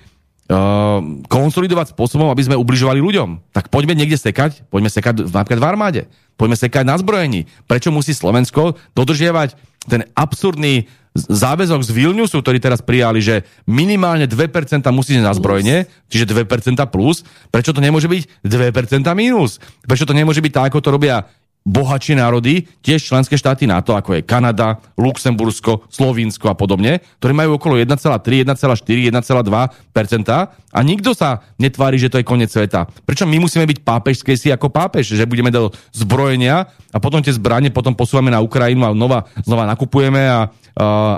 B: uh, konsolidovať spôsobom, aby sme ubližovali ľuďom. Tak poďme niekde sekať, poďme sekať napríklad v armáde, poďme sekať na zbrojení. Prečo musí Slovensko dodržiavať ten absurdný záväzok z Vilniusu, ktorý teraz prijali, že minimálne 2% musí na zbrojne, čiže 2% plus. Prečo to nemôže byť 2% minus? Prečo to nemôže byť tak, ako to robia bohatšie národy, tiež členské štáty NATO, ako je Kanada, Luxembursko, Slovinsko a podobne, ktorí majú okolo 1,3, 1,4, 1,2% a nikto sa netvári, že to je koniec sveta. Prečo my musíme byť pápežské si ako pápež, že budeme do zbrojenia a potom tie zbranie potom posúvame na Ukrajinu a znova, znova nakupujeme a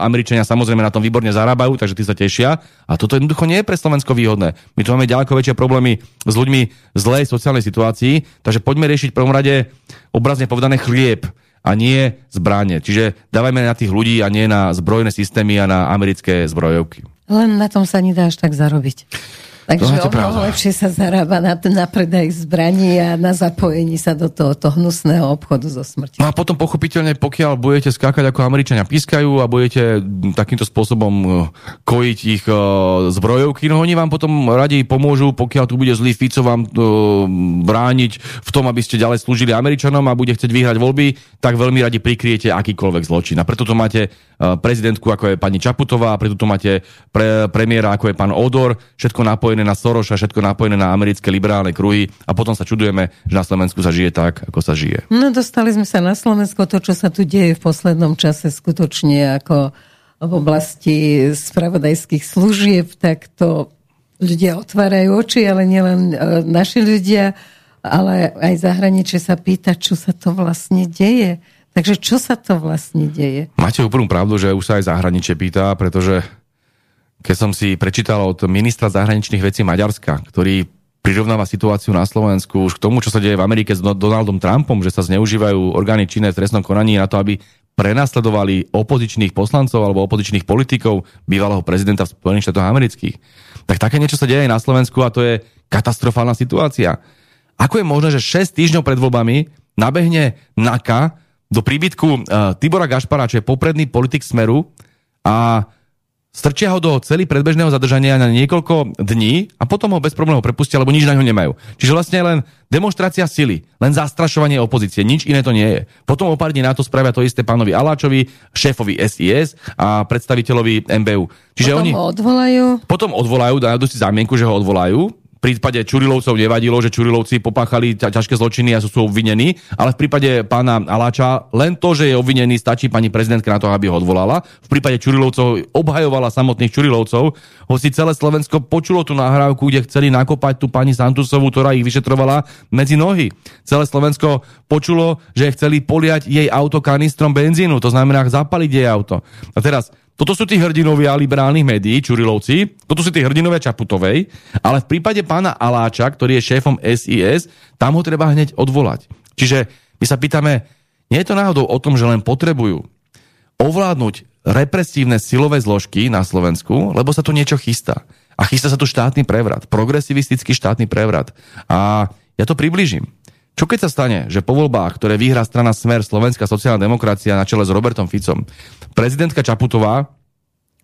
B: Američania samozrejme na tom výborne zarábajú, takže tí sa tešia. A toto jednoducho nie je pre Slovensko výhodné. My tu máme ďaleko väčšie problémy s ľuďmi v zlej sociálnej situácii, takže poďme riešiť v prvom rade obrazne povedané chlieb a nie zbranie. Čiže dávajme na tých ľudí a nie na zbrojné systémy a na americké zbrojovky.
A: Len na tom sa nedá až tak zarobiť. Takže o mnoho lepšie sa zarába na, na predaj zbraní a na zapojení sa do tohoto hnusného obchodu so smrťou.
B: No a potom pochopiteľne, pokiaľ budete skákať ako Američania pískajú a budete takýmto spôsobom e, kojiť ich uh, zbrojovky, no oni vám potom radi pomôžu, pokiaľ tu bude zlý Fico vám uh, brániť v tom, aby ste ďalej slúžili Američanom a bude chcieť vyhrať voľby, tak veľmi radi prikriete akýkoľvek zločin. A preto tu máte prezidentku, ako je pani Čaputová, a preto tu máte pre, premiéra, ako je pán Odor, všetko napojené na Soroša, všetko napojené na americké liberálne kruhy a potom sa čudujeme, že na Slovensku sa žije tak, ako sa žije.
A: No dostali sme sa na Slovensko, to, čo sa tu deje v poslednom čase skutočne ako v oblasti spravodajských služieb, tak to ľudia otvárajú oči, ale nielen e, naši ľudia, ale aj zahraničie sa pýta, čo sa to vlastne deje. Takže čo sa to vlastne deje?
B: Máte úplnú pravdu, že už sa aj zahraničie pýta, pretože keď som si prečítal od ministra zahraničných vecí Maďarska, ktorý prirovnáva situáciu na Slovensku už k tomu, čo sa deje v Amerike s Donaldom Trumpom, že sa zneužívajú orgány činné v trestnom konaní na to, aby prenasledovali opozičných poslancov alebo opozičných politikov bývalého prezidenta v Spojených štátoch amerických. Tak také niečo sa deje na Slovensku a to je katastrofálna situácia. Ako je možné, že 6 týždňov pred voľbami nabehne NAKA do príbytku uh, Tibora Gašpara, čo je popredný politik Smeru a strčia ho do celý predbežného zadržania na niekoľko dní a potom ho bez problémov prepustia, lebo nič na ňo nemajú. Čiže vlastne len demonstrácia sily, len zastrašovanie opozície, nič iné to nie je. Potom o pár dní na to spravia to isté pánovi Aláčovi, šéfovi SIS a predstaviteľovi MBU. Čiže
A: potom
B: oni
A: ho odvolajú.
B: Potom odvolajú, dajú si zámienku, že ho odvolajú prípade Čurilovcov nevadilo, že Čurilovci popáchali ťažké zločiny a sú, sú obvinení, ale v prípade pána Aláča len to, že je obvinený, stačí pani prezidentka na to, aby ho odvolala. V prípade Čurilovcov obhajovala samotných Čurilovcov, hoci celé Slovensko počulo tú nahrávku, kde chceli nakopať tú pani Santusovú, ktorá ich vyšetrovala medzi nohy. Celé Slovensko počulo, že chceli poliať jej auto kanistrom benzínu, to znamená zapaliť jej auto. A teraz toto sú tí hrdinovia liberálnych médií, Čurilovci, toto sú tí hrdinovia Čaputovej, ale v prípade pána Aláča, ktorý je šéfom SIS, tam ho treba hneď odvolať. Čiže my sa pýtame, nie je to náhodou o tom, že len potrebujú ovládnuť represívne silové zložky na Slovensku, lebo sa tu niečo chystá. A chystá sa tu štátny prevrat, progresivistický štátny prevrat. A ja to približím. Čo keď sa stane, že po voľbách, ktoré vyhrá strana Smer Slovenská sociálna demokracia na čele s Robertom Ficom, prezidentka Čaputová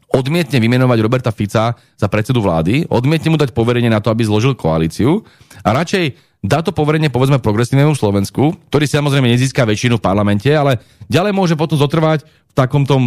B: odmietne vymenovať Roberta Fica za predsedu vlády, odmietne mu dať poverenie na to, aby zložil koalíciu a radšej dá to poverenie povedzme progresívnemu Slovensku, ktorý samozrejme nezíska väčšinu v parlamente, ale ďalej môže potom zotrvať v takomto,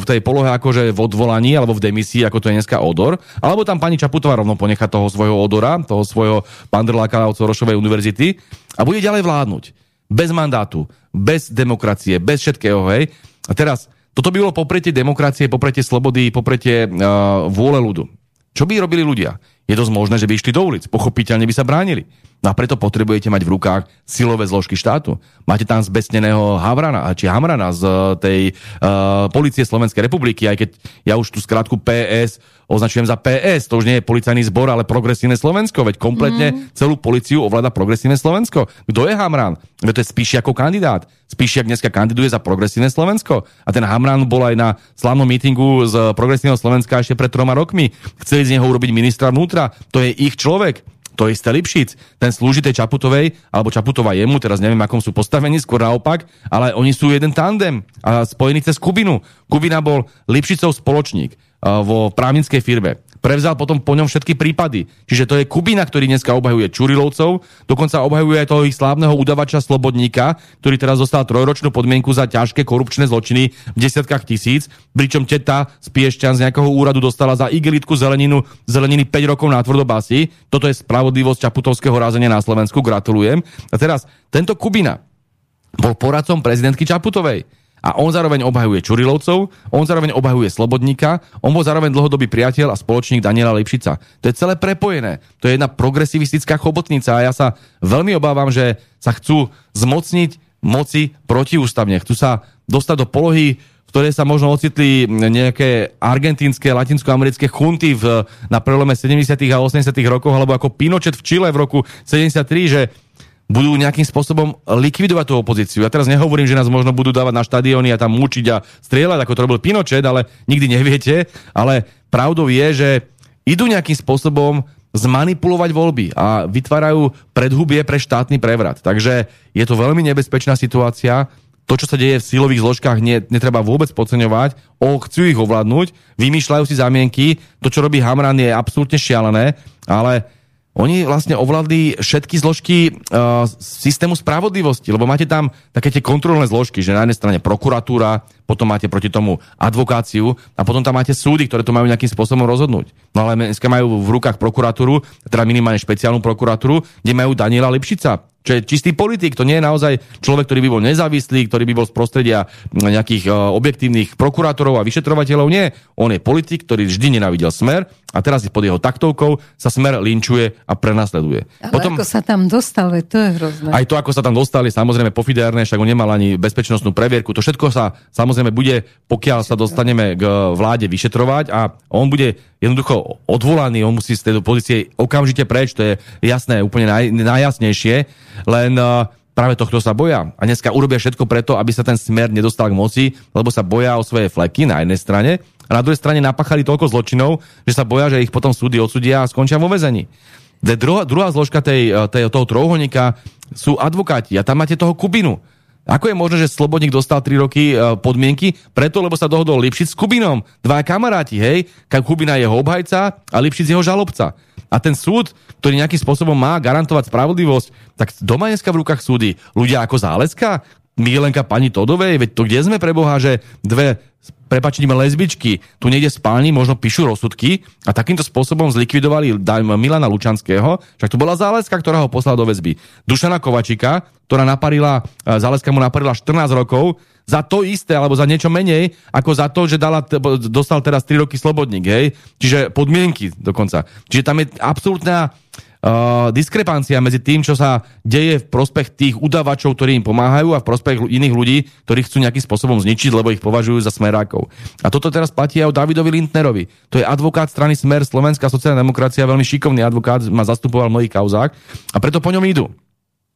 B: v tej polohe akože v odvolaní alebo v demisii, ako to je dneska Odor, alebo tam pani Čaputová rovno ponecha toho svojho Odora, toho svojho pandrláka od Sorošovej univerzity a bude ďalej vládnuť. Bez mandátu, bez demokracie, bez všetkého, hej. A teraz, toto by bolo popretie demokracie, popretie slobody, popretie uh, vôle ľudu. Čo by robili ľudia? Je dosť možné, že by išli do ulic. Pochopiteľne by sa bránili. No a preto potrebujete mať v rukách silové zložky štátu. Máte tam zbesneného Havrana, či Hamrana z eh, tej uh, policie Slovenskej republiky, aj keď ja už tú skratku PS označujem za PS, to už nie je policajný zbor, ale progresívne Slovensko, veď kompletne mm. celú policiu ovláda progresívne Slovensko. Kto je Hamran? Veď to je spíš ako kandidát. Spíš dneska kandiduje za progresívne Slovensko. A ten Hamran bol aj na slavnom mítingu z progresívneho Slovenska ešte pred troma rokmi. Chceli z neho urobiť ministra vnútra. To je ich človek To isté Lipšic. Ten slúži tej Čaputovej, alebo Čaputová jemu, teraz neviem, akom sú postavení, skôr naopak, ale oni sú jeden tandem a spojení cez Kubinu. Kubina bol Lipšicov spoločník vo právnickej firme prevzal potom po ňom všetky prípady. Čiže to je Kubina, ktorý dneska obhajuje Čurilovcov, dokonca obhajuje aj toho ich slávneho udavača Slobodníka, ktorý teraz dostal trojročnú podmienku za ťažké korupčné zločiny v desiatkách tisíc, pričom teta z Piešťan z nejakého úradu dostala za igelitku zeleninu, zeleniny 5 rokov na tvrdobásy. Toto je spravodlivosť čaputovského rázenia na Slovensku, gratulujem. A teraz, tento Kubina bol poradcom prezidentky Čaputovej a on zároveň obhajuje Čurilovcov, on zároveň obhajuje Slobodníka, on bol zároveň dlhodobý priateľ a spoločník Daniela Lipšica. To je celé prepojené. To je jedna progresivistická chobotnica a ja sa veľmi obávam, že sa chcú zmocniť moci protiústavne. Chcú sa dostať do polohy v ktorej sa možno ocitli nejaké argentínske, latinskoamerické chunty v, na prelome 70. a 80. rokov, alebo ako Pinochet v Čile v roku 73, že budú nejakým spôsobom likvidovať tú opozíciu. Ja teraz nehovorím, že nás možno budú dávať na štadióny a tam mučiť a strieľať, ako to robil Pinochet, ale nikdy neviete. Ale pravdou je, že idú nejakým spôsobom zmanipulovať voľby a vytvárajú predhubie pre štátny prevrat. Takže je to veľmi nebezpečná situácia. To, čo sa deje v silových zložkách, nie, netreba vôbec podceňovať. O, chcú ich ovládnuť, vymýšľajú si zamienky. To, čo robí Hamran, je absolútne šialené, ale oni vlastne ovládli všetky zložky uh, systému spravodlivosti, lebo máte tam také tie kontrolné zložky, že na jednej strane prokuratúra, potom máte proti tomu advokáciu a potom tam máte súdy, ktoré to majú nejakým spôsobom rozhodnúť. No ale dneska majú v rukách prokuratúru, teda minimálne špeciálnu prokuratúru, kde majú Daniela Lipšica, čo je čistý politik, to nie je naozaj človek, ktorý by bol nezávislý, ktorý by bol z prostredia nejakých uh, objektívnych prokurátorov a vyšetrovateľov. Nie, on je politik, ktorý vždy nenávidel smer a teraz pod jeho taktovkou sa smer linčuje a prenasleduje.
A: Ale Potom, ako sa tam dostal, to je hrozné.
B: Aj to, ako sa tam dostali, samozrejme pofiderné, však on nemal ani bezpečnostnú previerku. To všetko sa samozrejme bude, pokiaľ sa dostaneme k vláde vyšetrovať a on bude jednoducho odvolaný, on musí z tejto pozície okamžite preč, to je jasné, úplne naj, najjasnejšie len uh, práve tohto sa boja. A dneska urobia všetko preto, aby sa ten smer nedostal k moci, lebo sa boja o svoje fleky na jednej strane a na druhej strane napachali toľko zločinov, že sa boja, že ich potom súdy odsudia a skončia vo vezení. Druhá, druhá zložka tej, uh, tej, toho trojuholníka sú advokáti a tam máte toho Kubinu. Ako je možné, že Slobodník dostal 3 roky uh, podmienky? Preto, lebo sa dohodol Lipšic s Kubinom. Dva kamaráti, hej? Kubina je jeho obhajca a Lipšic jeho žalobca. A ten súd, ktorý nejakým spôsobom má garantovať spravodlivosť, tak doma dneska v rukách súdy ľudia ako Záleska, Milenka pani Todovej, veď to kde sme pre Boha, že dve prepačnime lesbičky, tu niekde spálni, možno píšu rozsudky a takýmto spôsobom zlikvidovali Milana Lučanského, však to bola Záleska, ktorá ho poslala do väzby. Dušana Kovačika, ktorá naparila, e, Záleska mu naparila 14 rokov, za to isté, alebo za niečo menej, ako za to, že dala, dostal teraz 3 roky slobodník, hej? Čiže podmienky dokonca. Čiže tam je absolútna uh, diskrepancia medzi tým, čo sa deje v prospech tých udavačov, ktorí im pomáhajú a v prospech iných ľudí, ktorí chcú nejakým spôsobom zničiť, lebo ich považujú za smerákov. A toto teraz platí aj o Davidovi Lindnerovi. To je advokát strany Smer, Slovenská sociálna demokracia, veľmi šikovný advokát, ma zastupoval v mnohých kauzách a preto po ňom idú.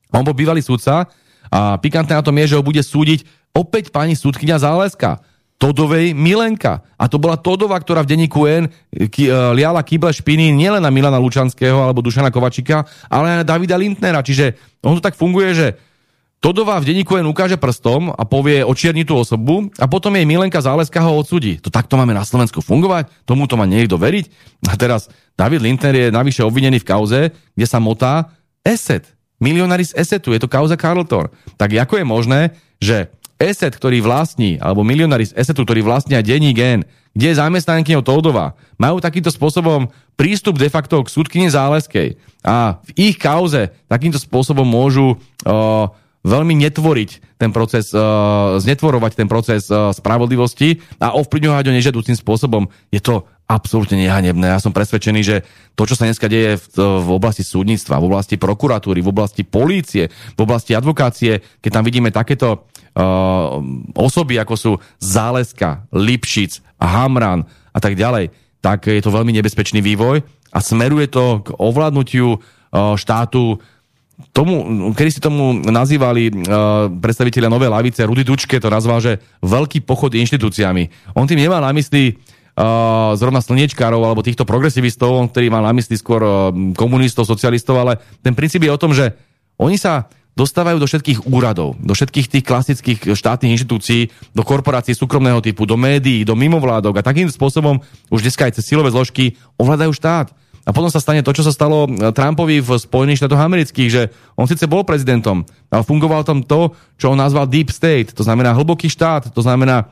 B: On bol bývalý sudca a pikantné na tom je, že ho bude súdiť opäť pani súdkynia Záleska. Todovej Milenka. A to bola Todova, ktorá v denníku N ki, uh, liala kyble špiny nielen na Milana Lučanského alebo Dušana Kovačika, ale aj na Davida Lindnera. Čiže on to tak funguje, že Todová v denníku N ukáže prstom a povie očierni tú osobu a potom jej Milenka Záleska ho odsudí. To takto máme na Slovensku fungovať? Tomu to má niekto veriť? A teraz David Lindner je navyše obvinený v kauze, kde sa motá Eset. Milionári z Esetu. Je to kauza Carlton. Tak ako je možné, že Eset, ktorý vlastní, alebo milionári z Esetu, ktorí vlastnia denní gen, kde je zamestnankyňou Toldova, majú takýmto spôsobom prístup de facto k súdkyni Záleskej. A v ich kauze takýmto spôsobom môžu uh, veľmi netvoriť ten proces, uh, znetvorovať ten proces uh, spravodlivosti a ovplyvňovať ho nežiaducím spôsobom. Je to absolútne nehanebné. Ja som presvedčený, že to, čo sa dneska deje v, v oblasti súdnictva, v oblasti prokuratúry, v oblasti polície, v oblasti advokácie, keď tam vidíme takéto uh, osoby, ako sú Záleska, Lipšic, Hamran a tak ďalej, tak je to veľmi nebezpečný vývoj a smeruje to k ovládnutiu uh, štátu tomu, kedy si tomu nazývali uh, predstaviteľia Novej lavice, Rudy Dučke to nazval, že veľký pochod inštitúciami. On tým nemá na mysli uh, zrovna slniečkárov alebo týchto progresivistov, on, ktorý mal na mysli skôr uh, komunistov, socialistov, ale ten princíp je o tom, že oni sa dostávajú do všetkých úradov, do všetkých tých klasických štátnych inštitúcií, do korporácií súkromného typu, do médií, do mimovládok a takým spôsobom už dneska aj cez silové zložky ovládajú štát. A potom sa stane to, čo sa stalo e, Trumpovi v Spojených štátoch amerických, že on síce bol prezidentom, ale fungoval tam to, čo on nazval deep state, to znamená hlboký štát, to znamená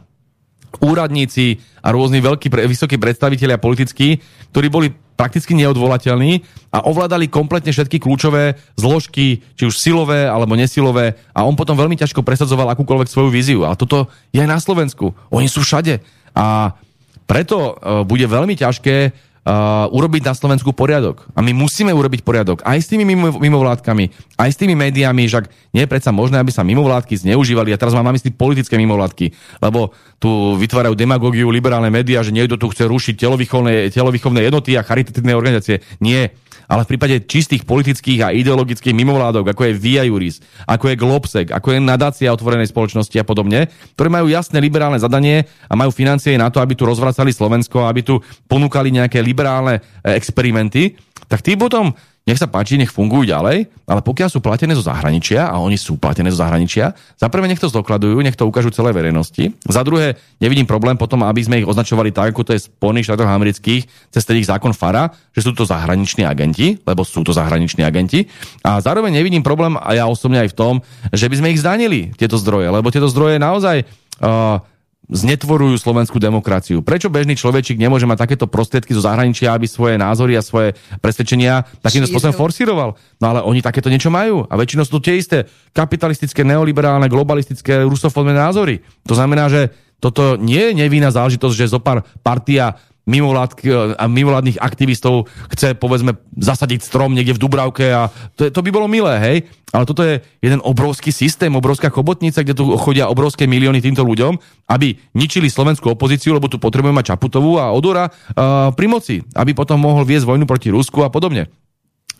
B: úradníci a rôzni veľkí, vysokí predstavitelia politickí, ktorí boli prakticky neodvolateľní a ovládali kompletne všetky kľúčové zložky, či už silové alebo nesilové a on potom veľmi ťažko presadzoval akúkoľvek svoju víziu. A toto je aj na Slovensku. Oni sú všade. A preto uh, bude veľmi ťažké uh, urobiť na Slovensku poriadok. A my musíme urobiť poriadok aj s tými mimo, mimovládkami, aj s tými médiami, však nie je predsa možné, aby sa mimovládky zneužívali. A teraz mám na mysli politické mimovládky, lebo tu vytvárajú demagógiu liberálne médiá, že niekto tu chce rušiť telovýchovné, telovýchovné jednoty a charitatívne organizácie. Nie ale v prípade čistých politických a ideologických mimovládok, ako je Via Juris, ako je Globsec, ako je nadácia otvorenej spoločnosti a podobne, ktoré majú jasné liberálne zadanie a majú financie na to, aby tu rozvracali Slovensko, aby tu ponúkali nejaké liberálne e, experimenty, tak tí potom nech sa páči, nech fungujú ďalej, ale pokiaľ sú platené zo zahraničia, a oni sú platené zo zahraničia, za prvé nech to zdokladujú, nech to ukážu celej verejnosti. Za druhé, nevidím problém potom, aby sme ich označovali tak, ako to je v Spojených štátoch amerických, cez ten ich zákon FARA, že sú to zahraniční agenti, lebo sú to zahraniční agenti. A zároveň nevidím problém, a ja osobne aj v tom, že by sme ich zdanili, tieto zdroje, lebo tieto zdroje naozaj uh, znetvorujú slovenskú demokraciu. Prečo bežný človečik nemôže mať takéto prostriedky zo zahraničia, aby svoje názory a svoje presvedčenia takýmto spôsobom forsíroval? No ale oni takéto niečo majú. A väčšinou sú to tie isté kapitalistické, neoliberálne, globalistické, rusofónne názory. To znamená, že toto nie je nevinná záležitosť, že zopár partia mimovládnych aktivistov chce, povedzme, zasadiť strom niekde v Dubravke a to, to by bolo milé, hej? Ale toto je jeden obrovský systém, obrovská chobotnica, kde tu chodia obrovské milióny týmto ľuďom, aby ničili slovenskú opozíciu, lebo tu potrebujeme mať Čaputovú a Odora uh, pri moci, aby potom mohol viesť vojnu proti Rusku a podobne.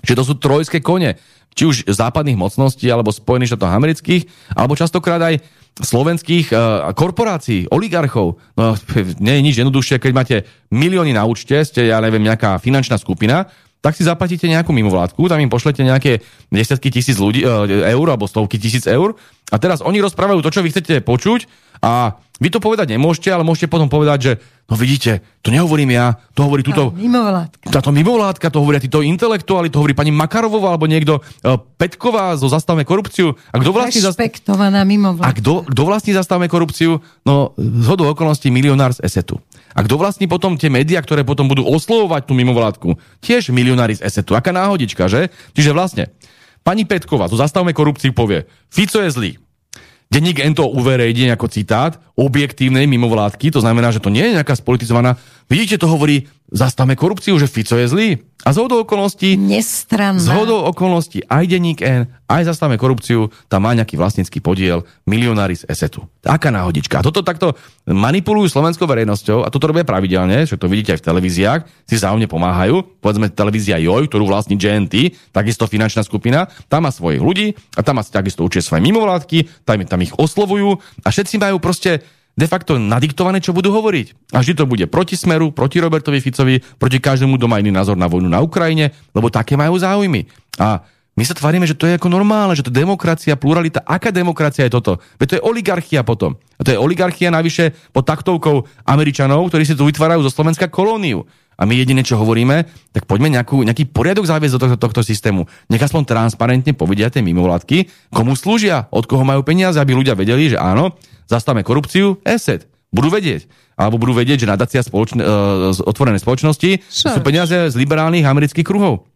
B: Čiže to sú trojské kone, či už západných mocností, alebo Spojených štátov amerických, alebo častokrát aj slovenských uh, korporácií, oligarchov. No, nie je nič jednoduchšie, keď máte milióny na účte, ste, ja neviem, nejaká finančná skupina, tak si zaplatíte nejakú mimovládku, tam im pošlete nejaké desiatky tisíc ľudí, uh, eur alebo stovky tisíc eur a teraz oni rozprávajú to, čo vy chcete počuť a vy to povedať nemôžete, ale môžete potom povedať, že no vidíte, to nehovorím ja, to hovorí túto...
A: Mimovládka.
B: Táto mimovládka, to hovoria títo intelektuáli, to hovorí pani Makarovová alebo niekto uh, Petková zo Zastavme korupciu.
A: A kto vlastní... Rešpektovaná mimovládka.
B: A kto, kto vlastní Zastavme korupciu? No, z hodu okolností milionár z Esetu. A kto vlastní potom tie médiá, ktoré potom budú oslovovať tú mimovládku? Tiež milionári z Esetu. Aká náhodička, že? Čiže vlastne, pani Petková zo Zastavme korupciu povie, Fico je zlý, Denník N to uverejní ako citát objektívnej mimovládky, to znamená, že to nie je nejaká spolitizovaná. Vidíte, to hovorí, zastavme korupciu, že Fico je zlý. A z hodou okolností...
A: Nestranná.
B: Z hodou okolností aj denník N, aj zastavme korupciu, tam má nejaký vlastnícky podiel milionári z Esetu. Taká náhodička. A toto takto manipulujú slovenskou verejnosťou a toto robia pravidelne, že to vidíte aj v televíziách, si záujne pomáhajú. Povedzme televízia Joj, ktorú vlastní GNT, takisto finančná skupina, tam má svojich ľudí a tam má takisto určite svoje mimovládky, tam, tam ich oslovujú a všetci majú proste de facto nadiktované, čo budú hovoriť. A vždy to bude proti Smeru, proti Robertovi Ficovi, proti každému, kto má iný názor na vojnu na Ukrajine, lebo také majú záujmy. A my sa tvárime, že to je ako normálne, že to je demokracia, pluralita. Aká demokracia je toto? Veď to je oligarchia potom. A to je oligarchia navyše pod taktovkou Američanov, ktorí si tu vytvárajú zo Slovenska kolóniu. A my jediné, čo hovoríme, tak poďme nejakú, nejaký poriadok zaviesť do tohto, tohto systému. Nech aspoň transparentne povedia tie mimovládky, komu slúžia, od koho majú peniaze, aby ľudia vedeli, že áno, zastavme korupciu, ESET. Budú vedieť. Alebo budú vedieť, že nadácia spoločne, uh, z otvorenej spoločnosti sú peniaze z liberálnych amerických kruhov.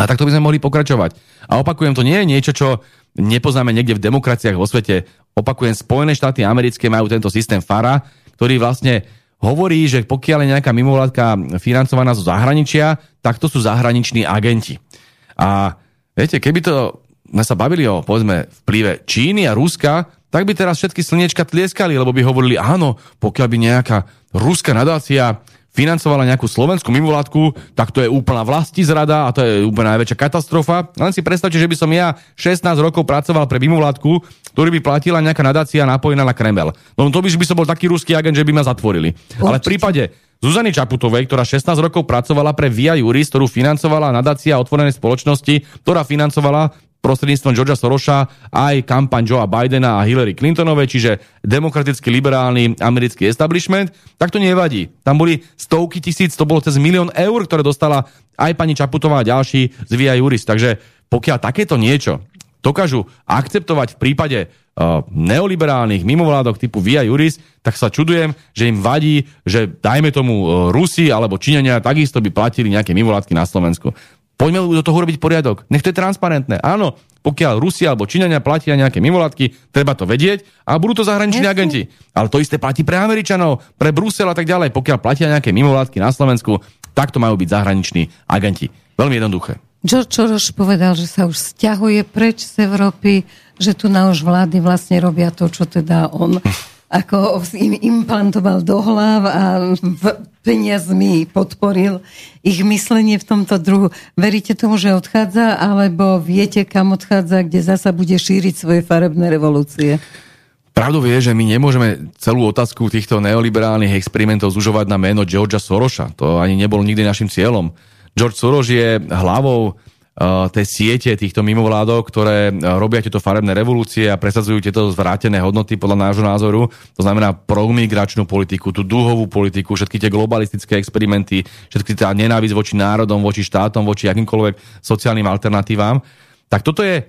B: A takto by sme mohli pokračovať. A opakujem, to nie je niečo, čo nepoznáme niekde v demokraciách vo svete. Opakujem, Spojené štáty americké majú tento systém FARA, ktorý vlastne hovorí, že pokiaľ je nejaká mimovládka financovaná zo zahraničia, tak to sú zahraniční agenti. A viete, keby to sme sa bavili o, povedzme, vplyve Číny a Ruska, tak by teraz všetky slniečka tlieskali, lebo by hovorili, áno, pokiaľ by nejaká ruská nadácia financovala nejakú slovenskú mimovládku, tak to je úplná vlasti zrada a to je úplná najväčšia katastrofa. Len si predstavte, že by som ja 16 rokov pracoval pre mimovládku, ktorý by platila nejaká nadácia napojená na Kreml. No to by, by som bol taký ruský agent, že by ma zatvorili. Určite. Ale v prípade Zuzany Čaputovej, ktorá 16 rokov pracovala pre Via Juris, ktorú financovala nadácia otvorenej spoločnosti, ktorá financovala prostredníctvom Georgia Sorosa aj kampaň Joea Bidena a Hillary Clintonovej, čiže demokraticky liberálny americký establishment, tak to nevadí. Tam boli stovky tisíc, to bolo cez milión eur, ktoré dostala aj pani Čaputová a ďalší z Via Juris. Takže pokiaľ takéto niečo dokážu akceptovať v prípade uh, neoliberálnych mimovládok typu Via Juris, tak sa čudujem, že im vadí, že dajme tomu uh, Rusi alebo Číňania takisto by platili nejaké mimovládky na Slovensku. Poďme do toho robiť poriadok. Nech to je transparentné. Áno, pokiaľ Rusia alebo Číňania platia nejaké mimovládky, treba to vedieť a budú to zahraniční Jasne. agenti. Ale to isté platí pre Američanov, pre Brusel a tak ďalej. Pokiaľ platia nejaké mimovládky na Slovensku, tak to majú byť zahraniční agenti. Veľmi jednoduché.
A: George Soros povedal, že sa už stiahuje preč z Európy, že tu na už vlády vlastne robia to, čo teda on ako im implantoval do hlav a peniazmi podporil ich myslenie v tomto druhu. Veríte tomu, že odchádza, alebo viete, kam odchádza, kde zasa bude šíriť svoje farebné revolúcie?
B: Pravdou je, že my nemôžeme celú otázku týchto neoliberálnych experimentov zužovať na meno Georgia Sorosa. To ani nebolo nikdy našim cieľom. George Soros je hlavou tej siete týchto mimovládok, ktoré uh, robia tieto farebné revolúcie a presadzujú tieto zvrátené hodnoty podľa nášho názoru. To znamená promigračnú politiku, tú dúhovú politiku, všetky tie globalistické experimenty, všetky tá nenávisť voči národom, voči štátom, voči akýmkoľvek sociálnym alternatívam. Tak toto je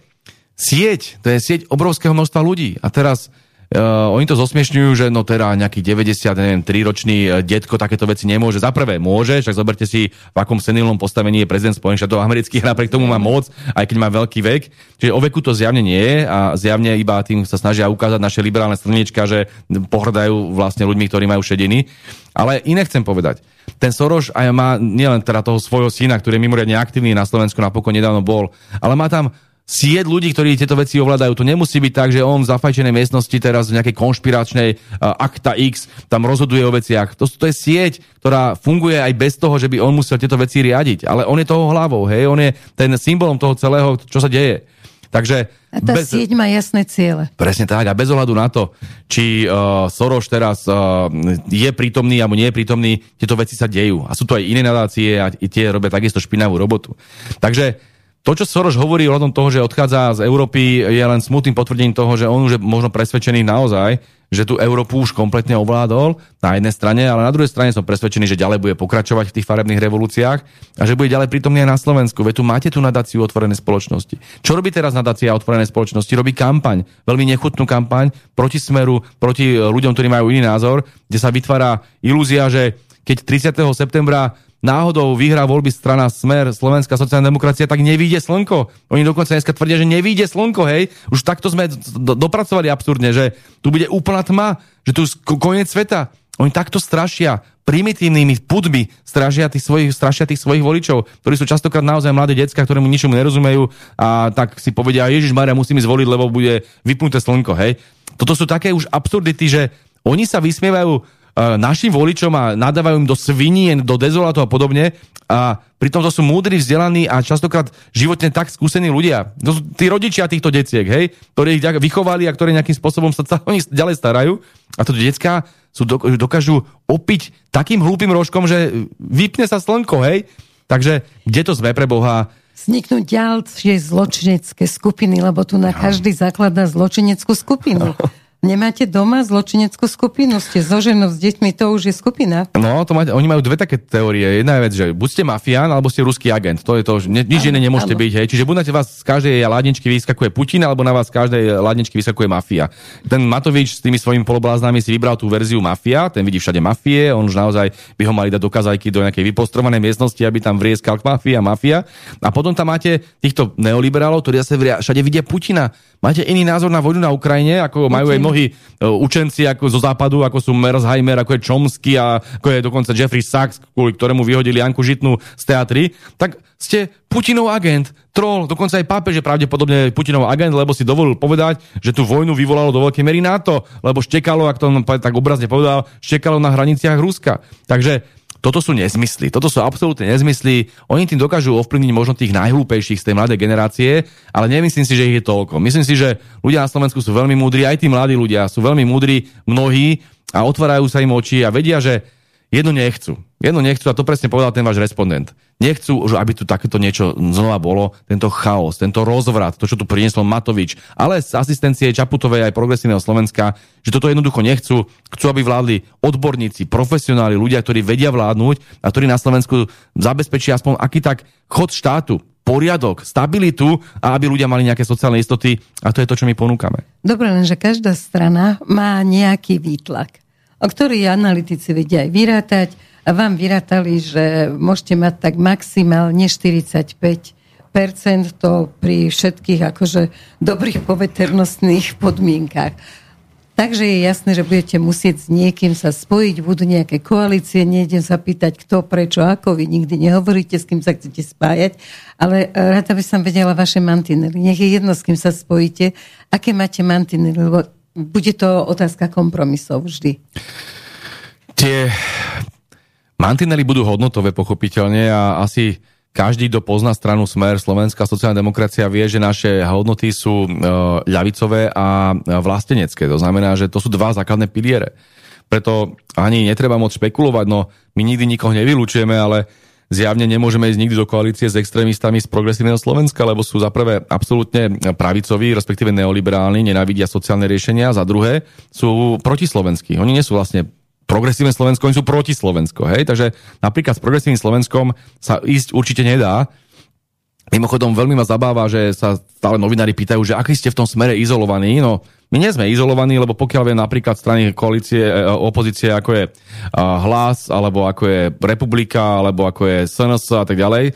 B: sieť, to je sieť obrovského množstva ľudí. A teraz Uh, oni to zosmiešňujú, že no teda nejaký 90, neviem, 3-ročný uh, detko takéto veci nemôže. Za prvé môže, však zoberte si, v akom senilnom postavení je prezident Spojených štátov amerických, napriek tomu má moc, aj keď má veľký vek. Čiže o veku to zjavne nie je a zjavne iba tým sa snažia ukázať naše liberálne stranička, že pohrdajú vlastne ľuďmi, ktorí majú šediny. Ale iné chcem povedať. Ten Soros aj má nielen teda toho svojho syna, ktorý je mimoriadne aktívny na Slovensku, napokon nedávno bol, ale má tam sieť ľudí, ktorí tieto veci ovládajú. To nemusí byť tak, že on v zafajčenej miestnosti teraz v nejakej konšpiračnej uh, akta X tam rozhoduje o veciach. To, to je sieť, ktorá funguje aj bez toho, že by on musel tieto veci riadiť. Ale on je toho hlavou, hej, on je ten symbolom toho celého, čo sa deje. Takže
A: a tá bez, sieť má jasné ciele.
B: Presne tak. A bez ohľadu na to, či uh, Soros teraz uh, je prítomný alebo nie je prítomný, tieto veci sa dejú. A sú to aj iné nadácie a tie robia takisto špinavú robotu. Takže to, čo Soros hovorí o tom toho, že odchádza z Európy, je len smutným potvrdením toho, že on už je možno presvedčený naozaj, že tú Európu už kompletne ovládol na jednej strane, ale na druhej strane som presvedčený, že ďalej bude pokračovať v tých farebných revolúciách a že bude ďalej prítomný aj na Slovensku. Veď tu máte tú nadáciu otvorenej spoločnosti. Čo robí teraz nadácia otvorenej spoločnosti? Robí kampaň, veľmi nechutnú kampaň proti smeru, proti ľuďom, ktorí majú iný názor, kde sa vytvára ilúzia, že keď 30. septembra náhodou vyhrá voľby strana Smer, Slovenská sociálna demokracia, tak nevíde slnko. Oni dokonca dneska tvrdia, že nevíde slnko, hej. Už takto sme do, dopracovali absurdne, že tu bude úplná tma, že tu koniec sveta. Oni takto strašia primitívnymi pudmi strašia tých svojich, strašia tých svojich voličov, ktorí sú častokrát naozaj mladé decka, ktorému ničomu nerozumejú a tak si povedia, Ježiš Maria, musím zvoliť, lebo bude vypnuté slnko, hej. Toto sú také už absurdity, že oni sa vysmievajú našim voličom a nadávajú im do svinien, do dezolátu a podobne. A pritom to sú múdri, vzdelaní a častokrát životne tak skúsení ľudia. To sú tí rodičia týchto deciek, hej, ktorí ich vychovali a ktorí nejakým spôsobom sa oni ďalej starajú. A to detská sú, dokážu opiť takým hlúpým rožkom, že vypne sa slnko, hej. Takže kde to sme pre Boha?
A: Vzniknúť ďalšie zločinecké skupiny, lebo tu na každý zakladá zločineckú skupinu. Nemáte doma zločineckú skupinu? Ste so ženou, s deťmi, to už je skupina?
B: No, to máte, oni majú dve také teórie. Jedna je vec, že buď ste mafián, alebo ste ruský agent. To je to, že nič iné nemôžete byť. Hej. Čiže buď na vás z každej ladničky vyskakuje Putin, alebo na vás z každej ladničky vyskakuje mafia. Ten Matovič s tými svojimi polobláznami si vybral tú verziu mafia, ten vidí všade mafie, on už naozaj by ho mali dať do kazajky do nejakej vypostrovanej miestnosti, aby tam vrieskal mafia, mafia. A potom tam máte týchto neoliberálov, ktorí zase všade vidia Putina. Máte iný názor na vojnu na Ukrajine, ako majú aj mnohí e, učenci ako zo západu, ako sú Merzheimer, ako je Chomsky a ako je dokonca Jeffrey Sachs, kvôli ktorému vyhodili Janku Žitnú z teatry, tak ste Putinov agent, troll, dokonca aj pápež je pravdepodobne Putinov agent, lebo si dovolil povedať, že tú vojnu vyvolalo do veľkej mery NATO, lebo štekalo, ak to tak obrazne povedal, štekalo na hraniciach Ruska. Takže toto sú nezmysly. Toto sú absolútne nezmysly. Oni tým dokážu ovplyvniť možno tých najhlúpejších z tej mladej generácie, ale nemyslím si, že ich je toľko. Myslím si, že ľudia na Slovensku sú veľmi múdri, aj tí mladí ľudia sú veľmi múdri, mnohí a otvárajú sa im oči a vedia, že jedno nechcú. Jedno nechcú a to presne povedal ten váš respondent. Nechcú, aby tu takéto niečo znova bolo, tento chaos, tento rozvrat, to, čo tu priniesol Matovič, ale z asistencie Čaputovej aj progresívneho Slovenska, že toto jednoducho nechcú. Chcú, aby vládli odborníci, profesionáli, ľudia, ktorí vedia vládnuť a ktorí na Slovensku zabezpečia aspoň aký tak chod štátu, poriadok, stabilitu a aby ľudia mali nejaké sociálne istoty a to je to, čo my ponúkame.
A: Dobre, lenže každá strana má nejaký výtlak o ktorý analytici vedia aj vyrátať vám vyrátali, že môžete mať tak maximálne 45 to pri všetkých akože dobrých poveternostných podmienkách. Takže je jasné, že budete musieť s niekým sa spojiť, budú nejaké koalície, nejdem sa pýtať, kto, prečo, ako, vy nikdy nehovoríte, s kým sa chcete spájať, ale rada by som vedela vaše mantinely. Nech je jedno, s kým sa spojíte, aké máte mantinely, lebo bude to otázka kompromisov vždy.
B: Tie mantinely budú hodnotové pochopiteľne a asi každý, kto pozná stranu Smer, Slovenská sociálna demokracia, vie, že naše hodnoty sú e, ľavicové a vlastenecké. To znamená, že to sú dva základné piliere. Preto ani netreba moc špekulovať, no my nikdy nikoho nevylučujeme, ale zjavne nemôžeme ísť nikdy do koalície s extrémistami z progresívneho Slovenska, lebo sú za prvé absolútne pravicoví, respektíve neoliberálni, nenávidia sociálne riešenia, za druhé sú protislovenskí. Oni nie sú vlastne progresívne Slovensko, oni sú proti Slovensko, hej? Takže napríklad s progresívnym Slovenskom sa ísť určite nedá, Mimochodom, veľmi ma zabáva, že sa stále novinári pýtajú, že aký ste v tom smere izolovaní. No, my nie sme izolovaní, lebo pokiaľ viem napríklad strany koalície, e, opozície, ako je Hlas, alebo ako je Republika, alebo ako je SNS a tak ďalej,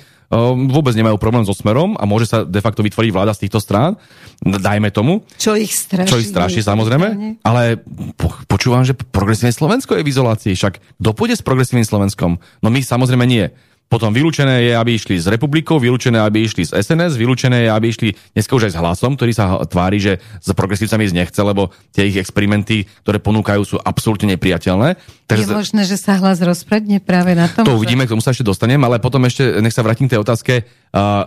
B: vôbec nemajú problém so smerom a môže sa de facto vytvoriť vláda z týchto strán, dajme tomu.
A: Čo ich straší.
B: Čo ich straší, samozrejme. Ale po, počúvam, že progresívne Slovensko je v izolácii. Však kto pôjde s progresívnym Slovenskom? No my samozrejme nie. Potom vylúčené je, aby išli s republikou, vylúčené, aby išli s SNS, vylúčené je, aby išli dneska už aj s hlasom, ktorý sa tvári, že s progresívcami ísť nechce, lebo tie ich experimenty, ktoré ponúkajú, sú absolútne nepriateľné.
A: Takže je možné, že sa hlas rozpredne práve na tom?
B: To uvidíme, k tomu sa ešte dostanem, ale potom ešte nech sa vrátim k tej otázke.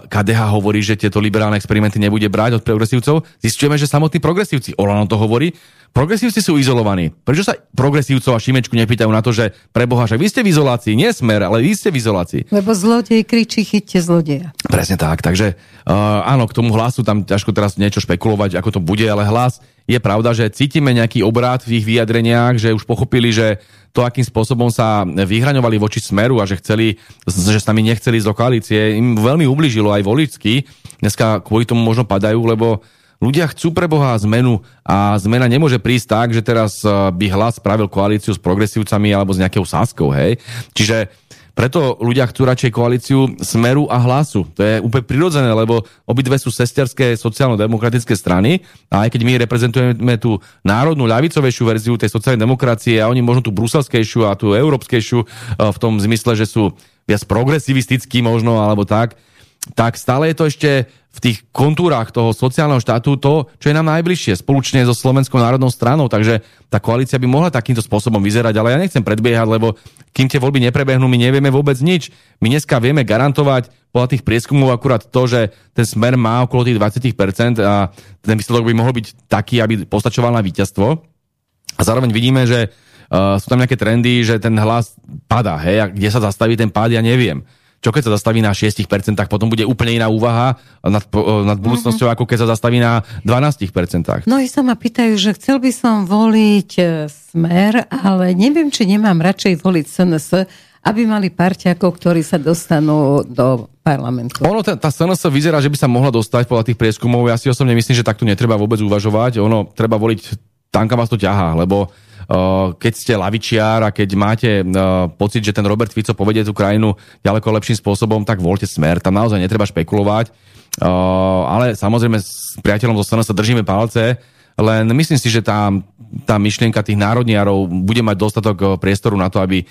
B: KDH hovorí, že tieto liberálne experimenty nebude brať od progresívcov. Zistujeme, že samotní progresívci, Olano to hovorí, Progresívci sú izolovaní. Prečo sa progresívcov a Šimečku nepýtajú na to, že preboha, že vy ste v izolácii, nie smer, ale vy ste v izolácii.
A: Lebo zlodej kričí, chyťte zlodeja.
B: Presne tak, takže uh, áno, k tomu hlasu tam ťažko teraz niečo špekulovať, ako to bude, ale hlas je pravda, že cítime nejaký obrát v ich vyjadreniach, že už pochopili, že to, akým spôsobom sa vyhraňovali voči smeru a že chceli, že s nami nechceli z koalície, im veľmi ubližilo aj voličsky. Dneska kvôli tomu možno padajú, lebo Ľudia chcú pre Boha zmenu a zmena nemôže prísť tak, že teraz eh, by hlas spravil koalíciu s progresívcami alebo s nejakou sáskou, hej. Čiže preto ľudia chcú radšej koalíciu Smeru a Hlasu. To je úplne prirodzené, lebo obidve sú sesterské sociálno-demokratické strany a aj keď my reprezentujeme tú národnú ľavicovejšiu verziu tej sociálnej demokracie a oni možno tú bruselskejšiu a tú európskejšiu eh, v tom zmysle, že sú viac progresivistickí možno alebo tak, tak stále je to ešte v tých kontúrach toho sociálneho štátu to, čo je nám najbližšie, spoločne so Slovenskou národnou stranou. Takže tá koalícia by mohla takýmto spôsobom vyzerať, ale ja nechcem predbiehať, lebo kým tie voľby neprebehnú, my nevieme vôbec nič. My dneska vieme garantovať podľa tých prieskumov akurát to, že ten smer má okolo tých 20% a ten výsledok by mohol byť taký, aby postačoval na víťazstvo. A zároveň vidíme, že uh, sú tam nejaké trendy, že ten hlas padá, hej, a kde sa zastaví ten pád, ja neviem. Čo keď sa zastaví na 6%, potom bude úplne iná úvaha nad, nad budúcnosťou, uh-huh. ako keď sa zastaví na 12%.
A: No i sa ma pýtajú, že chcel by som voliť e, smer, ale neviem, či nemám radšej voliť SNS, aby mali parťakov, ktorí sa dostanú do parlamentu.
B: Ono, tá, tá SNS vyzerá, že by sa mohla dostať podľa tých prieskumov. Ja si osobne myslím, že takto netreba vôbec uvažovať. Ono, treba voliť tam, kam vás to ťahá, lebo keď ste lavičiar a keď máte pocit, že ten Robert Fico povedie tú krajinu ďaleko lepším spôsobom, tak voľte smer. Tam naozaj netreba špekulovať. Ale samozrejme s priateľom zo strany sa držíme palce, len myslím si, že tá, tá myšlienka tých národniarov bude mať dostatok eh, priestoru na to, aby eh,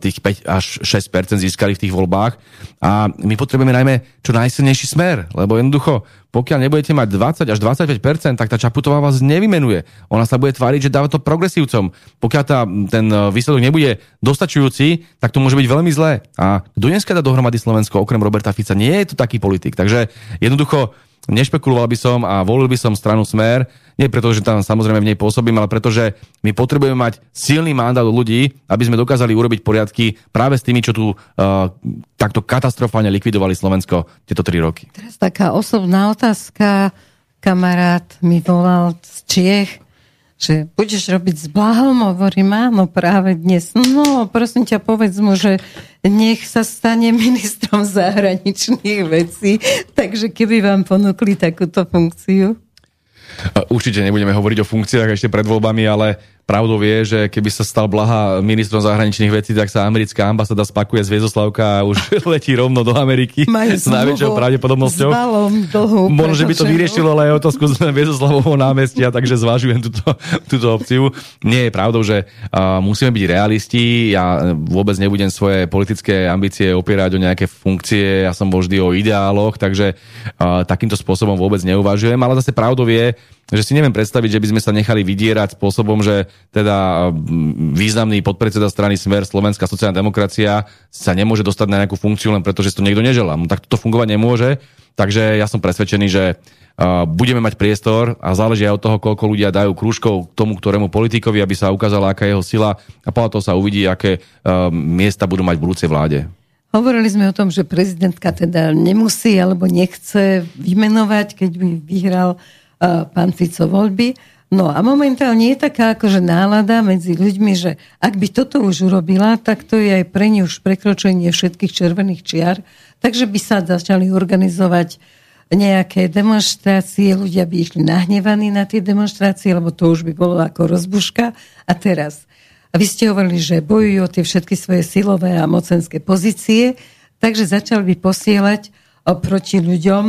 B: tých 5 až 6% získali v tých voľbách. A my potrebujeme najmä čo najsilnejší smer, lebo jednoducho, pokiaľ nebudete mať 20 až 25% tak tá Čaputová vás nevymenuje. Ona sa bude tváriť, že dáva to progresívcom. Pokiaľ tá, ten výsledok nebude dostačujúci, tak to môže byť veľmi zlé. A kto dneska dá dohromady Slovensko, okrem Roberta Fica, nie je to taký politik. Takže jednoducho nešpekuloval by som a volil by som stranu Smer, nie preto, že tam samozrejme v nej pôsobím, ale preto, že my potrebujeme mať silný mandát od ľudí, aby sme dokázali urobiť poriadky práve s tými, čo tu uh, takto katastrofálne likvidovali Slovensko tieto tri roky.
A: Teraz taká osobná otázka. Kamarát mi volal z Čiech, že budeš robiť s Blahom? Hovorím, áno, práve dnes. No, prosím ťa, povedz mu, že nech sa stane ministrom zahraničných vecí. Takže keby vám ponúkli takúto funkciu?
B: Určite nebudeme hovoriť o funkciách ešte pred voľbami, ale pravdou je, že keby sa stal Blaha ministrom zahraničných vecí, tak sa americká ambasáda spakuje z Viezoslavka a už letí rovno do Ameriky
A: Majú
B: s najväčšou pravdepodobnosťou.
A: Dlhú,
B: Možno, že by to vyriešilo, ale aj otázku z Viezoslavovho námestia, takže zvažujem túto, túto opciu. Nie je pravdou, že uh, musíme byť realisti. Ja vôbec nebudem svoje politické ambície opierať o nejaké funkcie. Ja som bol vždy o ideáloch, takže uh, takýmto spôsobom vôbec neuvažujem. Ale zase pravdou je, že si neviem predstaviť, že by sme sa nechali vydierať spôsobom, že teda významný podpredseda strany Smer, Slovenská sociálna demokracia sa nemôže dostať na nejakú funkciu len preto, že to niekto neželá. No, tak to fungovať nemôže. Takže ja som presvedčený, že budeme mať priestor a záleží aj od toho, koľko ľudia dajú krúžkov tomu, ktorému politikovi, aby sa ukázala, aká je jeho sila a podľa toho sa uvidí, aké miesta budú mať v budúcej vláde.
A: Hovorili sme o tom, že prezidentka teda nemusí alebo nechce vymenovať, keď by vyhral pán Fico voľby. No a momentálne je taká akože nálada medzi ľuďmi, že ak by toto už urobila, tak to je aj pre ňu už prekročenie všetkých červených čiar, takže by sa začali organizovať nejaké demonstrácie, ľudia by išli nahnevaní na tie demonstrácie, lebo to už by bolo ako rozbuška. A teraz, a vy ste hovorili, že bojujú o tie všetky svoje silové a mocenské pozície, takže začali by posielať proti ľuďom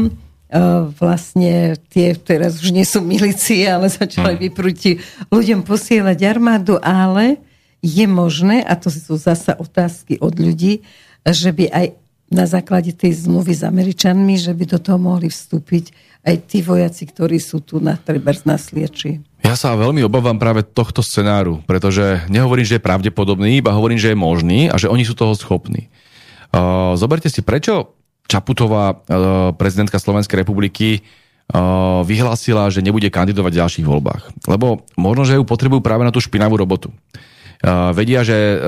A: vlastne tie teraz už nie sú milície, ale začali by proti ľuďom posielať armádu, ale je možné, a to sú zasa otázky od ľudí, že by aj na základe tej zmluvy s Američanmi, že by do toho mohli vstúpiť aj tí vojaci, ktorí sú tu na trebárs na Slieči.
B: Ja sa veľmi obávam práve tohto scenáru, pretože nehovorím, že je pravdepodobný, iba hovorím, že je možný a že oni sú toho schopní. Uh, zoberte si, prečo Čaputová, e, prezidentka Slovenskej republiky, e, vyhlásila, že nebude kandidovať v ďalších voľbách. Lebo možno, že ju potrebujú práve na tú špinavú robotu. E, vedia, že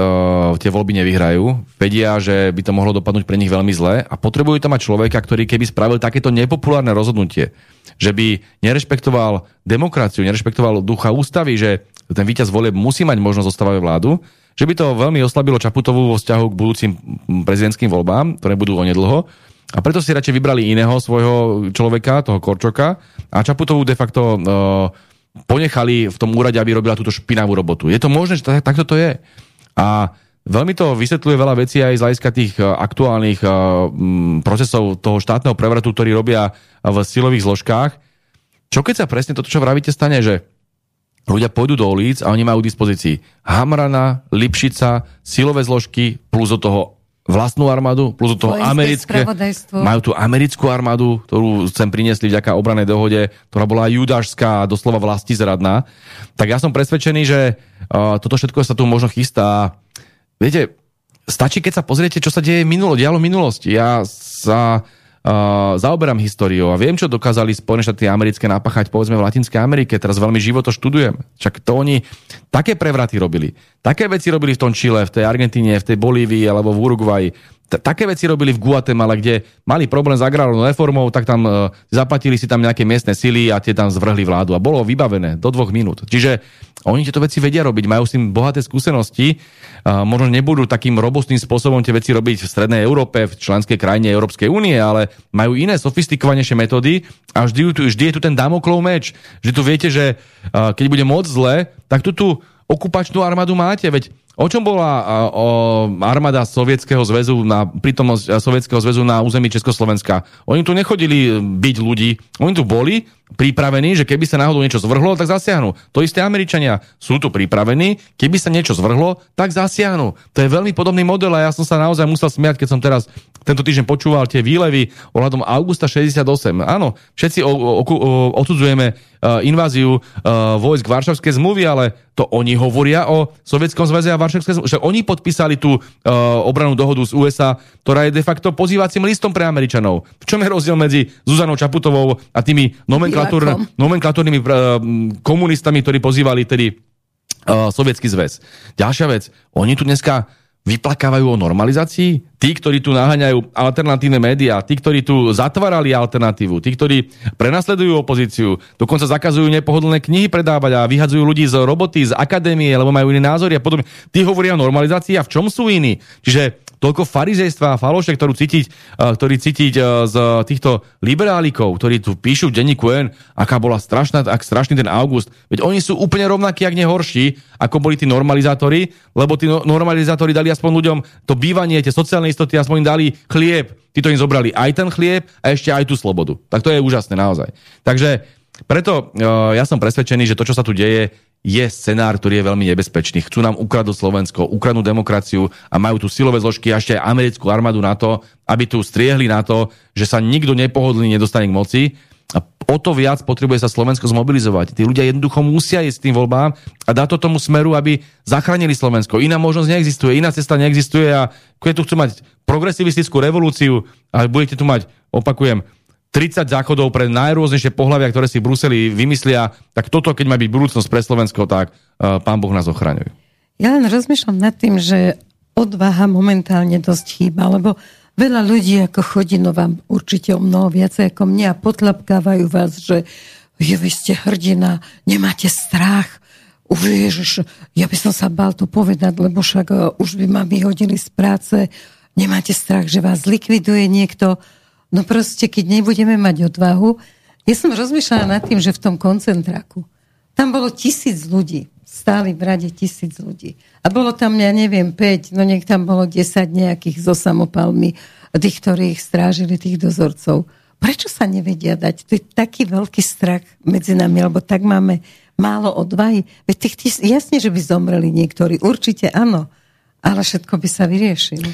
B: tie voľby nevyhrajú, vedia, že by to mohlo dopadnúť pre nich veľmi zle a potrebujú tam mať človeka, ktorý keby spravil takéto nepopulárne rozhodnutie, že by nerešpektoval demokraciu, nerešpektoval ducha ústavy, že ten víťaz volieb musí mať možnosť zostávať vládu, že by to veľmi oslabilo Čaputovú vo vzťahu k budúcim prezidentským voľbám, ktoré budú onedlho. A preto si radšej vybrali iného svojho človeka, toho Korčoka, a Čaputovú de facto uh, ponechali v tom úrade, aby robila túto špinavú robotu. Je to možné, že takto to je. A veľmi to vysvetľuje veľa vecí aj z hľadiska tých uh, aktuálnych uh, procesov toho štátneho prevratu, ktorý robia v silových zložkách. Čo keď sa presne toto, čo vravíte, stane, že ľudia pôjdu do ulic a oni majú k dispozícii Hamrana, Lipšica, silové zložky, plus do toho vlastnú armádu, plus do toho americké, majú tú americkú armádu, ktorú sem priniesli vďaka obranej dohode, ktorá bola judašská a doslova vlasti zradná. Tak ja som presvedčený, že uh, toto všetko sa tu možno chystá. Viete, stačí, keď sa pozriete, čo sa deje minulo, dialo v minulosti. Ja sa zaoberám históriou a viem, čo dokázali Spojené štáty americké napáchať, povedzme v Latinskej Amerike. Teraz veľmi živo to študujem. Čak to oni také prevraty robili. Také veci robili v tom Čile, v tej Argentíne, v tej Bolívii alebo v Uruguayi také veci robili v Guatemala, kde mali problém s agrárnou reformou, tak tam uh, zaplatili si tam nejaké miestne sily a tie tam zvrhli vládu. A bolo vybavené do dvoch minút. Čiže oni tieto veci vedia robiť, majú s tým bohaté skúsenosti. Uh, možno nebudú takým robustným spôsobom tie veci robiť v Strednej Európe, v členskej krajine Európskej únie, ale majú iné sofistikovanejšie metódy a vždy, vždy je tu ten Damoklov meč. Že tu viete, že uh, keď bude moc zle, tak tu tú okupačnú armádu máte. Veď O čom bola o, armáda Sovietskeho zväzu na prítomnosť Sovietskeho zväzu na území Československa? Oni tu nechodili byť ľudí, oni tu boli, pripravení, že keby sa náhodou niečo zvrhlo, tak zasiahnu. To isté Američania sú tu pripravení, keby sa niečo zvrhlo, tak zasiahnu. To je veľmi podobný model a ja som sa naozaj musel smiať, keď som teraz tento týždeň počúval tie výlevy ohľadom Augusta 68. Áno, všetci o, o, o, odsudzujeme uh, inváziu uh, vojsk Varšavskej zmluvy, ale to oni hovoria o Sovietskom zväze a Varšavskej zmluvy. Však oni podpísali tú uh, obranú dohodu z USA, ktorá je de facto pozývacím listom pre Američanov. V čom je rozdiel medzi Zuzanou Čaputovou a tými nomenklatúr, nomenklatúrnymi uh, komunistami, ktorí pozývali tedy uh, Sovietský zväz? Ďalšia vec, oni tu dneska vyplakávajú o normalizácii? Tí, ktorí tu naháňajú alternatívne médiá, tí, ktorí tu zatvárali alternatívu, tí, ktorí prenasledujú opozíciu, dokonca zakazujú nepohodlné knihy predávať a vyhadzujú ľudí z roboty, z akadémie, lebo majú iné názory a podobne. Tí hovoria o normalizácii a v čom sú iní? Čiže toľko farizejstva a faloše, ktorú cítiť, ktorý cítiť z týchto liberálikov, ktorí tu píšu v denníku N, aká bola strašná, ak strašný ten august. Veď oni sú úplne rovnakí, ak nehorší, ako boli tí normalizátori, lebo tí no, normalizátori dali aspoň ľuďom to bývanie, tie sociálne istoty, aspoň dali chlieb. Títo im zobrali aj ten chlieb a ešte aj tú slobodu. Tak to je úžasné naozaj. Takže preto ja som presvedčený, že to, čo sa tu deje, je scenár, ktorý je veľmi nebezpečný. Chcú nám ukradnúť Slovensko, ukradnúť demokraciu a majú tu silové zložky a ešte aj americkú armádu na to, aby tu striehli na to, že sa nikto nepohodlný nedostane k moci. A o to viac potrebuje sa Slovensko zmobilizovať. Tí ľudia jednoducho musia ísť tým voľbám a dá to tomu smeru, aby zachránili Slovensko. Iná možnosť neexistuje, iná cesta neexistuje a keď tu chcú mať progresivistickú revolúciu a budete tu mať, opakujem, 30 záchodov pre najrôznejšie pohľavia, ktoré si Bruseli vymyslia, tak toto, keď má byť budúcnosť pre Slovensko, tak uh, pán Boh nás ochraňuje.
A: Ja len rozmýšľam nad tým, že odvaha momentálne dosť chýba, lebo veľa ľudí ako chodí, no vám určite o mnoho viacej ako mňa a potlapkávajú vás, že je, vy ste hrdina, nemáte strach. Už ježiš, ja by som sa bal to povedať, lebo však uh, už by ma vyhodili z práce. Nemáte strach, že vás likviduje niekto. No proste, keď nebudeme mať odvahu, ja som rozmýšľala nad tým, že v tom koncentráku, tam bolo tisíc ľudí, stáli v rade tisíc ľudí. A bolo tam, ja neviem, 5, no nech tam bolo 10 nejakých so samopalmi, tých, ktorí ich strážili, tých dozorcov. Prečo sa nevedia dať? To je taký veľký strach medzi nami, lebo tak máme málo odvahy. Veď tých, tých, jasne, že by zomreli niektorí, určite áno, ale všetko by sa vyriešilo.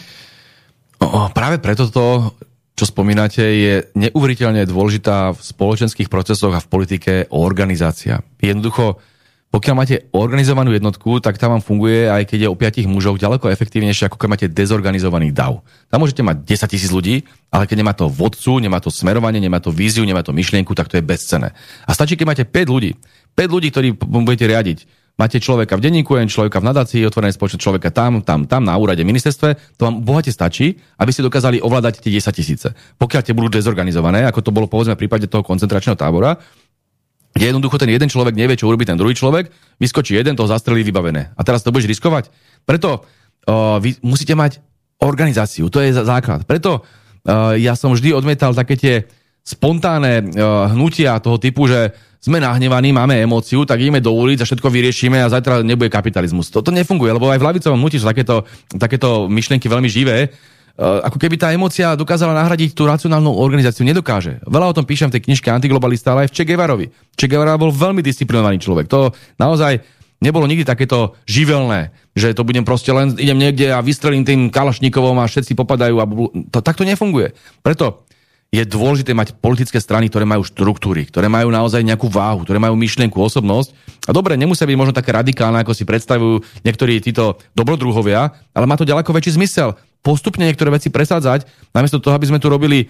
B: O, práve preto to čo spomínate, je neuveriteľne dôležitá v spoločenských procesoch a v politike organizácia. Jednoducho, pokiaľ máte organizovanú jednotku, tak tam vám funguje, aj keď je o piatich mužov, ďaleko efektívnejšie, ako keď máte dezorganizovaný DAO. Tam môžete mať 10 tisíc ľudí, ale keď nemá to vodcu, nemá to smerovanie, nemá to víziu, nemá to myšlienku, tak to je bezcené. A stačí, keď máte 5 ľudí. 5 ľudí, ktorí budete riadiť Máte človeka v denníku, človeka v nadácii, otvorené spoločnosť človeka tam, tam, tam, na úrade ministerstve. To vám bohate stačí, aby ste dokázali ovládať tie 10 tisíce. Pokiaľ tie budú dezorganizované, ako to bolo povedzme v prípade toho koncentračného tábora, kde jednoducho ten jeden človek nevie, čo urobí ten druhý človek, vyskočí jeden, to zastrelí vybavené. A teraz to budeš riskovať. Preto uh, vy musíte mať organizáciu, to je základ. Preto uh, ja som vždy odmietal také tie spontánne uh, hnutia toho typu, že sme nahnevaní, máme emóciu, tak ideme do ulic a všetko vyriešime a zajtra nebude kapitalizmus. Toto nefunguje, lebo aj v lavicovom hnutí sú takéto, takéto myšlienky veľmi živé. Uh, ako keby tá emócia dokázala nahradiť tú racionálnu organizáciu. Nedokáže. Veľa o tom píšem v tej knižke Antiglobalista, ale aj v Che Guevarovi. Che Guevara bol veľmi disciplinovaný človek. To naozaj nebolo nikdy takéto živelné, že to budem proste len, idem niekde a vystrelím tým kalašníkovom a všetci popadajú. A to, tak to nefunguje. Preto je dôležité mať politické strany, ktoré majú štruktúry, ktoré majú naozaj nejakú váhu, ktoré majú myšlienku, osobnosť. A dobre, nemusia byť možno také radikálne, ako si predstavujú niektorí títo dobrodruhovia, ale má to ďaleko väčší zmysel. Postupne niektoré veci presádzať, namiesto toho, aby sme tu robili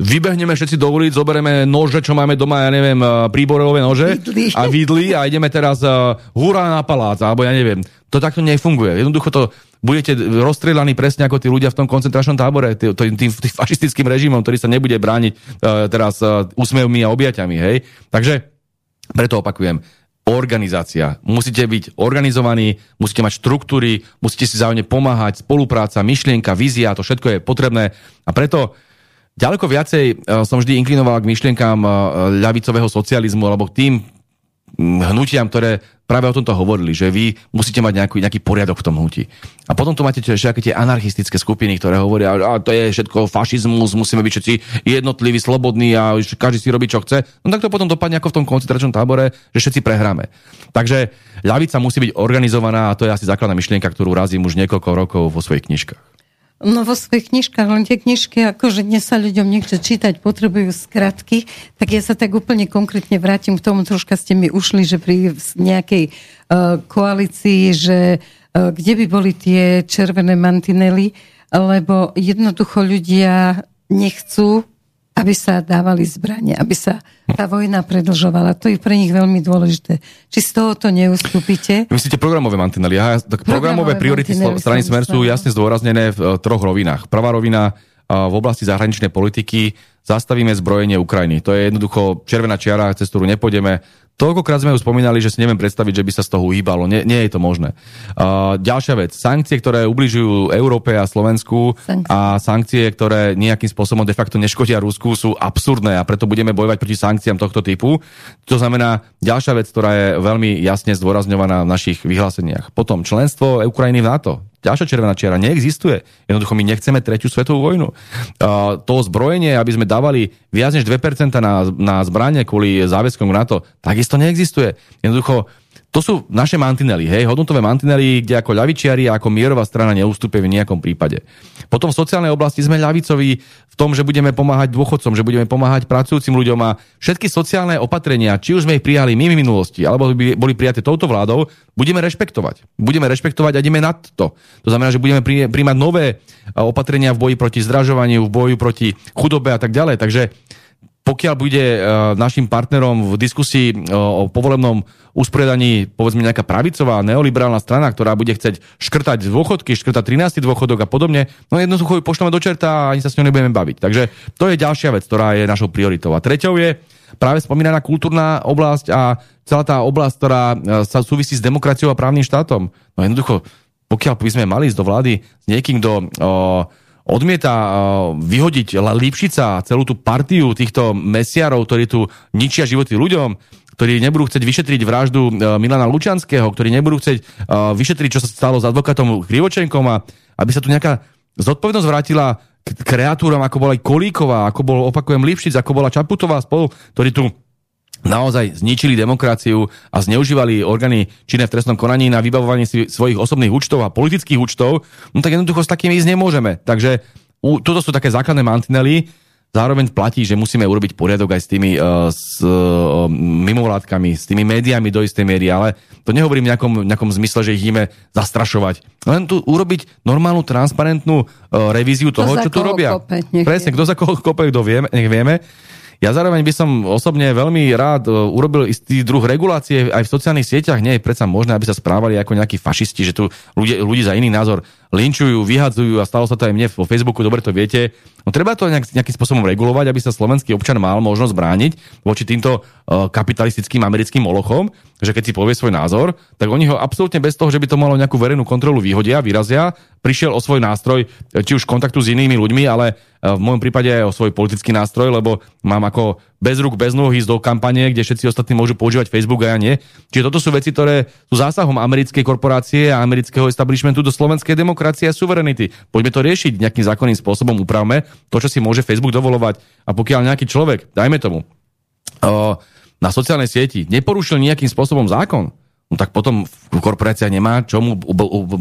B: vybehneme všetci do ulic, zoberieme nože, čo máme doma, ja neviem, eh, príborové nože vidli. a vidli a ideme teraz uh, hurá na palác, alebo ja neviem. To takto nefunguje. Jednoducho to budete rozstrelaní presne ako tí ľudia v tom koncentračnom tábore, tým, tým, tým fašistickým režimom, ktorý sa nebude brániť uh, teraz uh, úsmevmi a objaťami. Hej? Takže preto opakujem, organizácia. Musíte byť organizovaní, musíte mať štruktúry, musíte si zájomne pomáhať, spolupráca, myšlienka, vízia, to všetko je potrebné. A preto ďaleko viacej uh, som vždy inklinoval k myšlienkám uh, ľavicového socializmu alebo tým hnutiam, ktoré práve o tomto hovorili, že vy musíte mať nejaký, nejaký poriadok v tom hnutí. A potom tu máte ešte tie anarchistické skupiny, ktoré hovoria, a to je všetko fašizmus, musíme byť všetci jednotliví, slobodní a každý si robí, čo chce. No tak to potom dopadne ako v tom koncentračnom tábore, že všetci prehráme. Takže ľavica musí byť organizovaná a to je asi základná myšlienka, ktorú razím už niekoľko rokov vo svojich knižkách.
A: No vo svojich knižkách, len tie knižky, akože dnes sa ľuďom nechce čítať, potrebujú skratky, tak ja sa tak úplne konkrétne vrátim k tomu, troška ste mi ušli, že pri nejakej uh, koalícii, že uh, kde by boli tie červené mantinely, lebo jednoducho ľudia nechcú aby sa dávali zbranie, aby sa tá vojna predlžovala. To je pre nich veľmi dôležité. Či z toho to neustúpite?
B: Myslíte programové mantinely? Ja, tak programové, programové priority strany Smer sú jasne zdôraznené v troch rovinách. Prvá rovina v oblasti zahraničnej politiky zastavíme zbrojenie Ukrajiny. To je jednoducho červená čiara, cez ktorú nepôjdeme Toľkokrát sme už spomínali, že si neviem predstaviť, že by sa z toho uhýbalo. Nie, nie je to možné. Uh, ďalšia vec. Sankcie, ktoré ubližujú Európe a Slovensku sankcie. a sankcie, ktoré nejakým spôsobom de facto neškodia Rusku, sú absurdné a preto budeme bojovať proti sankciám tohto typu. To znamená ďalšia vec, ktorá je veľmi jasne zdôrazňovaná v našich vyhláseniach. Potom členstvo Ukrajiny v NATO ďalšia červená čiara neexistuje. Jednoducho my nechceme tretiu svetovú vojnu. Uh, to zbrojenie, aby sme dávali viac než 2% na, na zbranie kvôli záväzkom NATO, takisto neexistuje. Jednoducho to sú naše mantinely, hej, hodnotové mantinely, kde ako ľavičiari a ako mierová strana neustúpe v nejakom prípade. Potom v sociálnej oblasti sme ľavicoví v tom, že budeme pomáhať dôchodcom, že budeme pomáhať pracujúcim ľuďom a všetky sociálne opatrenia, či už sme ich prijali my v minulosti, alebo by boli prijaté touto vládou, budeme rešpektovať. Budeme rešpektovať a ideme nad to. To znamená, že budeme príjmať nové opatrenia v boji proti zdražovaniu, v boju proti chudobe a tak ďalej. Takže pokiaľ bude uh, našim partnerom v diskusii uh, o povolebnom usporiadaní povedzme nejaká pravicová neoliberálna strana, ktorá bude chcieť škrtať dôchodky, škrtať 13. dôchodok a podobne, no jednoducho ju pošleme do čerta a ani sa s ňou nebudeme baviť. Takže to je ďalšia vec, ktorá je našou prioritou. A treťou je práve spomínaná kultúrna oblasť a celá tá oblasť, ktorá e, sa súvisí s demokraciou a právnym štátom. No jednoducho, pokiaľ by sme mali ísť do vlády s niekým, kto odmieta uh, vyhodiť Lipšica a celú tú partiu týchto mesiarov, ktorí tu ničia životy ľuďom, ktorí nebudú chcieť vyšetriť vraždu uh, Milana Lučanského, ktorí nebudú chcieť uh, vyšetriť, čo sa stalo s advokátom Krivočenkom a aby sa tu nejaká zodpovednosť vrátila k kreatúram, ako bola aj Kolíková, ako bol, opakujem, Lipšic, ako bola Čaputová spolu, ktorí tu naozaj zničili demokraciu a zneužívali orgány činné v trestnom konaní na vybavovanie si svojich osobných účtov a politických účtov, no tak jednoducho s takými ísť nemôžeme. Takže u, toto sú také základné mantinely, zároveň platí, že musíme urobiť poriadok aj s tými uh, s, uh, mimovládkami, s tými médiami do istej miery, ale to nehovorím v nejakom, nejakom zmysle, že ich ideme zastrašovať. Len tu urobiť normálnu, transparentnú uh, revíziu toho, čo tu robia. Kope, Presne, kto za koho kope, kto vieme, nech vieme. Ja zároveň by som osobne veľmi rád e, urobil istý druh regulácie aj v sociálnych sieťach. Nie je predsa možné, aby sa správali ako nejakí fašisti, že tu ľudí, ľudí za iný názor linčujú, vyhadzujú a stalo sa to aj mne vo Facebooku, dobre to viete. No treba to nejak, nejakým spôsobom regulovať, aby sa slovenský občan mal možnosť brániť voči týmto kapitalistickým americkým molochom, že keď si povie svoj názor, tak oni ho absolútne bez toho, že by to malo nejakú verejnú kontrolu vyhodia, vyrazia, prišiel o svoj nástroj, či už kontaktu s inými ľuďmi, ale v môjom prípade aj o svoj politický nástroj, lebo mám ako bez rúk, bez nohy ísť do kampane, kde všetci ostatní môžu používať Facebook a ja nie. Čiže toto sú veci, ktoré sú zásahom americkej korporácie a amerického establishmentu do slovenskej demokracie a suverenity. Poďme to riešiť nejakým zákonným spôsobom, upravme to, čo si môže Facebook dovolovať. A pokiaľ nejaký človek, dajme tomu, na sociálnej sieti neporušil nejakým spôsobom zákon, no tak potom korporácia nemá čomu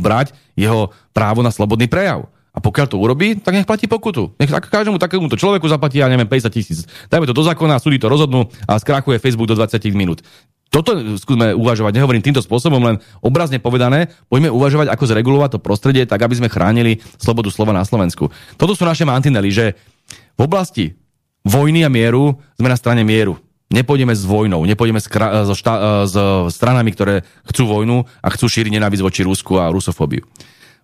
B: brať jeho právo na slobodný prejav. A pokiaľ to urobí, tak nech platí pokutu. Nech každému takémuto človeku zaplatí, ja neviem, 50 tisíc. Dajme to do zákona, súdy to rozhodnú a skrachuje Facebook do 20 minút. Toto skúsme uvažovať, nehovorím týmto spôsobom, len obrazne povedané, poďme uvažovať, ako zregulovať to prostredie, tak aby sme chránili slobodu slova na Slovensku. Toto sú naše mantinely, že v oblasti vojny a mieru sme na strane mieru. Nepôjdeme s vojnou, nepôjdeme s, kra- so šta- s stranami, ktoré chcú vojnu a chcú šíriť nenávisť voči Rusku a rusofóbiu.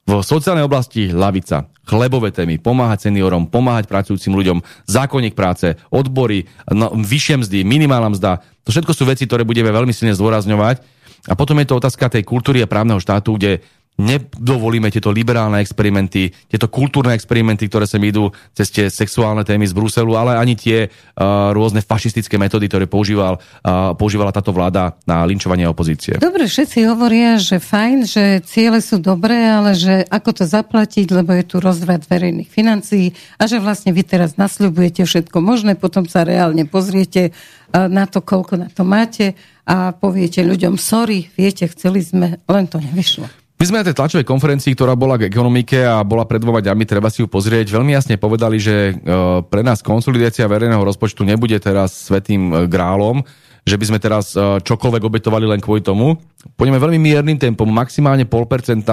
B: V sociálnej oblasti lavica, chlebové témy, pomáhať seniorom, pomáhať pracujúcim ľuďom, zákonník práce, odbory, no, vyššie mzdy, minimálna mzda. To všetko sú veci, ktoré budeme veľmi silne zdôrazňovať. A potom je to otázka tej kultúry a právneho štátu, kde nedovolíme tieto liberálne experimenty, tieto kultúrne experimenty, ktoré sem idú cez tie sexuálne témy z Bruselu, ale ani tie uh, rôzne fašistické metódy, ktoré používal, uh, používala táto vláda na linčovanie opozície.
A: Dobre, všetci hovoria, že fajn, že ciele sú dobré, ale že ako to zaplatiť, lebo je tu rozvrat verejných financií a že vlastne vy teraz nasľubujete všetko možné, potom sa reálne pozriete uh, na to, koľko na to máte a poviete ľuďom, sorry, viete, chceli sme, len to nevyšlo.
B: My sme na tej tlačovej konferencii, ktorá bola k ekonomike a bola pred dvoma dňami, treba si ju pozrieť, veľmi jasne povedali, že e, pre nás konsolidácia verejného rozpočtu nebude teraz svetým e, grálom, že by sme teraz e, čokoľvek obetovali len kvôli tomu. Pôjdeme veľmi miernym tempom, maximálne 0,5%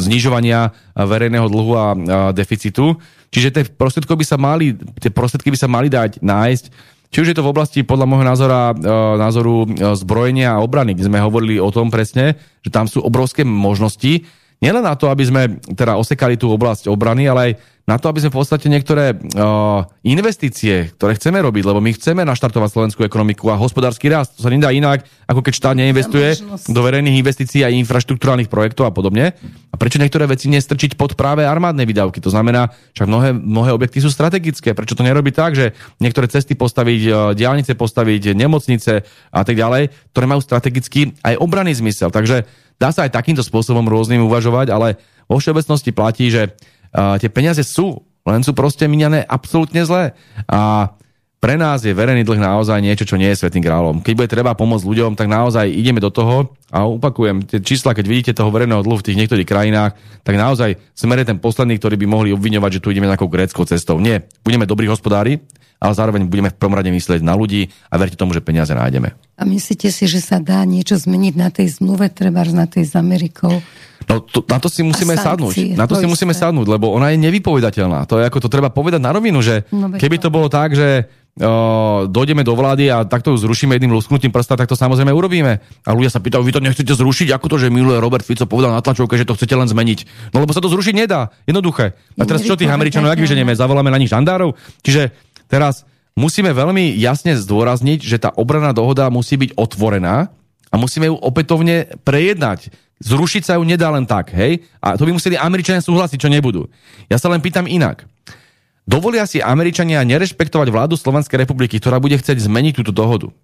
B: znižovania verejného dlhu a deficitu. Čiže tie prostriedky by sa mali, tie prostriedky by sa mali dať nájsť či už je to v oblasti, podľa môjho názora, e, názoru e, zbrojenia a obrany, kde sme hovorili o tom presne, že tam sú obrovské možnosti, nielen na to, aby sme teda osekali tú oblasť obrany, ale aj na to, aby sme v podstate niektoré uh, investície, ktoré chceme robiť, lebo my chceme naštartovať slovenskú ekonomiku a hospodársky rast. To sa nedá inak, ako keď štát neinvestuje do verejných investícií a infraštruktúrálnych projektov a podobne. A prečo niektoré veci nestrčiť pod práve armádne výdavky? To znamená, že mnohé, mnohé objekty sú strategické. Prečo to nerobiť tak, že niektoré cesty postaviť, uh, diálnice postaviť, nemocnice a tak ďalej, ktoré majú strategicky aj obranný zmysel. Takže dá sa aj takýmto spôsobom rôznym uvažovať, ale vo všeobecnosti platí, že Uh, tie peniaze sú, len sú proste miniané absolútne zle. A pre nás je verejný dlh naozaj niečo, čo nie je svetým kráľom. Keď bude treba pomôcť ľuďom, tak naozaj ideme do toho a opakujem, tie čísla, keď vidíte toho verejného dlhu v tých niektorých krajinách, tak naozaj sme ten posledný, ktorý by mohli obviňovať, že tu ideme nejakou gréckou cestou. Nie, budeme dobrí hospodári, ale zároveň budeme v prvom rade myslieť na ľudí a verte tomu, že peniaze nájdeme.
A: A myslíte si, že sa dá niečo zmeniť na tej zmluve, treba na tej s Amerikou?
B: No to, na to si musíme sadnúť. Na to, to si isté. musíme sadnúť, lebo ona je nevypovedateľná. To je ako to treba povedať na rovinu, že no, keby to bolo tak, že uh, dojdeme do vlády a takto ju zrušíme jedným lusknutím prsta, tak to samozrejme urobíme. A ľudia sa pýtajú, vy to nechcete zrušiť, ako to, že miluje Robert Fico povedal na tlačovke, že to chcete len zmeniť. No lebo sa to zrušiť nedá. Jednoduché. A teraz čo tých Američanov, ak vyženieme, zavoláme na nich žandárov? Čiže teraz musíme veľmi jasne zdôrazniť, že tá obranná dohoda musí byť otvorená a musíme ju opätovne prejednať. Zrušiť sa ju nedá len tak, hej? A to by museli Američania súhlasiť, čo nebudú. Ja sa len pýtam inak. Dovolia si Američania nerešpektovať vládu Slovenskej republiky, ktorá bude chcieť zmeniť túto dohodu?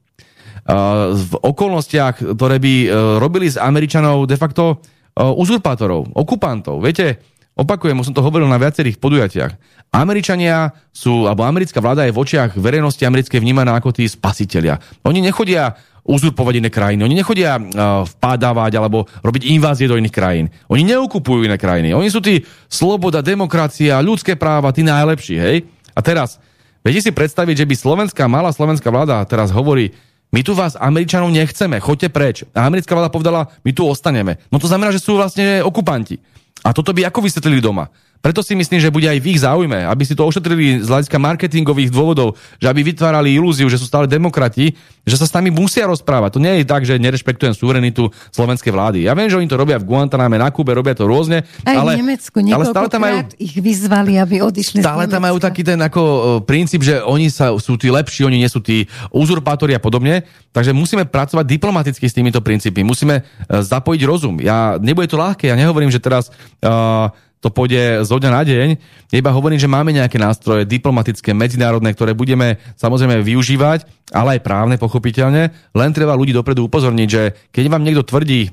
B: v okolnostiach, ktoré by e, robili z Američanov de facto e, uzurpátorov, okupantov. Viete, Opakujem, som to hovoril na viacerých podujatiach. Američania sú, alebo americká vláda je v očiach verejnosti americkej vnímaná ako tí spasitelia. Oni nechodia uzurpovať iné krajiny, oni nechodia uh, vpádavať alebo robiť invázie do iných krajín. Oni neukupujú iné krajiny. Oni sú tí sloboda, demokracia, ľudské práva, tí najlepší, hej? A teraz, viete si predstaviť, že by slovenská, malá slovenská vláda teraz hovorí, my tu vás, Američanov, nechceme, choďte preč. A americká vláda povedala, my tu ostaneme. No to znamená, že sú vlastne okupanti. A toto by ako vysvetlili doma? Preto si myslím, že bude aj v ich záujme, aby si to ošetrili z hľadiska marketingových dôvodov, že aby vytvárali ilúziu, že sú stále demokrati, že sa s nami musia rozprávať. To nie je tak, že nerešpektujem suverenitu slovenskej vlády. Ja viem, že oni to robia v Guantaname, na Kube, robia to rôzne.
A: Aj
B: ale,
A: v Nemecku ale stále tam majú, ich vyzvali, aby odišli
B: Stále tam majú taký ten ako princíp, že oni sa, sú tí lepší, oni nie sú tí uzurpátori a podobne. Takže musíme pracovať diplomaticky s týmito princípmi. Musíme uh, zapojiť rozum. Ja, nebude to ľahké, ja nehovorím, že teraz uh, to pôjde zo dňa na deň. Iba hovorím, že máme nejaké nástroje diplomatické, medzinárodné, ktoré budeme samozrejme využívať, ale aj právne, pochopiteľne. Len treba ľudí dopredu upozorniť, že keď vám niekto tvrdí,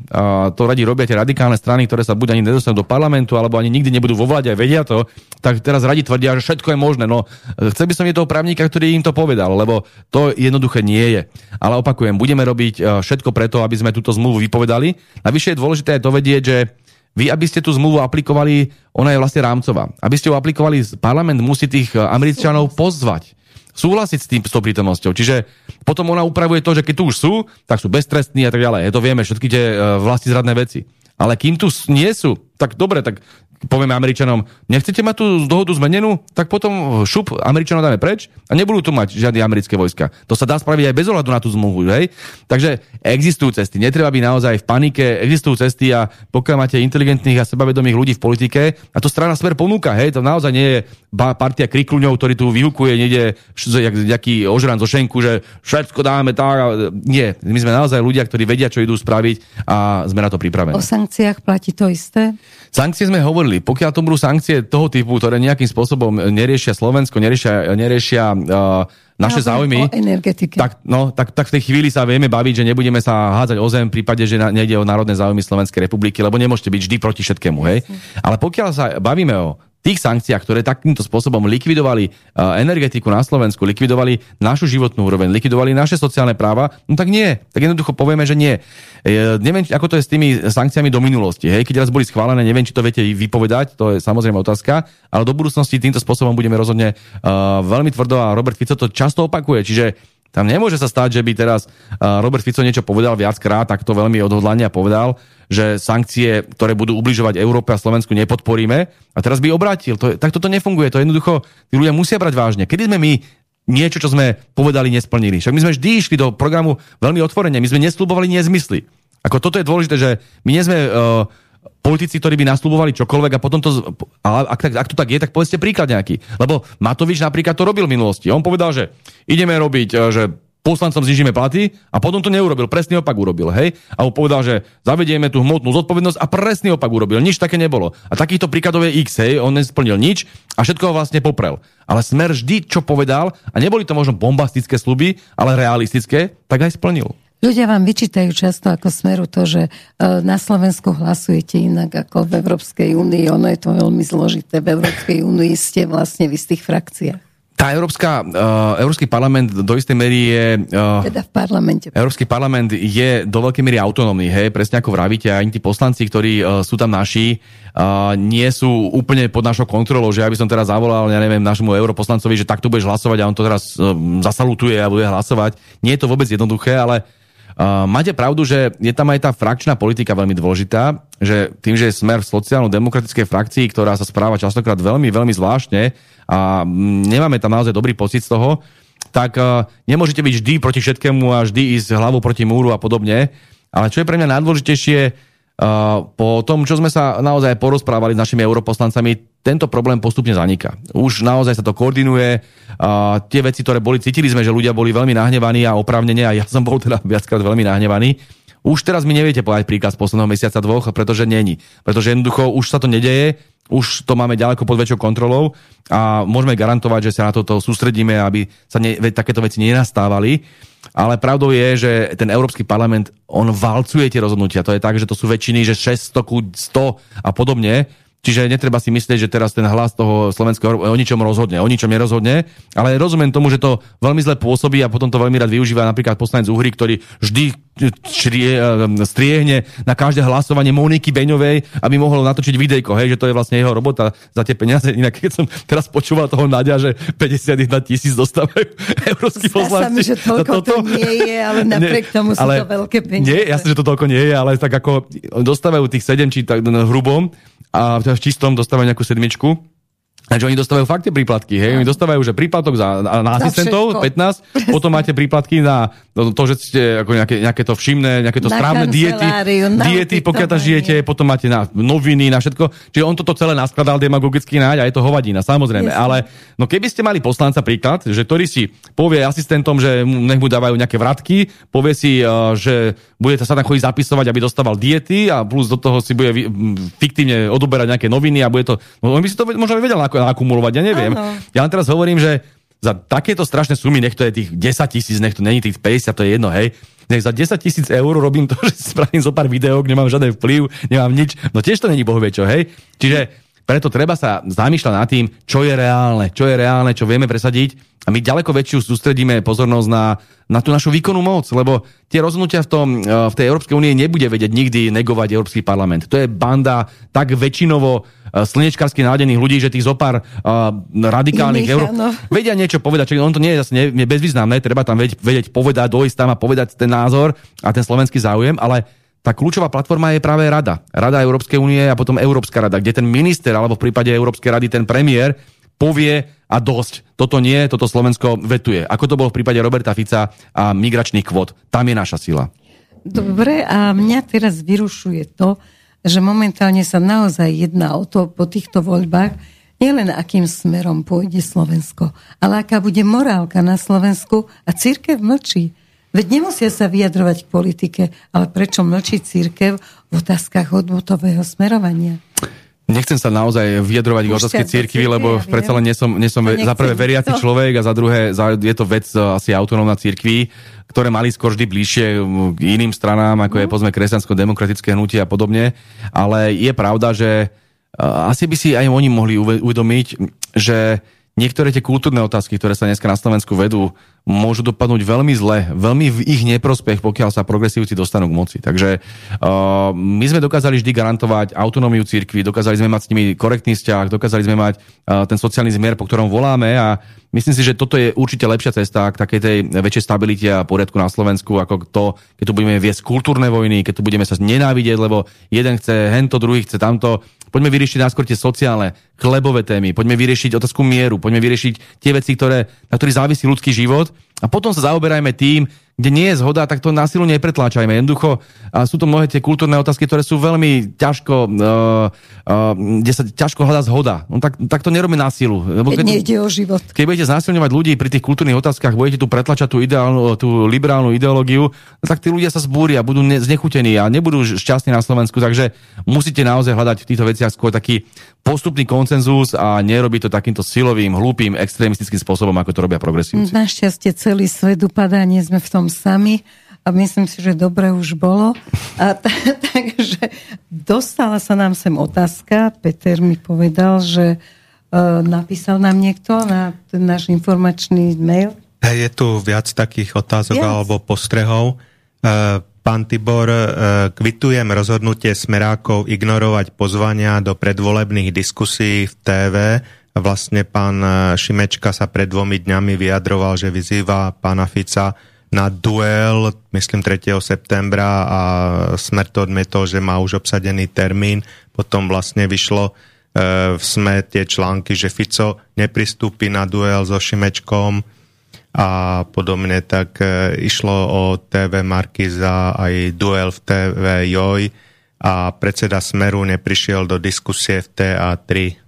B: to radi robia tie radikálne strany, ktoré sa buď ani nedostanú do parlamentu, alebo ani nikdy nebudú vo vláde a vedia to, tak teraz radi tvrdia, že všetko je možné. No, chcel by som je toho právnika, ktorý im to povedal, lebo to jednoduché nie je. Ale opakujem, budeme robiť všetko preto, aby sme túto zmluvu vypovedali. Navyše je dôležité aj to vedieť, že vy, aby ste tú zmluvu aplikovali, ona je vlastne rámcová. Aby ste ju aplikovali, parlament musí tých eh, Američanov pozvať súhlasiť s, tým, s tou prítomnosťou. Čiže potom ona upravuje to, že keď tu už sú, tak sú beztrestní a tak ďalej. Je to vieme, všetky tie uh, vlasti zradné veci. Ale kým tu nie sú, tak dobre, tak povieme Američanom, nechcete mať tú dohodu zmenenú, tak potom šup, Američanom dáme preč a nebudú tu mať žiadne americké vojska. To sa dá spraviť aj bez ohľadu na tú zmluvu, hej? Takže existujú cesty, netreba byť naozaj v panike, existujú cesty a pokiaľ máte inteligentných a sebavedomých ľudí v politike, a to strana smer ponúka, hej, to naozaj nie je partia krikluňov, ktorý tu vyhukuje, niekde jak, jaký ožran zo šenku, že všetko dáme tak. Nie, my sme naozaj ľudia, ktorí vedia, čo idú spraviť a sme na to pripravení.
A: O sankciách platí to isté?
B: Sankcie sme hovorili. Pokiaľ to budú sankcie toho typu, ktoré nejakým spôsobom neriešia Slovensko, neriešia, neriešia uh, naše ja, záujmy, tak, no, tak, tak v tej chvíli sa vieme baviť, že nebudeme sa hádzať o zem v prípade, že nejde o národné záujmy Slovenskej republiky, lebo nemôžete byť vždy proti všetkému. Hej? Ale pokiaľ sa bavíme o tých sankciách, ktoré takýmto spôsobom likvidovali uh, energetiku na Slovensku, likvidovali našu životnú úroveň, likvidovali naše sociálne práva, no tak nie. Tak jednoducho povieme, že nie. E, neviem, ako to je s tými sankciami do minulosti. Hej? Keď raz boli schválené, neviem, či to viete vypovedať, to je samozrejme otázka, ale do budúcnosti týmto spôsobom budeme rozhodne uh, veľmi tvrdo a Robert Fico to často opakuje. Čiže tam nemôže sa stať, že by teraz Robert Fico niečo povedal viackrát, tak to veľmi odhodlania povedal, že sankcie, ktoré budú ubližovať Európe a Slovensku, nepodporíme. A teraz by obrátil. To, tak toto nefunguje. To jednoducho, tí ľudia musia brať vážne. Kedy sme my niečo, čo sme povedali, nesplnili? Však my sme vždy išli do programu veľmi otvorene. My sme neslúbovali nezmysly. Ako toto je dôležité, že my nie sme uh, politici, ktorí by naslúbovali čokoľvek a potom to... Ale ak, ak to tak je, tak povedzte príklad nejaký. Lebo Matovič napríklad to robil v minulosti. On povedal, že ideme robiť, uh, že poslancom znižíme platy a potom to neurobil, presný opak urobil, hej? A on povedal, že zavedieme tú hmotnú zodpovednosť a presný opak urobil. Nič také nebolo. A takýchto príkladov je X, hej? On nesplnil nič a všetko ho vlastne poprel. Ale Smer vždy, čo povedal, a neboli to možno bombastické sluby, ale realistické, tak aj splnil.
A: Ľudia vám vyčítajú často ako smeru to, že e, na Slovensku hlasujete inak ako v Európskej únii. Ono je to veľmi zložité. V Európskej únii ste vlastne v istých frakciách
B: tá Európska, uh, Európsky parlament do istej miery je...
A: Uh, teda v parlamente.
B: Európsky parlament je do veľkej miery autonómny, hej, presne ako vravíte, aj tí poslanci, ktorí uh, sú tam naši, uh, nie sú úplne pod našou kontrolou, že ja by som teraz zavolal, ja neviem, našemu europoslancovi, že takto budeš hlasovať a on to teraz uh, zasalutuje a bude hlasovať. Nie je to vôbec jednoduché, ale Uh, máte pravdu, že je tam aj tá frakčná politika veľmi dôležitá, že tým, že je smer v sociálno-demokratickej frakcii, ktorá sa správa častokrát veľmi, veľmi zvláštne a nemáme tam naozaj dobrý pocit z toho, tak uh, nemôžete byť vždy proti všetkému a vždy ísť hlavou proti múru a podobne. Ale čo je pre mňa najdôležitejšie, po tom, čo sme sa naozaj porozprávali s našimi europoslancami, tento problém postupne zaniká. Už naozaj sa to koordinuje. A tie veci, ktoré boli, cítili sme, že ľudia boli veľmi nahnevaní a oprávnene, a ja som bol teda viackrát veľmi nahnevaný. Už teraz mi neviete povedať príkaz posledného mesiaca dvoch, pretože není. Pretože jednoducho už sa to nedeje, už to máme ďaleko pod väčšou kontrolou a môžeme garantovať, že sa na toto sústredíme, aby sa ne, takéto veci nenastávali. Ale pravdou je, že ten Európsky parlament, on valcuje tie rozhodnutia. To je tak, že to sú väčšiny, že 600 ku 100 a podobne Čiže netreba si myslieť, že teraz ten hlas toho slovenského o ničom rozhodne, o ničom nerozhodne, ale rozumiem tomu, že to veľmi zle pôsobí a potom to veľmi rád využíva napríklad poslanec Uhry, ktorý vždy črie, eh, striehne na každé hlasovanie Moniky Beňovej, aby mohol natočiť videjko, hej, že to je vlastne jeho robota za tie peniaze. Inak keď som teraz počúval toho Nadia, že 51 tisíc dostávajú európsky poslanci.
A: Že toľko to, to nie je, ale napriek nie, tomu sú ale, to veľké peniaze.
B: Nie, jasne, že to toľko nie je, ale tak ako dostávajú tých 7 či tak no, hrubom a v čistom dostávajú nejakú sedmičku Takže oni dostávajú fakt tie príplatky, hej? Oni dostávajú, že príplatok za, na asistentov 15, potom máte príplatky na to, že ste ako nejaké, nejaké to všimné, nejaké to na správne diety, diety, pokiaľ tam žijete, potom máte na noviny, na všetko. Čiže on toto celé naskladal demagogicky náď a je to hovadina, samozrejme. Yes. Ale no keby ste mali poslanca príklad, že ktorý si povie asistentom, že nech mu dávajú nejaké vratky, povie si, uh, že bude sa tam chodiť zapisovať, aby dostával diety a plus do toho si bude fiktívne odoberať nejaké noviny a bude to... No, on by si to možno vedel akumulovať, ja neviem. Ano. Ja len teraz hovorím, že za takéto strašné sumy, nech to je tých 10 tisíc, nech to není tých 50, to je jedno, hej. Nech za 10 tisíc eur robím to, že spravím zo pár videok, nemám žiaden vplyv, nemám nič. No tiež to není bohvie čo, hej. Čiže preto treba sa zamýšľať nad tým, čo je reálne, čo je reálne, čo vieme presadiť a my ďaleko väčšiu sústredíme pozornosť na, na tú našu výkonnú moc, lebo tie rozhodnutia v, tom, e, v tej Európskej únie nebude vedieť nikdy negovať Európsky parlament. To je banda tak väčšinovo e, slnečkarsky nádených ľudí, že tých zopár uh, radikálnych Euró... vedia niečo povedať, čiže on to nie je zase ne, bezvýznamné, treba tam vedieť, vedieť povedať, dojsť tam a povedať ten názor a ten slovenský záujem, ale tá kľúčová platforma je práve Rada. Rada Európskej únie a potom Európska rada, kde ten minister, alebo v prípade Európskej rady ten premiér povie a dosť. Toto nie, toto Slovensko vetuje. Ako to bolo v prípade Roberta Fica a migračných kvót. Tam je naša sila.
A: Dobre, a mňa teraz vyrušuje to, že momentálne sa naozaj jedná o to po týchto voľbách, nielen akým smerom pôjde Slovensko, ale aká bude morálka na Slovensku a církev mlčí. Veď nemusia sa vyjadrovať k politike, ale prečo mlčí církev v otázkach hodnotového smerovania?
B: Nechcem sa naozaj vyjadrovať k otázke církvy, lebo ja predsa len nie som, nie som za prvé veriaci to. človek a za druhé za, je to vec e, asi autonómna církvy, ktoré mali skôr vždy bližšie k iným stranám, ako je mhm. povedzme kresťansko-demokratické hnutie a podobne. Ale je pravda, že uh, asi by si aj oni mohli uvedomiť, že niektoré tie kultúrne otázky, ktoré sa dneska na Slovensku vedú, môžu dopadnúť veľmi zle, veľmi v ich neprospech, pokiaľ sa progresívci dostanú k moci. Takže uh, my sme dokázali vždy garantovať autonómiu cirkvi, dokázali sme mať s nimi korektný vzťah, dokázali sme mať uh, ten sociálny zmier, po ktorom voláme a myslím si, že toto je určite lepšia cesta k takej tej väčšej stabilite a poriadku na Slovensku, ako to, keď tu budeme viesť kultúrne vojny, keď tu budeme sa nenávidieť, lebo jeden chce hento, druhý chce tamto. Poďme vyriešiť náskôr tie sociálne, chlebové témy, poďme vyriešiť otázku mieru, poďme vyriešiť tie veci, ktoré, na ktorých závisí ľudský život. A potom sa zaoberajme tým, kde nie je zhoda, tak to násilu nepretláčajme. Jednoducho a sú to mnohé tie kultúrne otázky, ktoré sú veľmi ťažko, uh, uh, kde sa ťažko hľadá zhoda. No tak, tak to nerobíme násilu.
A: Lebo keď, nejde o život.
B: Keď budete znásilňovať ľudí pri tých kultúrnych otázkach, budete tu pretlačať tú, ideálnu, tú liberálnu ideológiu, no tak tí ľudia sa zbúria, budú znechutení a nebudú šťastní na Slovensku. Takže musíte naozaj hľadať v týchto veciach skôr taký postupný koncenzus a nerobiť to takýmto silovým, hlúpým, extrémistickým spôsobom, ako to robia progresívci.
A: Našťastie celý svet upadá, nie sme v tom sami a myslím si, že dobre už bolo. A t- takže dostala sa nám sem otázka. Peter mi povedal, že uh, napísal nám niekto na ten náš informačný mail.
C: Hey, je tu viac takých otázok viac. alebo postrehov. Uh, Pán Tibor, kvitujem rozhodnutie smerákov ignorovať pozvania do predvolebných diskusí v TV Vlastne pán e, Šimečka sa pred dvomi dňami vyjadroval, že vyzýva pána Fica na duel, myslím 3. septembra a Smer to odmietol, že má už obsadený termín. Potom vlastne vyšlo e, v SME tie články, že Fico nepristúpi na duel so Šimečkom a podobne, tak e, išlo o TV Markiza aj duel v TV Joj a predseda Smeru neprišiel do diskusie v TA3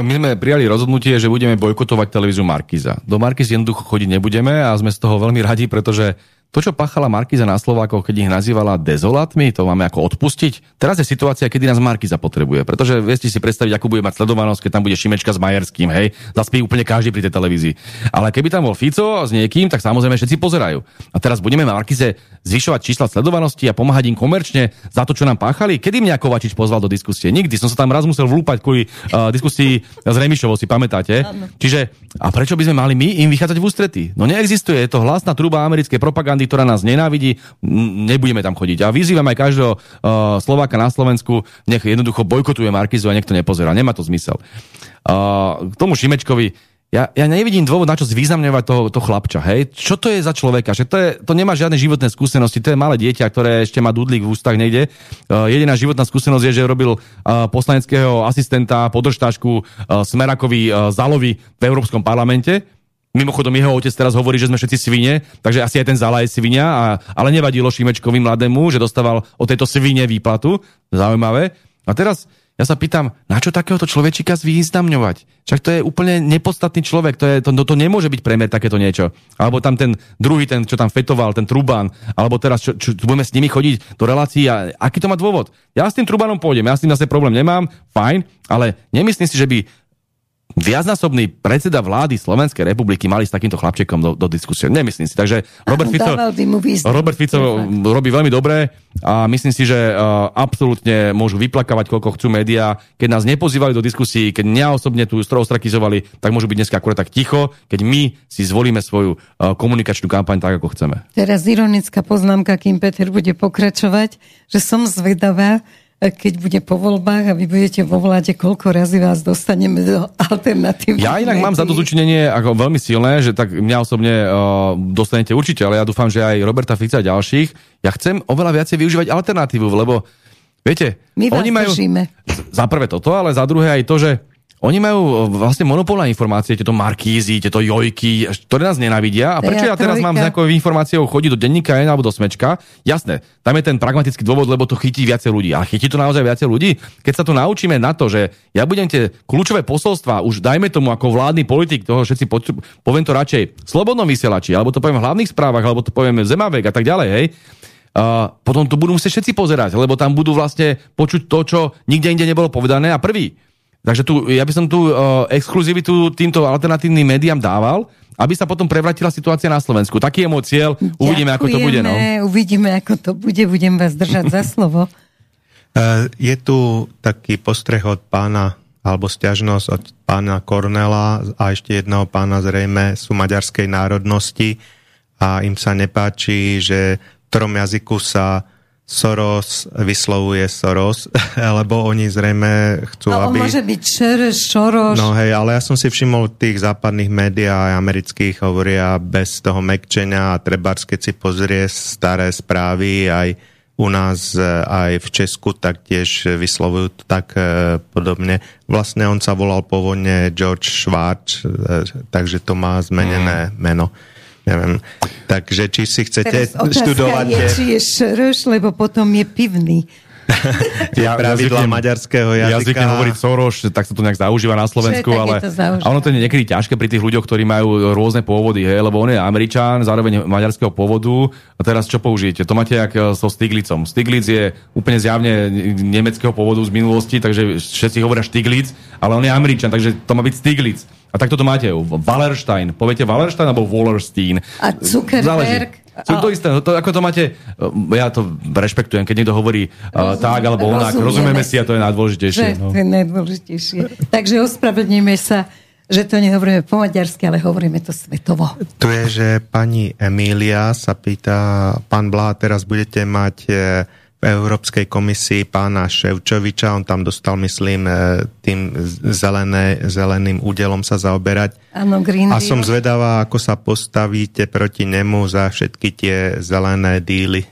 B: my sme prijali rozhodnutie, že budeme bojkotovať televíziu Markiza. Do Markiz jednoducho chodiť nebudeme a sme z toho veľmi radi, pretože to, čo pachala Markiza na Slovákoch, keď ich nazývala dezolátmi, to máme ako odpustiť. Teraz je situácia, kedy nás Markiza potrebuje, pretože viete si predstaviť, ako bude mať sledovanosť, keď tam bude Šimečka s Majerským, hej, zaspí úplne každý pri tej televízii. Ale keby tam bol Fico s niekým, tak samozrejme všetci pozerajú. A teraz budeme Markize zvyšovať čísla sledovanosti a pomáhať im komerčne za to, čo nám páchali. Kedy mňa Kovačič pozval do diskusie? Nikdy som sa tam raz musel vlúpať kvôli uh, diskusii s Remišovou, si pamätáte? Čiže a prečo by sme mali my im vychádzať v ústretí? No neexistuje, je to hlasná truba americkej propagandy propagandy, ktorá nás nenávidí, nebudeme tam chodiť. A vyzývam aj každého uh, Slováka na Slovensku, nech jednoducho bojkotuje Markizu a nech to nepozerá. Nemá to zmysel. Uh, k tomu Šimečkovi, ja, ja nevidím dôvod, na čo zvýznamňovať toho, to chlapča, hej? Čo to je za človeka? Že to, je, to nemá žiadne životné skúsenosti, to je malé dieťa, ktoré ešte má dudlík v ústach niekde. Uh, jediná životná skúsenosť je, že robil uh, poslaneckého asistenta, podržtášku uh, Smerakovi uh, Zalovi v Európskom parlamente Mimochodom, jeho otec teraz hovorí, že sme všetci svine, takže asi aj ten Zala je svinia, a, ale nevadilo Šimečkovi mladému, že dostával od tejto svine výplatu. Zaujímavé. A teraz ja sa pýtam, na čo takéhoto človečika zvýznamňovať? Však to je úplne nepodstatný človek, to, je, to, to nemôže byť premer takéto niečo. Alebo tam ten druhý, ten, čo tam fetoval, ten Truban, alebo teraz čo, čo, budeme s nimi chodiť do relácií a aký to má dôvod? Ja s tým Trubanom pôjdem, ja s tým zase problém nemám, fajn, ale nemyslím si, že by viacnásobný predseda vlády Slovenskej republiky mali s takýmto chlapčekom do, do diskusie. Nemyslím si. Takže Robert Fico, Robert Fico robí veľmi dobre a myslím si, že uh, absolútne môžu vyplakávať, koľko chcú médiá. Keď nás nepozývali do diskusí, keď mňa osobne tu ostrakizovali, tak môžu byť dneska akurát tak ticho, keď my si zvolíme svoju uh, komunikačnú kampaň tak, ako chceme.
A: Teraz ironická poznámka, kým Peter bude pokračovať, že som zvedavá, keď bude po voľbách a vy budete vo vláde, koľko razy vás dostaneme do alternatívy.
B: Ja inak mám za to zúčinenie ako veľmi silné, že tak mňa osobne uh, dostanete určite, ale ja dúfam, že aj Roberta Fica a ďalších. Ja chcem oveľa viacej využívať alternatívu, lebo viete,
A: My
B: oni majú
A: držíme.
B: za prvé toto, ale za druhé aj to, že oni majú e, vlastne monopol na informácie, tieto markízy, tieto jojky, ktoré nás nenávidia. A prečo ja teraz
A: trojka.
B: mám s nejakou informáciou chodiť do denníka N alebo do smečka? Jasné, tam je ten pragmatický dôvod, lebo to chytí viacej ľudí. Ale chytí to naozaj viacej ľudí? Keď sa to naučíme na to, že ja budem tie kľúčové posolstva, už dajme tomu ako vládny politik, toho všetci potrebu- poviem to radšej slobodnom vysielači, alebo to poviem v hlavných správach, alebo to poviem v Zemavek a tak ďalej, hej. Uh, potom to budú musieť všetci pozerať, lebo tam budú vlastne počuť to, čo nikde inde nebolo povedané a prvý. Takže tu, ja by som tu uh, exkluzivitu týmto alternatívnym médiám dával, aby sa potom prevratila situácia na Slovensku. Taký je môj cieľ, uvidíme, ako to bude. No.
A: Ďakujeme, Uvidíme, ako to bude. Budem vás držať za slovo.
C: E, Je tu taký postreh od pána, alebo stiažnosť od pána Kornela a ešte jedného pána zrejme sú maďarskej národnosti a im sa nepáči, že v ktorom jazyku sa Soros vyslovuje Soros, lebo oni zrejme chcú,
A: No,
C: aby...
A: môže byť Šer, Šoroš.
C: No hej, ale ja som si všimol tých západných médií aj amerických hovoria bez toho mekčenia a trebárs, keď si pozrie staré správy aj u nás e, aj v Česku taktiež vyslovujú to tak e, podobne. Vlastne on sa volal pôvodne George Schwartz, e, takže to má zmenené mm. meno. Neviem. Takže či si chcete
A: Teraz
C: študovať
A: je, či je Šoroš, lebo potom je pivný.
C: tie pravidla
B: zvyknem-
C: maďarského
B: Ja
C: jazyka.
B: zvyknem hovoriť Soros, tak sa to nejak zaužíva na Slovensku,
A: je,
B: ale a ono to je niekedy ťažké pri tých ľuďoch, ktorí majú rôzne pôvody, hej, lebo on je Američan, zároveň maďarského pôvodu. A teraz čo použijete? To máte jak e, so Stiglicom. Stiglitz je úplne zjavne nemeckého pôvodu z minulosti, takže všetci hovoria Stiglitz, ale on je Američan, takže to má byť Stiglitz. A takto to máte. Wallerstein. Poviete Wallerstein alebo Wallerstein?
A: A Zuckerberg.
B: Sú to isté, to, ako to máte, e, ja to rešpektujem, keď niekto hovorí uh, tak alebo onak, rozumieme si a to je
A: Že
B: najdôležitejšie. No.
A: to je najdôležitejšie. Takže ospravedlňujeme sa, že to nehovoríme po maďarsky, ale hovoríme to svetovo.
C: Tu je, že pani Emília sa pýta, pán Blá, teraz budete mať e, Európskej komisii pána Ševčoviča, on tam dostal, myslím, e, tým zelené, zeleným údelom sa zaoberať.
A: Áno, Green
C: A
A: Deal.
C: som zvedavá, ako sa postavíte proti nemu za všetky tie zelené díly.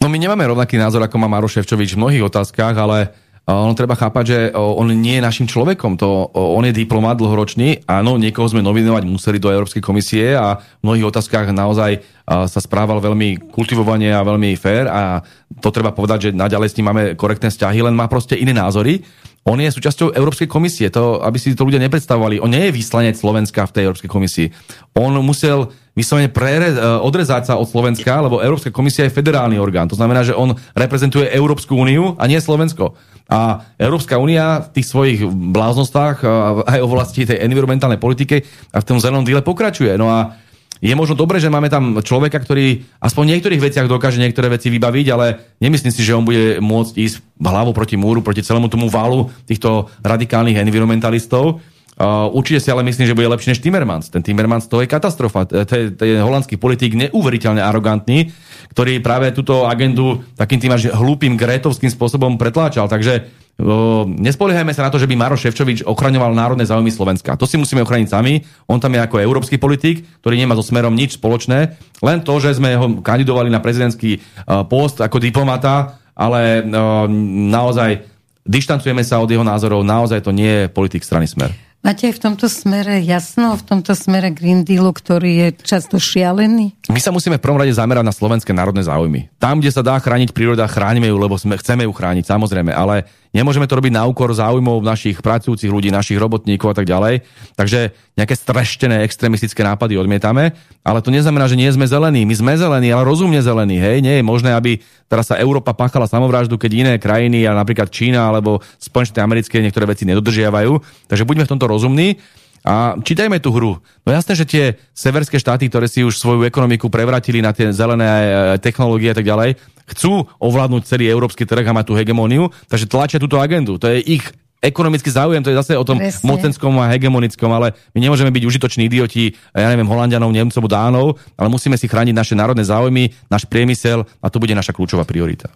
B: No my nemáme rovnaký názor, ako má Maro Ševčovič v mnohých otázkach, ale uh, ono treba chápať, že on nie je našim človekom. To, on je diplomat dlhoročný. Áno, niekoho sme nominovať museli do Európskej komisie a v mnohých otázkach naozaj sa správal veľmi kultivovane a veľmi fér a to treba povedať, že naďalej s ním máme korektné vzťahy, len má proste iné názory. On je súčasťou Európskej komisie, to, aby si to ľudia nepredstavovali. On nie je vyslanec Slovenska v tej Európskej komisii. On musel vyslovene prere, e, odrezať sa od Slovenska, lebo Európska komisia je federálny orgán. To znamená, že on reprezentuje Európsku úniu a nie Slovensko. A Európska únia v tých svojich bláznostách e, aj o vlasti tej environmentálnej politike a v tom zelenom díle pokračuje. No a je možno dobré, že máme tam človeka, ktorý aspoň v niektorých veciach dokáže niektoré veci vybaviť, ale nemyslím si, že on bude môcť ísť hlavou proti múru, proti celému tomu válu týchto radikálnych environmentalistov. Uh, určite si ale myslím, že bude lepší než Timmermans. Ten Timmermans to je katastrofa. To je, to je holandský politik neuveriteľne arogantný, ktorý práve túto agendu takým tým až hlúpým gretovským spôsobom pretláčal. Takže uh, nespoliehajme sa na to, že by Maro Ševčovič ochraňoval národné záujmy Slovenska. To si musíme ochrániť sami. On tam je ako európsky politik, ktorý nemá so smerom nič spoločné. Len to, že sme ho kandidovali na prezidentský uh, post ako diplomata, ale naozaj dištancujeme sa od jeho názorov. Naozaj to nie je politik strany Smer.
A: Máte aj v tomto smere jasno, v tomto smere Green Dealu, ktorý je často šialený?
B: My sa musíme v prvom rade zamerať na slovenské národné záujmy. Tam, kde sa dá chrániť príroda, chránime ju, lebo sme, chceme ju chrániť, samozrejme, ale nemôžeme to robiť na úkor záujmov našich pracujúcich ľudí, našich robotníkov a tak ďalej. Takže nejaké streštené extrémistické nápady odmietame, ale to neznamená, že nie sme zelení. My sme zelení, ale rozumne zelení. Hej, nie je možné, aby teraz sa Európa páchala samovraždu, keď iné krajiny, a napríklad Čína alebo Spojené americké niektoré veci nedodržiavajú. Takže buďme v tomto rozumní a čítajme tú hru. No jasné, že tie severské štáty, ktoré si už svoju ekonomiku prevratili na tie zelené e, technológie a tak ďalej, chcú ovládnuť celý európsky trh a mať tú hegemóniu, takže tlačia túto agendu. To je ich ekonomický záujem, to je zase o tom
A: Presne.
B: mocenskom a hegemonickom, ale my nemôžeme byť užitoční idioti, ja neviem, Holandianov, Nemcov, Dánov, ale musíme si chrániť naše národné záujmy, náš priemysel a to bude naša kľúčová priorita.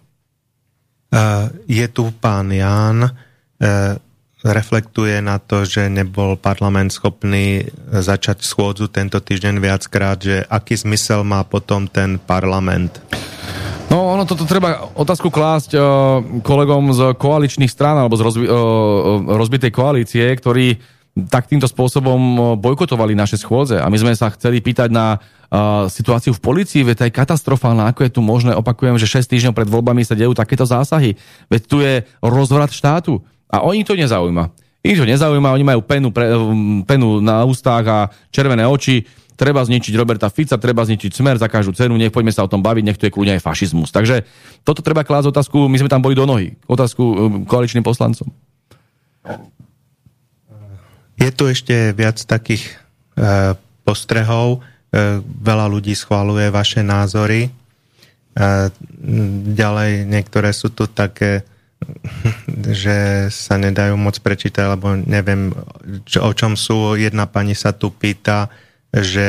C: je tu pán Ján, reflektuje na to, že nebol parlament schopný začať schôdzu tento týždeň viackrát, že aký zmysel má potom ten parlament?
B: No, ono toto treba otázku klásť uh, kolegom z koaličných strán alebo z rozbi- uh, rozbitej koalície, ktorí tak týmto spôsobom bojkotovali naše schôdze. A my sme sa chceli pýtať na uh, situáciu v policii, veď to je katastrofálna, ako je tu možné, opakujem, že 6 týždňov pred voľbami sa dejú takéto zásahy. Veď tu je rozvrat štátu. A oni to nezaujíma. Ich to nezaujíma, oni majú penu, pre, penu na ústach a červené oči. Treba zničiť Roberta Fica, treba zničiť Smer za každú cenu, nech poďme sa o tom baviť, nech to je kľudne aj fašizmus. Takže toto treba klásť otázku, my sme tam boli do nohy, otázku um, koaličným poslancom.
C: Je tu ešte viac takých e, postrehov, e, veľa ľudí schváluje vaše názory. E, ďalej niektoré sú tu také že sa nedajú moc prečítať, lebo neviem, o čom sú. Jedna pani sa tu pýta, že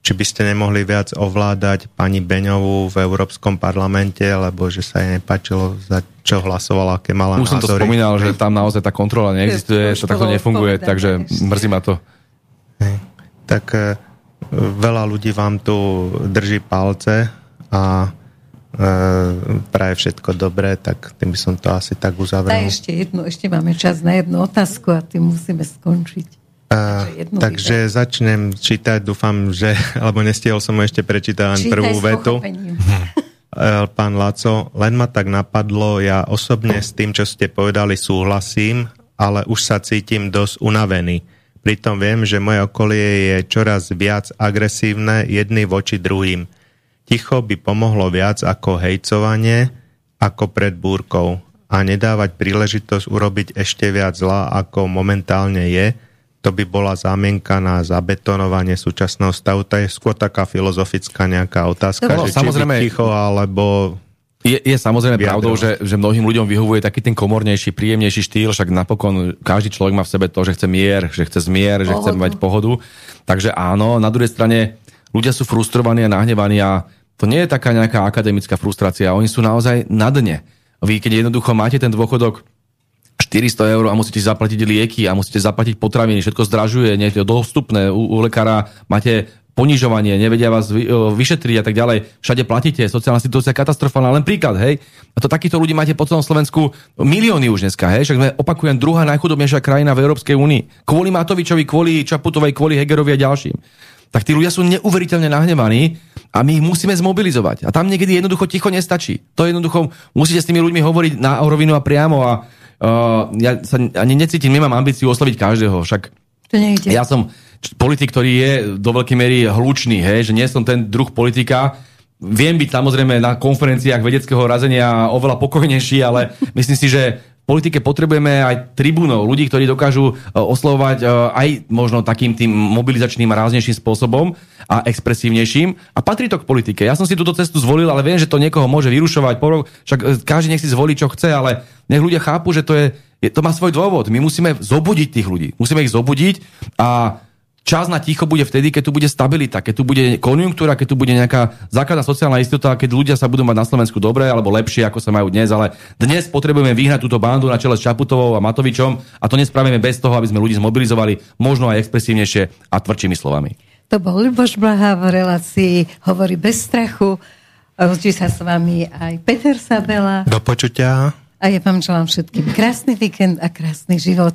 C: či by ste nemohli viac ovládať pani Beňovú v Európskom parlamente, lebo že sa jej nepačilo, za čo hlasovala, aké mala
B: Už som to spomínal, že tam naozaj tá kontrola neexistuje, že to takto nefunguje, takže mrzí ma to.
C: Tak e, veľa ľudí vám tu drží palce a Ehm, praje všetko dobré, tak tým by som to asi tak uzavrel.
A: Daj ešte jednu, ešte máme čas na jednu otázku a tým musíme skončiť.
C: Takže výber. začnem čítať, dúfam, že, alebo nestihol som ešte prečítať len Čítaj prvú vetu. Pán Laco, len ma tak napadlo, ja osobne s tým, čo ste povedali, súhlasím, ale už sa cítim dosť unavený. Pritom viem, že moje okolie je čoraz viac agresívne jedný voči druhým. Ticho by pomohlo viac ako hejcovanie, ako pred búrkou a nedávať príležitosť urobiť ešte viac zla, ako momentálne je, to by bola zámienka na zabetonovanie súčasného stavu. To je skôr taká filozofická nejaká otázka, no, že samozrejme, či ticho, alebo...
B: Je, je samozrejme vyjadro. pravdou, že, že mnohým ľuďom vyhovuje taký ten komornejší, príjemnejší štýl, však napokon každý človek má v sebe to, že chce mier, že chce zmier, že chce mať pohodu. Takže áno, na druhej strane ľudia sú frustrovaní a nahnevaní a to nie je taká nejaká akademická frustrácia. Oni sú naozaj na dne. Vy, keď jednoducho máte ten dôchodok 400 eur a musíte zaplatiť lieky a musíte zaplatiť potraviny, všetko zdražuje, nie je dostupné, u, u lekára máte ponižovanie, nevedia vás vy, vyšetriť a tak ďalej. Všade platíte, sociálna situácia katastrofálna. Len príklad, hej. A to takýchto ľudí máte po celom Slovensku milióny už dneska, hej. Však sme, opakujem, druhá najchudobnejšia krajina v Európskej únii. Kvôli Matovičovi, kvôli Čaputovej, kvôli Hegerovi a ďalším tak tí ľudia sú neuveriteľne nahnevaní a my ich musíme zmobilizovať. A tam niekedy jednoducho ticho nestačí. To jednoducho musíte s tými ľuďmi hovoriť na rovinu a priamo a uh, ja sa ani necítim, nemám ambíciu osloviť každého. Však
A: to nejde.
B: ja som politik, ktorý je do veľkej miery hlučný, hej, že nie som ten druh politika, Viem byť samozrejme na konferenciách vedeckého razenia oveľa pokojnejší, ale myslím si, že politike potrebujeme aj tribúnov, ľudí, ktorí dokážu e, oslovovať e, aj možno takým tým mobilizačným a ráznejším spôsobom a expresívnejším. A patrí to k politike. Ja som si túto cestu zvolil, ale viem, že to niekoho môže vyrušovať. Však e, každý nech si zvolí, čo chce, ale nech ľudia chápu, že to je, to má svoj dôvod. My musíme zobudiť tých ľudí. Musíme ich zobudiť a čas na ticho bude vtedy, keď tu bude stabilita, keď tu bude konjunktúra, keď tu bude nejaká základná sociálna istota, keď ľudia sa budú mať na Slovensku dobre alebo lepšie, ako sa majú dnes, ale dnes potrebujeme vyhnať túto bandu na čele s Čaputovou a Matovičom a to nespravíme bez toho, aby sme ľudí zmobilizovali možno aj expresívnejšie a tvrdšími slovami.
A: To bol Luboš Blaha v relácii Hovorí bez strachu. Rozčí sa s vami aj Peter Sabela.
C: Do počutia.
A: A ja vám želám všetkým krásny víkend a krásny život.